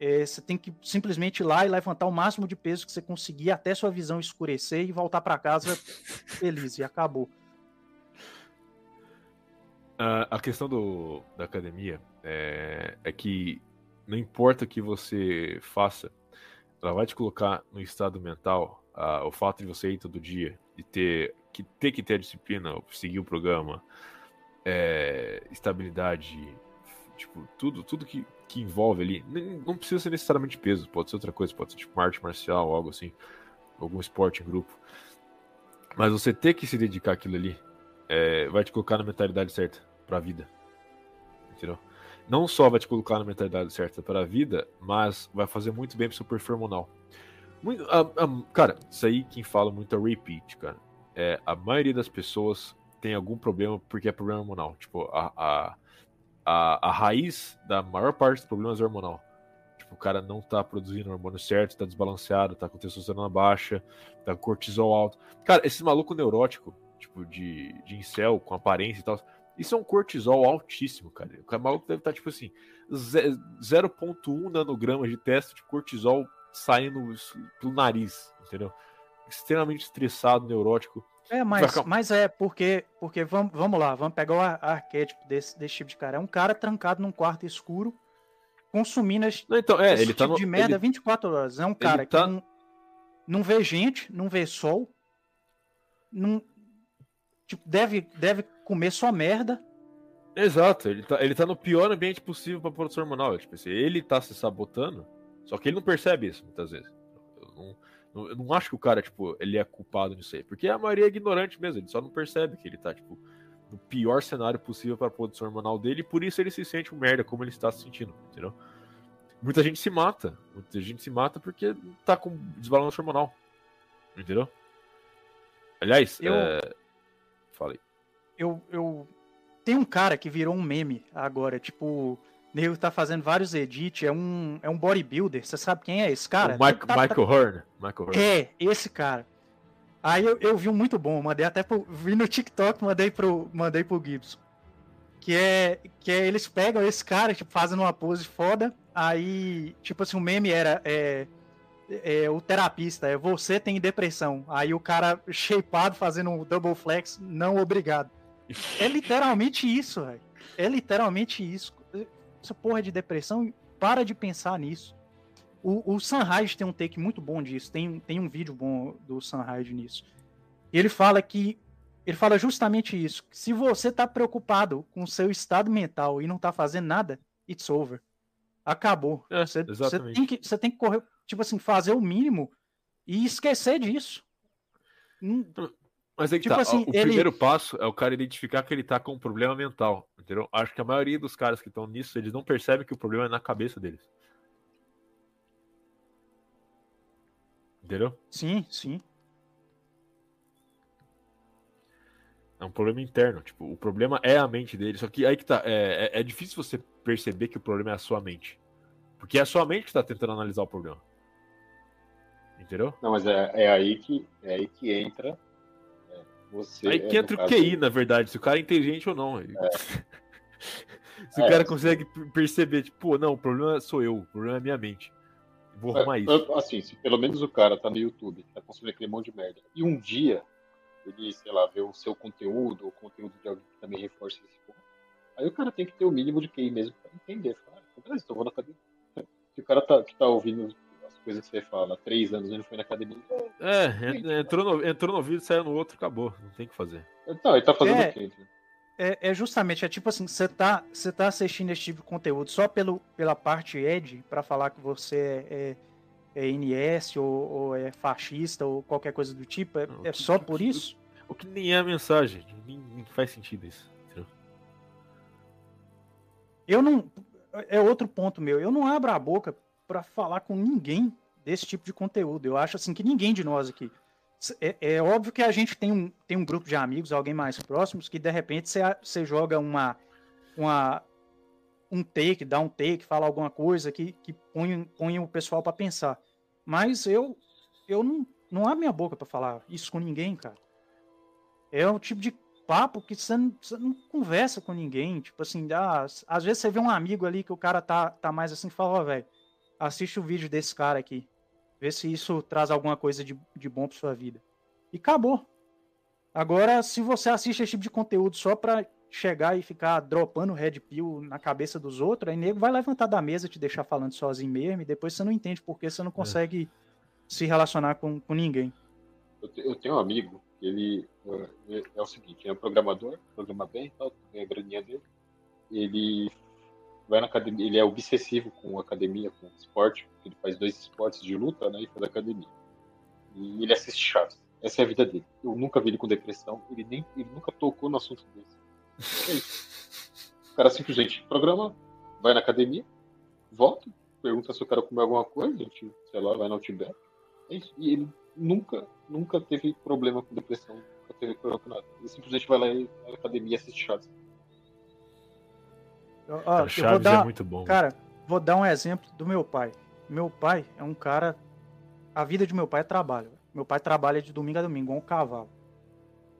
É, você tem que simplesmente ir lá e levantar o máximo de peso que você conseguir até sua visão escurecer e voltar para casa feliz e acabou. Uh, a questão do, da academia é, é, que não importa o que você faça, ela vai te colocar no estado mental. Uh, o fato de você ir todo dia, de ter que ter que ter disciplina, seguir o programa, é, estabilidade, tipo tudo, tudo que que envolve ali, não precisa ser necessariamente peso, pode ser outra coisa, pode ser tipo arte marcial, algo assim, algum esporte em grupo. Mas você ter que se dedicar àquilo ali é, vai te colocar na mentalidade certa para a vida. Entendeu? Não só vai te colocar na mentalidade certa para a vida, mas vai fazer muito bem pro seu hormonal. Muito, a, a, cara, isso aí quem fala muito é repeat, cara. É, a maioria das pessoas tem algum problema porque é problema hormonal. Tipo, a, a a, a raiz da maior parte dos problemas é hormonal. Tipo, o cara não tá produzindo hormônio certo, tá desbalanceado, tá com testosterona baixa, tá com cortisol alto. Cara, esse maluco neurótico, tipo, de, de incel, com aparência e tal. Isso é um cortisol altíssimo, cara. O maluco deve estar, tá, tipo assim, 0,1 nanogramas de teste de cortisol saindo pelo nariz, entendeu? Extremamente estressado, neurótico. É, mas, mas é porque, porque vamos, vamos lá, vamos pegar o arquétipo desse, desse tipo de cara. É um cara trancado num quarto escuro, consumindo esse, então, é, esse ele tá tipo tá de merda ele, 24 horas. É um cara tá... que não, não vê gente, não vê sol, não, tipo, deve, deve comer só merda. Exato, ele tá, ele tá no pior ambiente possível pra produção hormonal. Tipo assim, ele tá se sabotando, só que ele não percebe isso muitas vezes. Eu não, eu não acho que o cara, tipo, ele é culpado nisso aí. Porque a maioria é ignorante mesmo, ele só não percebe que ele tá, tipo, no pior cenário possível para a produção hormonal dele, e por isso ele se sente um merda como ele está se sentindo, entendeu? Muita gente se mata. Muita gente se mata porque tá com desbalanço hormonal. Entendeu? Aliás, eu... é... falei. Eu, eu tem um cara que virou um meme agora, tipo, nego tá fazendo vários edits, é um, é um bodybuilder, você sabe quem é esse cara? O Mike, tá, Michael. Horn. Michael Horn. É, esse cara. Aí eu, eu vi um muito bom, mandei até pro, vi no TikTok, mandei pro, mandei pro Gibson. Que é, que é, eles pegam esse cara, tipo, fazendo uma pose foda, aí, tipo assim, o meme era, é, é, o terapista, é você tem depressão. Aí o cara shapeado fazendo um double flex, não obrigado. É literalmente isso, velho. É literalmente isso. Essa porra de depressão, para de pensar nisso. O, o Sunrise tem um take muito bom disso. Tem, tem um vídeo bom do Sunrise nisso. Ele fala que. Ele fala justamente isso. se você tá preocupado com o seu estado mental e não tá fazendo nada, it's over. Acabou. É, você, você, tem que, você tem que correr, tipo assim, fazer o mínimo e esquecer disso. Mas é que tipo tá, assim, o ele... primeiro passo é o cara identificar que ele tá com um problema mental, entendeu? Acho que a maioria dos caras que estão nisso, eles não percebem que o problema é na cabeça deles. Entendeu? Sim, sim. É um problema interno, tipo, o problema é a mente dele, só que aí que tá, é, é, é difícil você perceber que o problema é a sua mente. Porque é a sua mente que tá tentando analisar o problema. Entendeu? Não, mas é, é aí que é aí que entra você, Aí que entra o QI, na verdade, se o cara é inteligente ou não. É. [laughs] se o é, cara consegue perceber, tipo, pô, não, o problema sou eu, o problema é minha mente. Vou é, arrumar isso. Assim, se pelo menos o cara tá no YouTube, tá consumindo aquele monte de merda, e um dia ele, sei lá, vê o seu conteúdo, o conteúdo de alguém que também reforça esse ponto, aí o cara tem que ter o mínimo de QI mesmo pra entender. Falar, ah, beleza, então vou na. Se o cara tá, que tá ouvindo coisa que você fala, três anos ele foi na academia. É, entrou no, entrou no vídeo, saiu no outro, acabou. Não tem o que fazer. Então, ele tá fazendo é, o quê? É, é, justamente, é tipo assim, você tá, você tá assistindo esse tipo de conteúdo só pelo, pela parte Ed, para falar que você é, é, é NS ou, ou, é fascista ou qualquer coisa do tipo, é, não, é só por isso? O que nem é a mensagem, nem, nem faz sentido isso. Entendeu? Eu não. É outro ponto meu. Eu não abro a boca para falar com ninguém desse tipo de conteúdo. Eu acho assim que ninguém de nós aqui. É, é, óbvio que a gente tem um, tem um grupo de amigos, alguém mais próximos, que de repente você joga uma, uma um take, dá um take, fala alguma coisa que, que põe, põe o pessoal para pensar. Mas eu eu não, não abro minha boca para falar isso com ninguém, cara. É o tipo de papo que você não, não conversa com ninguém. Tipo assim, ah, às vezes você vê um amigo ali que o cara tá, tá mais assim, fala, oh, velho, assiste o vídeo desse cara aqui. Vê se isso traz alguma coisa de, de bom pra sua vida. E acabou. Agora, se você assiste esse tipo de conteúdo só pra chegar e ficar dropando red pill na cabeça dos outros, aí nego vai levantar da mesa, te deixar falando sozinho mesmo, e depois você não entende porque você não é. consegue é. se relacionar com, com ninguém. Eu, tenho um amigo, ele é, é o seguinte, é um programador, programa bem, tal, tem a graninha dele. Ele vai na academia, ele é obsessivo com academia, com esporte, ele faz dois esportes de luta, né, e faz academia. E ele assiste Chaves. Essa é a vida dele. Eu nunca vi ele com depressão, ele nem ele nunca tocou no assunto desse. É isso. O cara simplesmente programa, vai na academia, volta, pergunta se o cara comeu alguma coisa, sei lá, vai no Outback. É. E ele nunca, nunca teve problema com depressão, nunca teve problema com nada. Ele simplesmente vai lá na academia e assiste Chaves. Ó, Chaves vou dar, é muito bom. Cara, vou dar um exemplo do meu pai. Meu pai é um cara. A vida de meu pai é trabalho. Meu pai trabalha de domingo a domingo, igual um cavalo.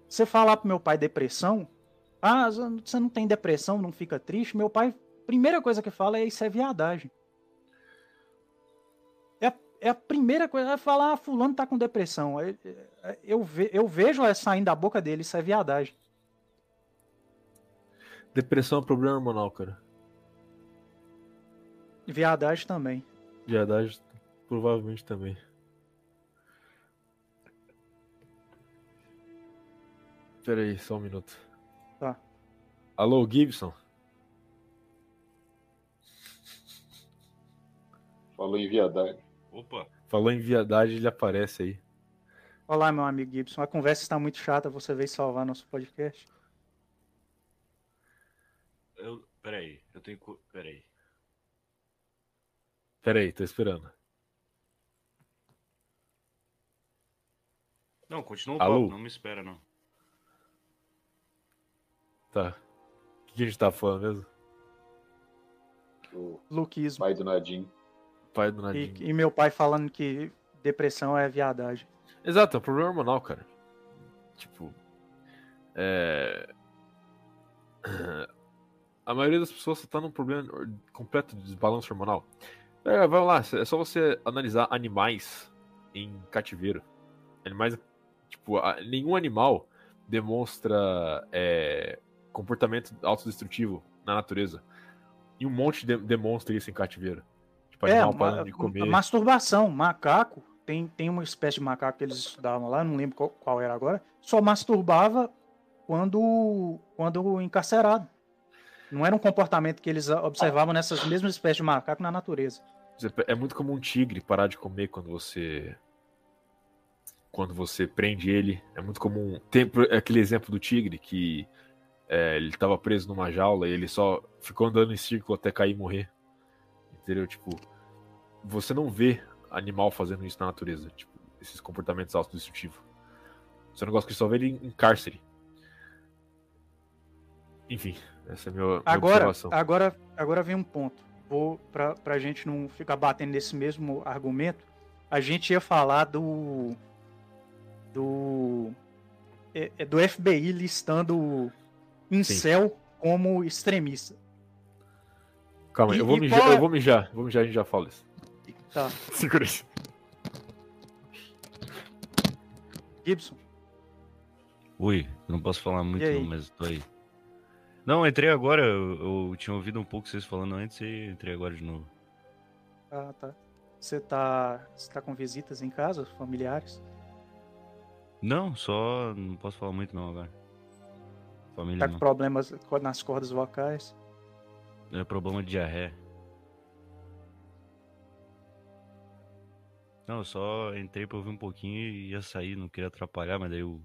você falar pro meu pai depressão, ah, você não tem depressão, não fica triste, meu pai, primeira coisa que fala é isso é viadagem. É, é a primeira coisa, é falar, ah, fulano tá com depressão. Eu, eu, ve, eu vejo saindo da boca dele, isso é viadagem. Depressão é um problema hormonal, cara. Viadagem também. Viadagem provavelmente também. Pera aí, só um minuto. Tá. Alô, Gibson? Falou em viadagem. Opa. Falou em viadagem, ele aparece aí. Olá, meu amigo Gibson. A conversa está muito chata, você veio salvar nosso podcast? Eu, peraí, eu tenho. Peraí. Peraí, tô esperando. Não, continua o papo, não me espera, não. Tá. O que a gente tá falando mesmo? O Luquismo. pai do Nadim. Pai do Nadim. E, e meu pai falando que depressão é viadagem. Exato, é um problema hormonal, cara. Tipo. É. [clears throat] A maioria das pessoas só tá num problema completo de desbalanço hormonal. É, vai lá, é só você analisar animais em cativeiro. Animais. Tipo, nenhum animal demonstra é, comportamento autodestrutivo na natureza. E um monte de, demonstra isso em cativeiro. Tipo, animal é, parando de comer. Masturbação, macaco. Tem, tem uma espécie de macaco que eles estudavam lá, não lembro qual, qual era agora. Só masturbava quando, quando encarcerado. Não era um comportamento que eles observavam nessas mesmas espécies de macaco na natureza. É muito como um tigre parar de comer quando você quando você prende ele. É muito comum. Tem aquele exemplo do tigre que é, ele estava preso numa jaula e ele só ficou andando em círculo até cair e morrer. Entendeu? Tipo, você não vê animal fazendo isso na natureza. Tipo, esses comportamentos autodestrutivos. Você não gosta que só vê ele em cárcere. Enfim, essa é a minha, minha agora, observação. Agora, agora vem um ponto. Vou pra, pra gente não ficar batendo nesse mesmo argumento. A gente ia falar do. Do. É, é do FBI listando incel Sim. como extremista. Calma aí, eu vou, mijar, é... eu vou mijar, vou mijar, a gente já fala isso. Tá. [laughs] Segura isso. Gibson. Oi, não posso falar muito não, mas tô aí. Não, entrei agora, eu, eu, tinha ouvido um pouco vocês falando antes e entrei agora de novo. Ah, tá. Você tá, você tá com visitas em casa, familiares? Não, só não posso falar muito não agora. Família tá com não. problemas nas cordas vocais? É problema de diarreia. Não, eu só entrei pra ouvir um pouquinho e ia sair, não queria atrapalhar, mas daí o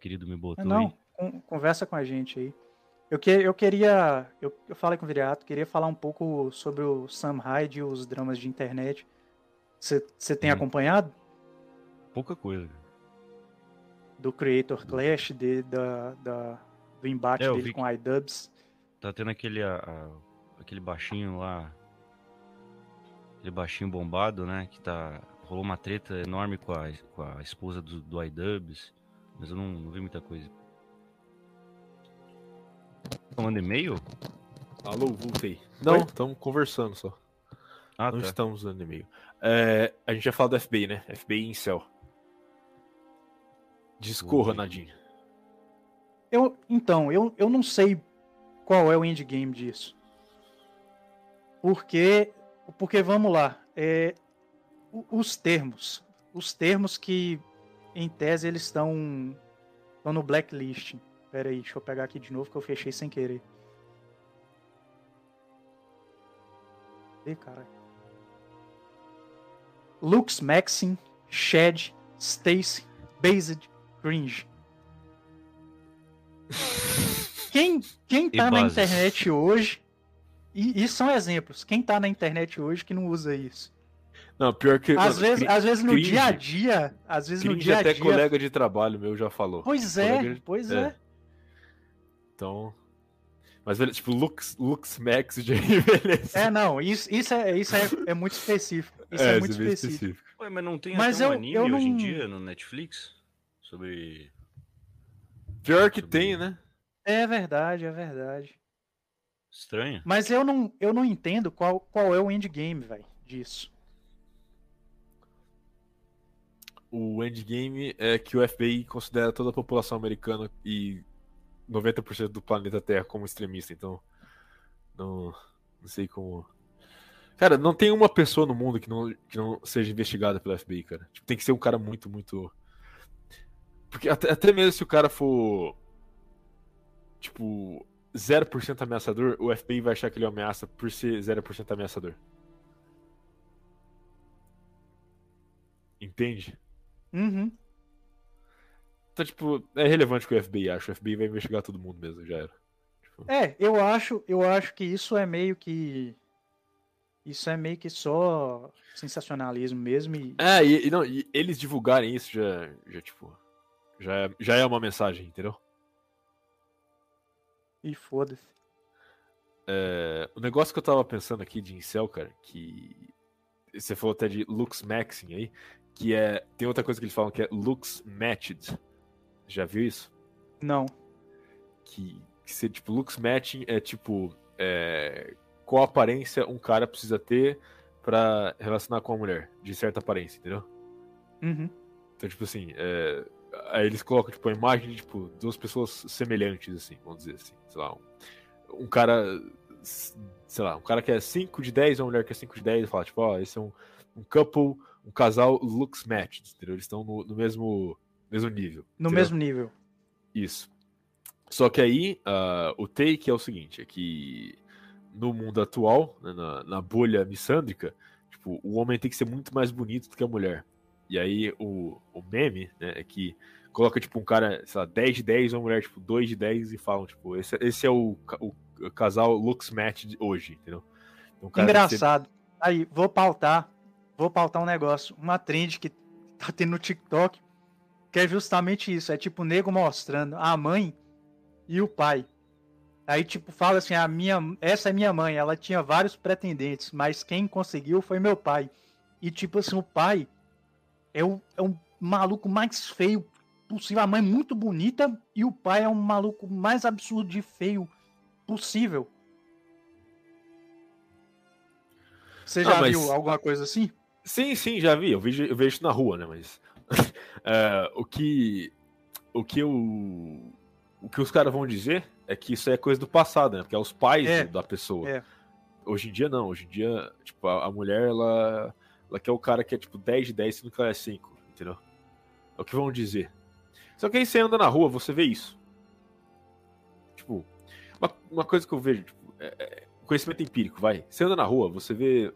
querido me botou Não, aí. conversa com a gente aí. Eu, que, eu queria. Eu, eu falei com o Viriato, queria falar um pouco sobre o Sam Hyde e os dramas de internet. Você tem hum. acompanhado? Pouca coisa. Do Creator Clash, de, da, da, do embate é, dele com iDubbbz. Tá tendo aquele, a, a, aquele baixinho lá. Aquele baixinho bombado, né? Que tá. Rolou uma treta enorme com a, com a esposa do, do iDubbbz. Mas eu não, não vi muita coisa. Falando e-mail? Alô, voltei. Não, estamos conversando só. Ah, não tá. estamos dando e-mail. É, a gente já falou do FBI, né? FBI em céu. Discorra, Ui. Nadine. Eu, então, eu, eu não sei qual é o endgame disso. Porque, porque vamos lá, é, os termos, os termos que em tese eles estão, estão no blacklist. Pera aí, deixa eu pegar aqui de novo que eu fechei sem querer. Ih, caralho. Lux Maxim, Shed, Stacy, Based, Cringe. Quem, quem tá na internet hoje. E, e são exemplos. Quem tá na internet hoje que não usa isso? Não, pior que. Às, mano, vezes, às vezes no dia a dia. Às vezes no dia a dia. até colega de trabalho meu já falou. Pois é, pois é. é. Então. Mas, tipo, Lux, Lux Max de [laughs] beleza. É, não, isso, isso, é, isso é, é muito específico. Isso é, é muito específico. específico. Ué, mas não tem mas eu, um anime eu não... hoje em dia no Netflix? Sobre. Pior que tem, né? É verdade, é verdade. Estranho. Mas eu não, eu não entendo qual, qual é o endgame, velho, disso. O endgame é que o FBI considera toda a população americana e 90% do planeta Terra como extremista, então não, não sei como. Cara, não tem uma pessoa no mundo que não, que não seja investigada pelo FBI, cara. Tipo, tem que ser um cara muito, muito. Porque até, até mesmo se o cara for. Tipo, 0% ameaçador, o FBI vai achar que ele é ameaça por ser 0% ameaçador. Entende? Uhum. Então, tipo, é relevante que o FBI acha. O FBI vai investigar todo mundo mesmo, já era. Tipo... É, eu acho, eu acho que isso é meio que. Isso é meio que só sensacionalismo mesmo. E... É, e, e não, e eles divulgarem isso já, já tipo. Já é, já é uma mensagem, entendeu? E foda-se. É, o negócio que eu tava pensando aqui de Incel, cara, que. Você falou até de Lux Maxing aí, que é. Tem outra coisa que eles falam que é Lux Matched. Já viu isso? Não. Que, que ser, tipo, Lux Matching é tipo. É, qual aparência um cara precisa ter para relacionar com a mulher, de certa aparência, entendeu? Uhum. Então, tipo assim, é, aí eles colocam, tipo, a imagem de, tipo, duas pessoas semelhantes, assim, vamos dizer assim. Sei lá, um, um cara, sei lá, um cara que é 5 de 10 uma mulher que é 5 de 10 e fala, tipo, ó, oh, esse é um, um couple, um casal looks matched, entendeu? Eles estão no, no mesmo, mesmo nível. No entendeu? mesmo nível. Isso. Só que aí, uh, o take é o seguinte, é que no mundo atual, né, na, na bolha missândrica, tipo, o homem tem que ser muito mais bonito do que a mulher. E aí o, o meme, né, é que coloca, tipo, um cara, sei lá, 10 de 10, uma mulher, tipo, 2 de 10 e falam, tipo, esse, esse é o, o, casal looks match de hoje, entendeu? Então, Engraçado. Ser... Aí, vou pautar, vou pautar um negócio, uma trend que tá tendo no TikTok, que é justamente isso, é tipo o nego mostrando a mãe e o pai. Aí, tipo, fala assim, a minha, essa é minha mãe, ela tinha vários pretendentes, mas quem conseguiu foi meu pai. E, tipo assim, o pai é o, é um maluco mais feio possível. A mãe é muito bonita e o pai é um maluco mais absurdo de feio possível. Você já ah, mas... viu alguma coisa assim? Sim, sim, já vi. Eu vejo, eu vejo isso na rua, né? Mas uh, o que o que eu o que os caras vão dizer é que isso é coisa do passado, né? Porque é os pais é, da pessoa. É. Hoje em dia não, hoje em dia, tipo, a, a, mulher, ela, ela quer o cara que é tipo 10 de 10, sendo que ela é 5, entendeu? É o que vão dizer. Só que aí você anda na rua, você vê isso. Tipo, uma, uma coisa que eu vejo, tipo, é, é, conhecimento empírico, vai. Você anda na rua, você vê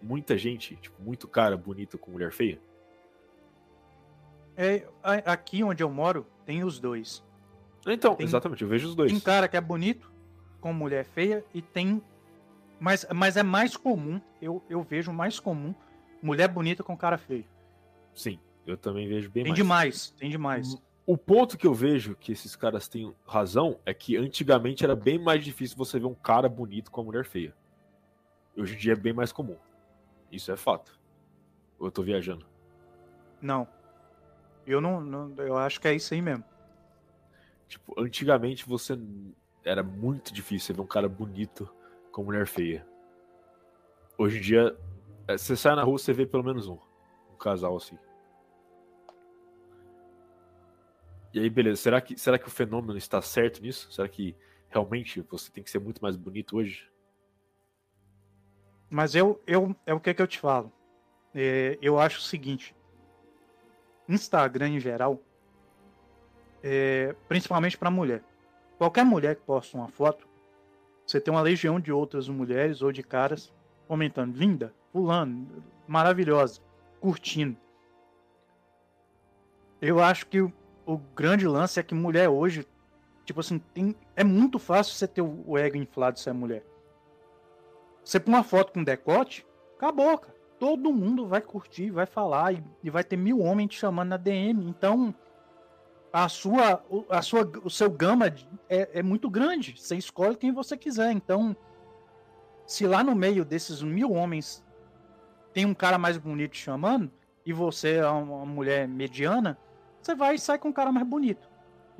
muita gente, tipo, muito cara bonito com mulher feia. É, aqui onde eu moro, tem os dois. Então, tem, exatamente, eu vejo os dois. Tem cara que é bonito com mulher feia e tem. Mas, mas é mais comum, eu, eu vejo mais comum mulher bonita com cara feio. Sim, eu também vejo bem tem mais. Tem demais, tem demais. O ponto que eu vejo que esses caras têm razão é que antigamente era bem mais difícil você ver um cara bonito com uma mulher feia. Hoje em dia é bem mais comum. Isso é fato. Ou eu tô viajando? Não. Eu não, não eu acho que é isso aí mesmo. Tipo, antigamente você era muito difícil você ver um cara bonito com mulher feia. Hoje em dia, é, você sai na rua, você vê pelo menos um. Um casal assim. E aí, beleza. Será que, será que o fenômeno está certo nisso? Será que realmente você tem que ser muito mais bonito hoje? Mas eu, eu é o que, que eu te falo. É, eu acho o seguinte: Instagram em geral é, principalmente para mulher. Qualquer mulher que posta uma foto, você tem uma legião de outras mulheres ou de caras comentando, linda, pulando, maravilhosa, curtindo. Eu acho que o, o, grande lance é que mulher hoje, tipo assim, tem, é muito fácil você ter o, o ego inflado se é mulher. Você põe uma foto com decote, acabou, cara. Todo mundo vai curtir, vai falar e, e vai ter mil homens te chamando na DM. Então, a sua, a sua, o seu gama é, é muito grande. Você escolhe quem você quiser. Então, se lá no meio desses mil homens tem um cara mais bonito chamando e você é uma mulher mediana, você vai e sai com um cara mais bonito.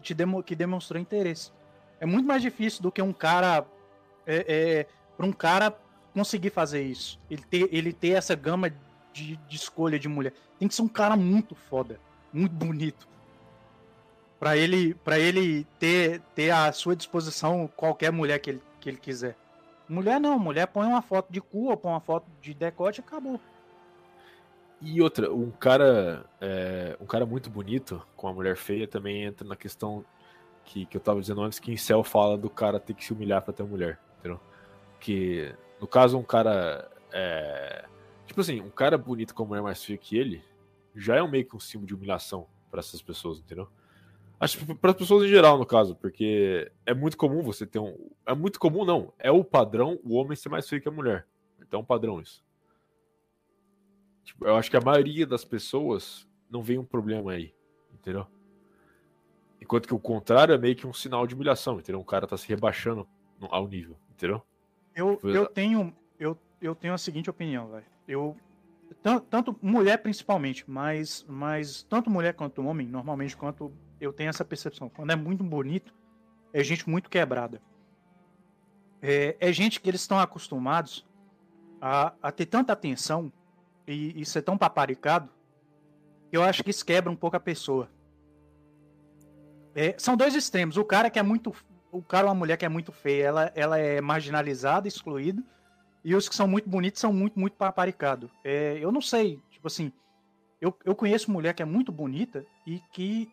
te demo, que demonstrou interesse. É muito mais difícil do que um cara. É, é, para um cara conseguir fazer isso. Ele ter, ele ter essa gama de, de escolha de mulher. Tem que ser um cara muito foda, muito bonito. Pra ele, pra ele ter, ter à sua disposição qualquer mulher que ele, que ele quiser. Mulher não, mulher põe uma foto de cu ou põe uma foto de decote e acabou. E outra, um cara, é, um cara muito bonito com uma mulher feia também entra na questão que, que eu tava dizendo antes, que em céu fala do cara ter que se humilhar pra ter mulher, entendeu? Que, no caso, um cara. É, tipo assim, um cara bonito com uma mulher mais feia que ele já é um meio que um símbolo de humilhação para essas pessoas, entendeu? Acho para as pessoas em geral, no caso, porque é muito comum você ter um. É muito comum, não. É o padrão o homem ser mais feio que a mulher. Então é um padrão isso. Tipo, eu acho que a maioria das pessoas não vê um problema aí, entendeu? Enquanto que o contrário é meio que um sinal de humilhação, entendeu? O cara tá se rebaixando ao nível, entendeu? Eu, tipo, eu tenho eu, eu tenho a seguinte opinião, velho. Eu tanto, tanto, mulher principalmente, mas mas tanto mulher quanto homem, normalmente quanto eu tenho essa percepção. Quando é muito bonito, é gente muito quebrada. É, é gente que eles estão acostumados a, a ter tanta atenção e, e ser tão paparicado, eu acho que isso quebra um pouco a pessoa. É, são dois extremos. O cara que é muito. O cara ou a mulher que é muito feia, ela, ela é marginalizada, excluída. E os que são muito bonitos são muito, muito paparicados. É, eu não sei, tipo assim. Eu, eu conheço mulher que é muito bonita e que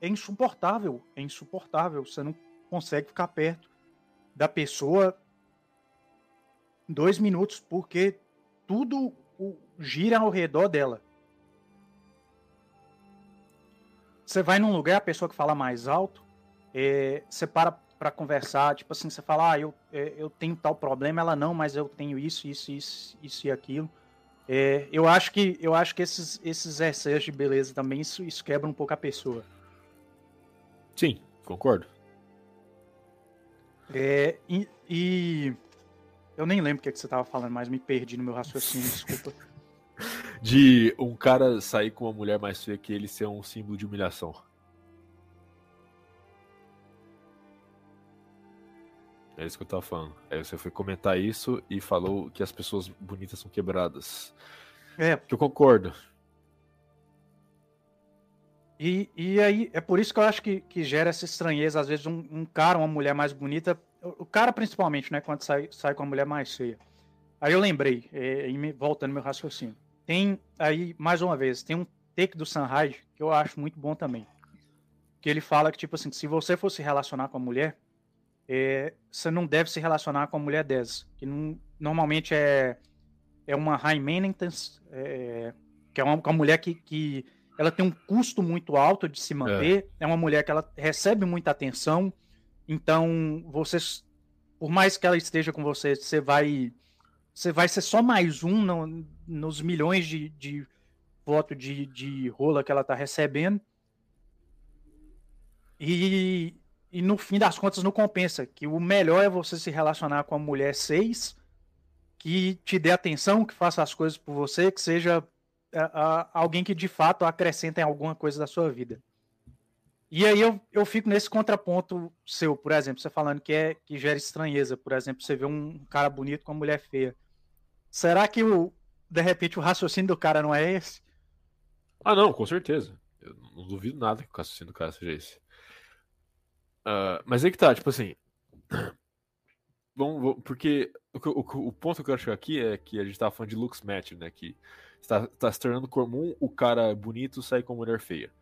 é insuportável. É insuportável. Você não consegue ficar perto da pessoa dois minutos, porque tudo gira ao redor dela. Você vai num lugar, a pessoa que fala mais alto, é, você para para conversar, tipo assim, você fala, ah, eu, é, eu tenho tal problema, ela não, mas eu tenho isso, isso, isso, isso e aquilo. É, eu acho que eu acho que esses, esses excessos de beleza também, isso, isso quebra um pouco a pessoa. Sim, concordo. É, e, e, eu nem lembro o que, é que você estava falando, mas me perdi no meu raciocínio, [laughs] desculpa de um cara sair com uma mulher mais feia que ele ser um símbolo de humilhação. É isso que eu tava falando. Aí você foi comentar isso e falou que as pessoas bonitas são quebradas. É. Que eu concordo. E, e aí, é por isso que eu acho que, que gera essa estranheza. Às vezes, um, um cara, uma mulher mais bonita, o cara principalmente, né, quando sai, sai com uma mulher mais feia. Aí eu lembrei, é, voltando meu raciocínio. Tem aí, mais uma vez, tem um take do Sunrise que eu acho muito bom também. Que ele fala que, tipo assim, se você for se relacionar com a mulher, é, você não deve se relacionar com a mulher dessa. Que não, normalmente é, é uma high maintenance, é, que é uma, uma mulher que, que ela tem um custo muito alto de se manter. É. é uma mulher que ela recebe muita atenção. Então, vocês, por mais que ela esteja com você, você vai você vai ser só mais um no, nos milhões de, de votos de, de rola que ela tá recebendo. E, e no fim das contas não compensa. Que o melhor é você se relacionar com a mulher 6, que te dê atenção, que faça as coisas por você, que seja a, alguém que de fato acrescenta em alguma coisa da sua vida. E aí eu, eu fico nesse contraponto seu, por exemplo, você falando que é que gera estranheza, por exemplo, você vê um cara bonito com uma mulher feia. Será que o de repente o raciocínio do cara não é esse? Ah, não, com certeza. Eu não duvido nada que o raciocínio do cara seja esse. Uh, mas é que tá, tipo assim. [clears throat] Vamos, porque o, o, o, ponto que eu quero chegar aqui é que a gente tava falando de looks match, né? Que está, está se tornando comum o cara bonito sair com mulher feia.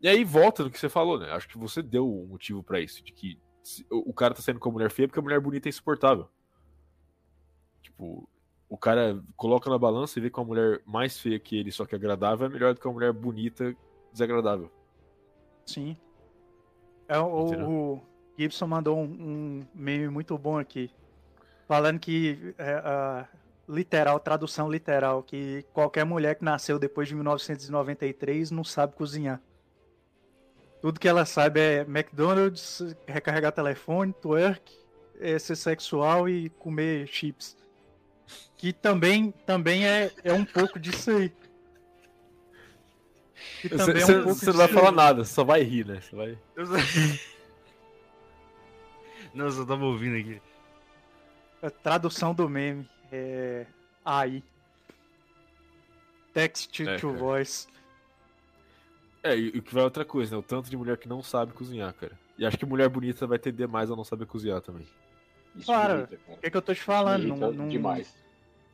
E aí volta no que você falou, né? Acho que você deu um motivo para isso, de que o cara tá saindo com a mulher feia porque a mulher bonita é insuportável. Tipo, o cara coloca na balança e vê que uma mulher mais feia que ele, só que agradável, é melhor do que uma mulher bonita, desagradável. Sim. É, o, o Gibson mandou um, um, meme muito bom aqui, falando que é, a literal, tradução literal, que qualquer mulher que nasceu depois de 1993 não sabe cozinhar. Tudo que ela sabe é McDonald's, recarregar telefone, twerk, é ser sexual e comer chips. Que também, também é, é um pouco disso aí. Você, é um não vai falar nada, só vai rir, né? Você vai... Não, eu só [laughs] tava ouvindo aqui. A tradução do meme é AI. Text to, é, to voice. É, e o que vai é outra coisa, né? O tanto de mulher que não sabe cozinhar, cara. E acho que mulher bonita vai tender mais a não saber cozinhar também. Isso claro, o que, é que eu tô te falando? Não, não... Demais.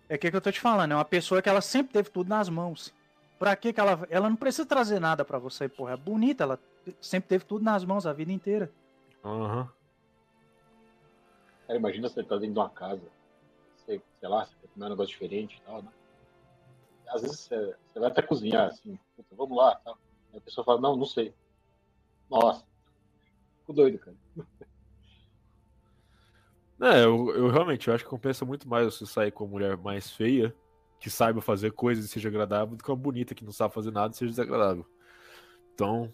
É o que, é que eu tô te falando, é uma pessoa que ela sempre teve tudo nas mãos. Pra que que ela... Ela não precisa trazer nada para você, porra. É bonita, ela sempre teve tudo nas mãos a vida inteira. Aham. Uhum. Cara, imagina você tá dentro de uma casa, sei, sei lá, você quer comer um negócio diferente e tal, né? Às vezes você, você vai até cozinhar, assim, vamos lá, tal. Aí a pessoa fala, não, não sei. Nossa, fico doido, cara. É, eu, eu realmente eu acho que compensa muito mais você sair com uma mulher mais feia, que saiba fazer coisas e seja agradável, do que uma bonita que não sabe fazer nada e seja desagradável. Então.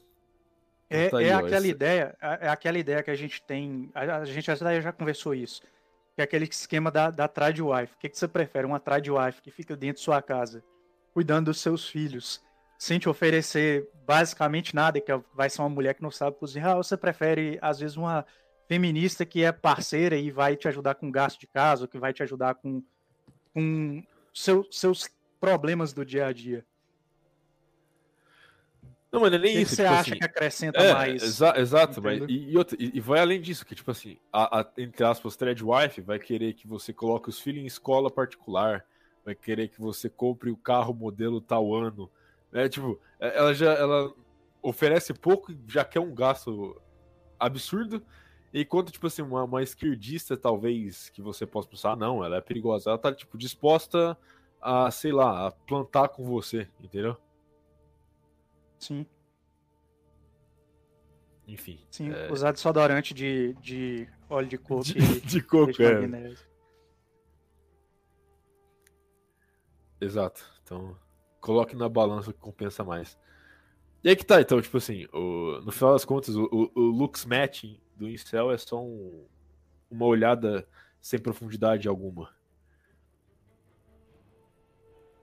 É, tá aí, é ó, aquela ideia, é, é aquela ideia que a gente tem. A, a gente já, já conversou isso. Que é aquele esquema da, da trad wife. O que, que você prefere? Uma trad wife que fica dentro de sua casa, cuidando dos seus filhos, sem te oferecer basicamente nada, que vai ser uma mulher que não sabe cozinhar, ou você prefere, às vezes, uma feminista que é parceira e vai te ajudar com gasto de casa, que vai te ajudar com, com seu, seus problemas do dia a dia. Não, mas não é nem isso. você tipo acha assim, que acrescenta é, mais? Exa exato, mas, e, e, e, vai além disso, que tipo assim, a, a, entre aspas, wife vai querer que você coloque os filhos em escola particular, vai querer que você compre o carro modelo tal ano. É, tipo, é, ela já ela oferece pouco e já quer um gasto absurdo, Enquanto, tipo assim, uma, uma esquerdista, talvez, que você possa pensar, ah, não, ela é perigosa. Ela tá, tipo, disposta a, sei lá, a plantar com você, entendeu? Sim. Enfim. Sim, é... usar desodorante de, de óleo de coco. De, e, [laughs] de coco, é. Exato. Então, coloque na balança que compensa mais. E aí que tá, então, tipo assim, o, no final das contas, o, o, o looks matching do Incel é só um, uma olhada sem profundidade alguma.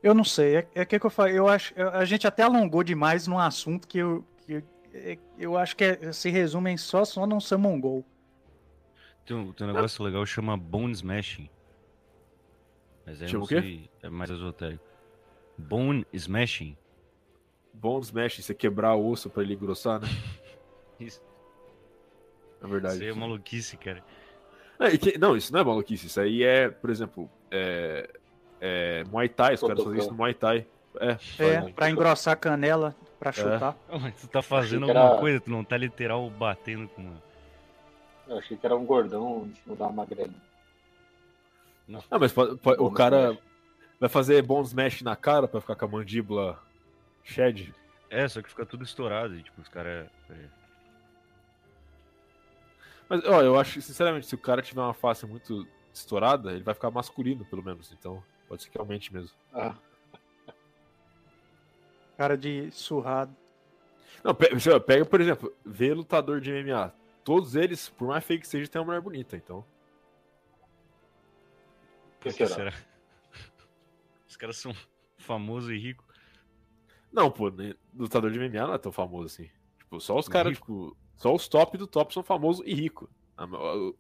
Eu não sei, é, é que, que eu falei, eu acho, a gente até alongou demais num assunto que eu, que, é, eu acho que é, se resume em só, só não ser mongol. Tem um, tem um negócio ah. legal que chama Bone Smashing. Mas é, o quê? é mais esotérico. Bone Smashing. Bone Smashing, você quebrar o osso pra ele engrossar, né? [laughs] Isso. É verdade. Isso aí é maluquice, cara. É, não, isso não é maluquice. Isso aí é, por exemplo, é, é Muay Thai. Os caras fazem isso no Muay Thai. É, é pra engrossar a canela, pra é. chutar. É. Mas tu tá fazendo alguma era... coisa, tu não tá literal batendo com uma... Eu achei que era um gordão em cima da magrela. Não. Ah, mas pode, pode, o cara smash. vai fazer bom smash na cara pra ficar com a mandíbula shed? É, só que fica tudo estourado e, tipo, os caras... É... Mas, ó, eu acho, sinceramente, se o cara tiver uma face muito estourada, ele vai ficar masculino, pelo menos. Então, pode ser que aumente mesmo. Ah. [laughs] Cara de surrado. Não, pega, pega, por exemplo, vê lutador de MMA. Todos eles, por mais feio que seja, tem uma mulher bonita, então. Por que será? Os caras são famosos e ricos. Não, pô, lutador de MMA não é tão famoso assim. Tipo, só os caras, tipo, só os top do top são famosos e ricos.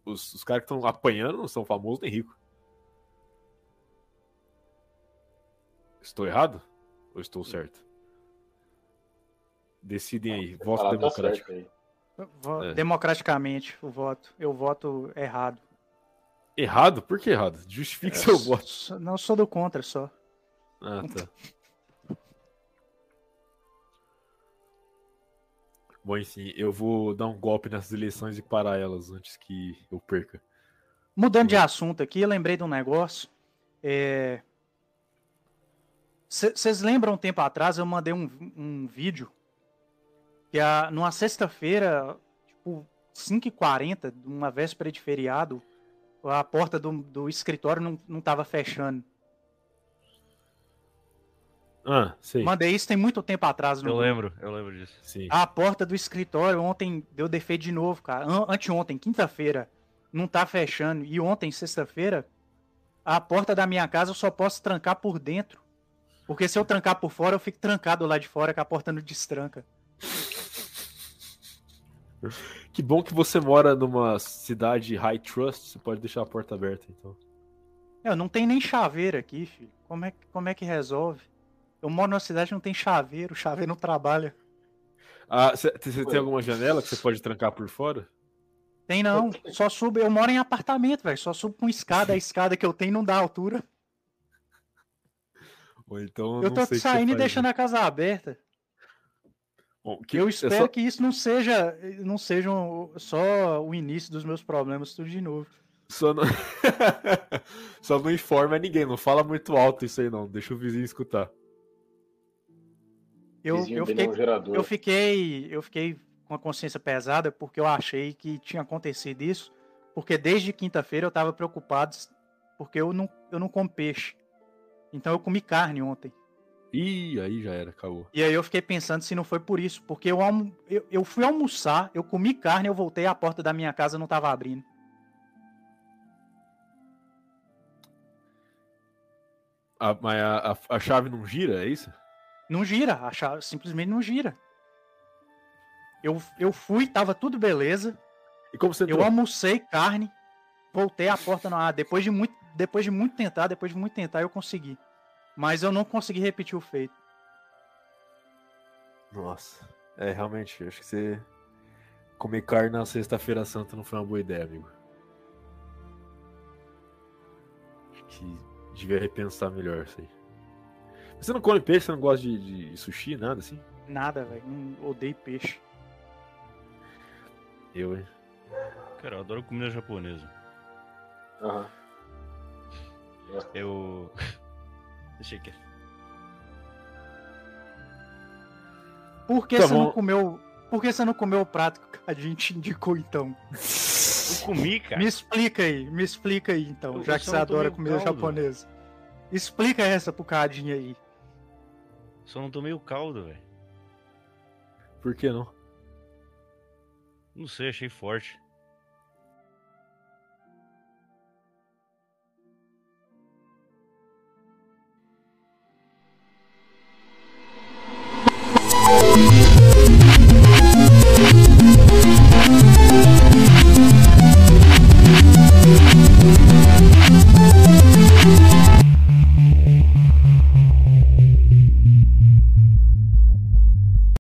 Os, os caras que estão apanhando não são famosos nem ricos. Estou errado? Ou estou certo? Decidem aí. Voto tá democrático. Tá é. Democraticamente, o voto. Eu voto errado. Errado? Por que errado? Justifique é, seu voto. Não sou do contra só. Ah, tá. Bom, enfim, eu vou dar um golpe nessas eleições e parar elas antes que eu perca. Mudando de assunto aqui, eu lembrei de um negócio. Vocês é... lembram um tempo atrás eu mandei um, um vídeo que a, numa sexta-feira, tipo 5h40, uma véspera de feriado, a porta do, do escritório não, não tava fechando. Ah, sim. Mandei isso tem muito tempo atrás. No... Eu lembro, eu lembro disso. Sim. A porta do escritório ontem deu defeito de novo, cara. Anteontem, quinta-feira, não tá fechando. E ontem, sexta-feira, a porta da minha casa eu só posso trancar por dentro. Porque se eu trancar por fora, eu fico trancado lá de fora, com a porta não destranca. Que bom que você mora numa cidade high trust, você pode deixar a porta aberta, então. Eu não tem nem chaveiro aqui, filho. Como é, como é que resolve? Eu moro numa cidade que não tem chaveiro, o chaveiro não trabalha. Ah, você tem alguma janela que você pode trancar por fora? Tem não, só subo, eu moro em apartamento, velho, só subo com escada, a escada que eu tenho não dá altura. Ou então, eu tô saindo e deixando a casa aberta. Bom, que, eu espero só... que isso não seja, não seja um, só o início dos meus problemas tudo de novo. Só não... [laughs] só não informa ninguém, não fala muito alto isso aí não, deixa o vizinho escutar. Eu, eu, fiquei, um eu fiquei, eu fiquei com a consciência pesada porque eu achei que tinha acontecido isso, porque desde quinta-feira eu estava preocupado porque eu não, eu não como peixe. Então eu comi carne ontem. Ih, aí já era, acabou. E aí eu fiquei pensando se não foi por isso, porque eu, eu, eu fui almoçar, eu comi carne, eu voltei, a porta da minha casa não estava abrindo. A, mas a, a, a, chave não gira, é isso? Não gira, a chave simplesmente não gira. Eu, eu fui, tava tudo beleza. E como você entrou? Eu almocei carne, voltei a porta no ar. Depois de muito, depois de muito tentar, depois de muito tentar, eu consegui. Mas eu não consegui repetir o feito. Nossa. É, realmente, acho que você comer carne na sexta-feira santa não foi uma boa ideia, amigo. Acho que devia repensar melhor isso aí. Você não come peixe, você não gosta de, de sushi, nada assim? Nada, velho. Odeio peixe. Eu, hein? Cara, eu adoro comida japonesa. Aham. Uhum. Eu. [laughs] Deixa aqui. Por que tá você bom. não comeu. Por que você não comeu o prato que a gente [laughs] indicou então? Eu comi, cara. Me explica aí, me explica aí então, eu já que você adora comida caldo. japonesa. Explica essa pro Cadinho aí. Só não tomei o caldo, velho. Por que não? Não sei, achei forte.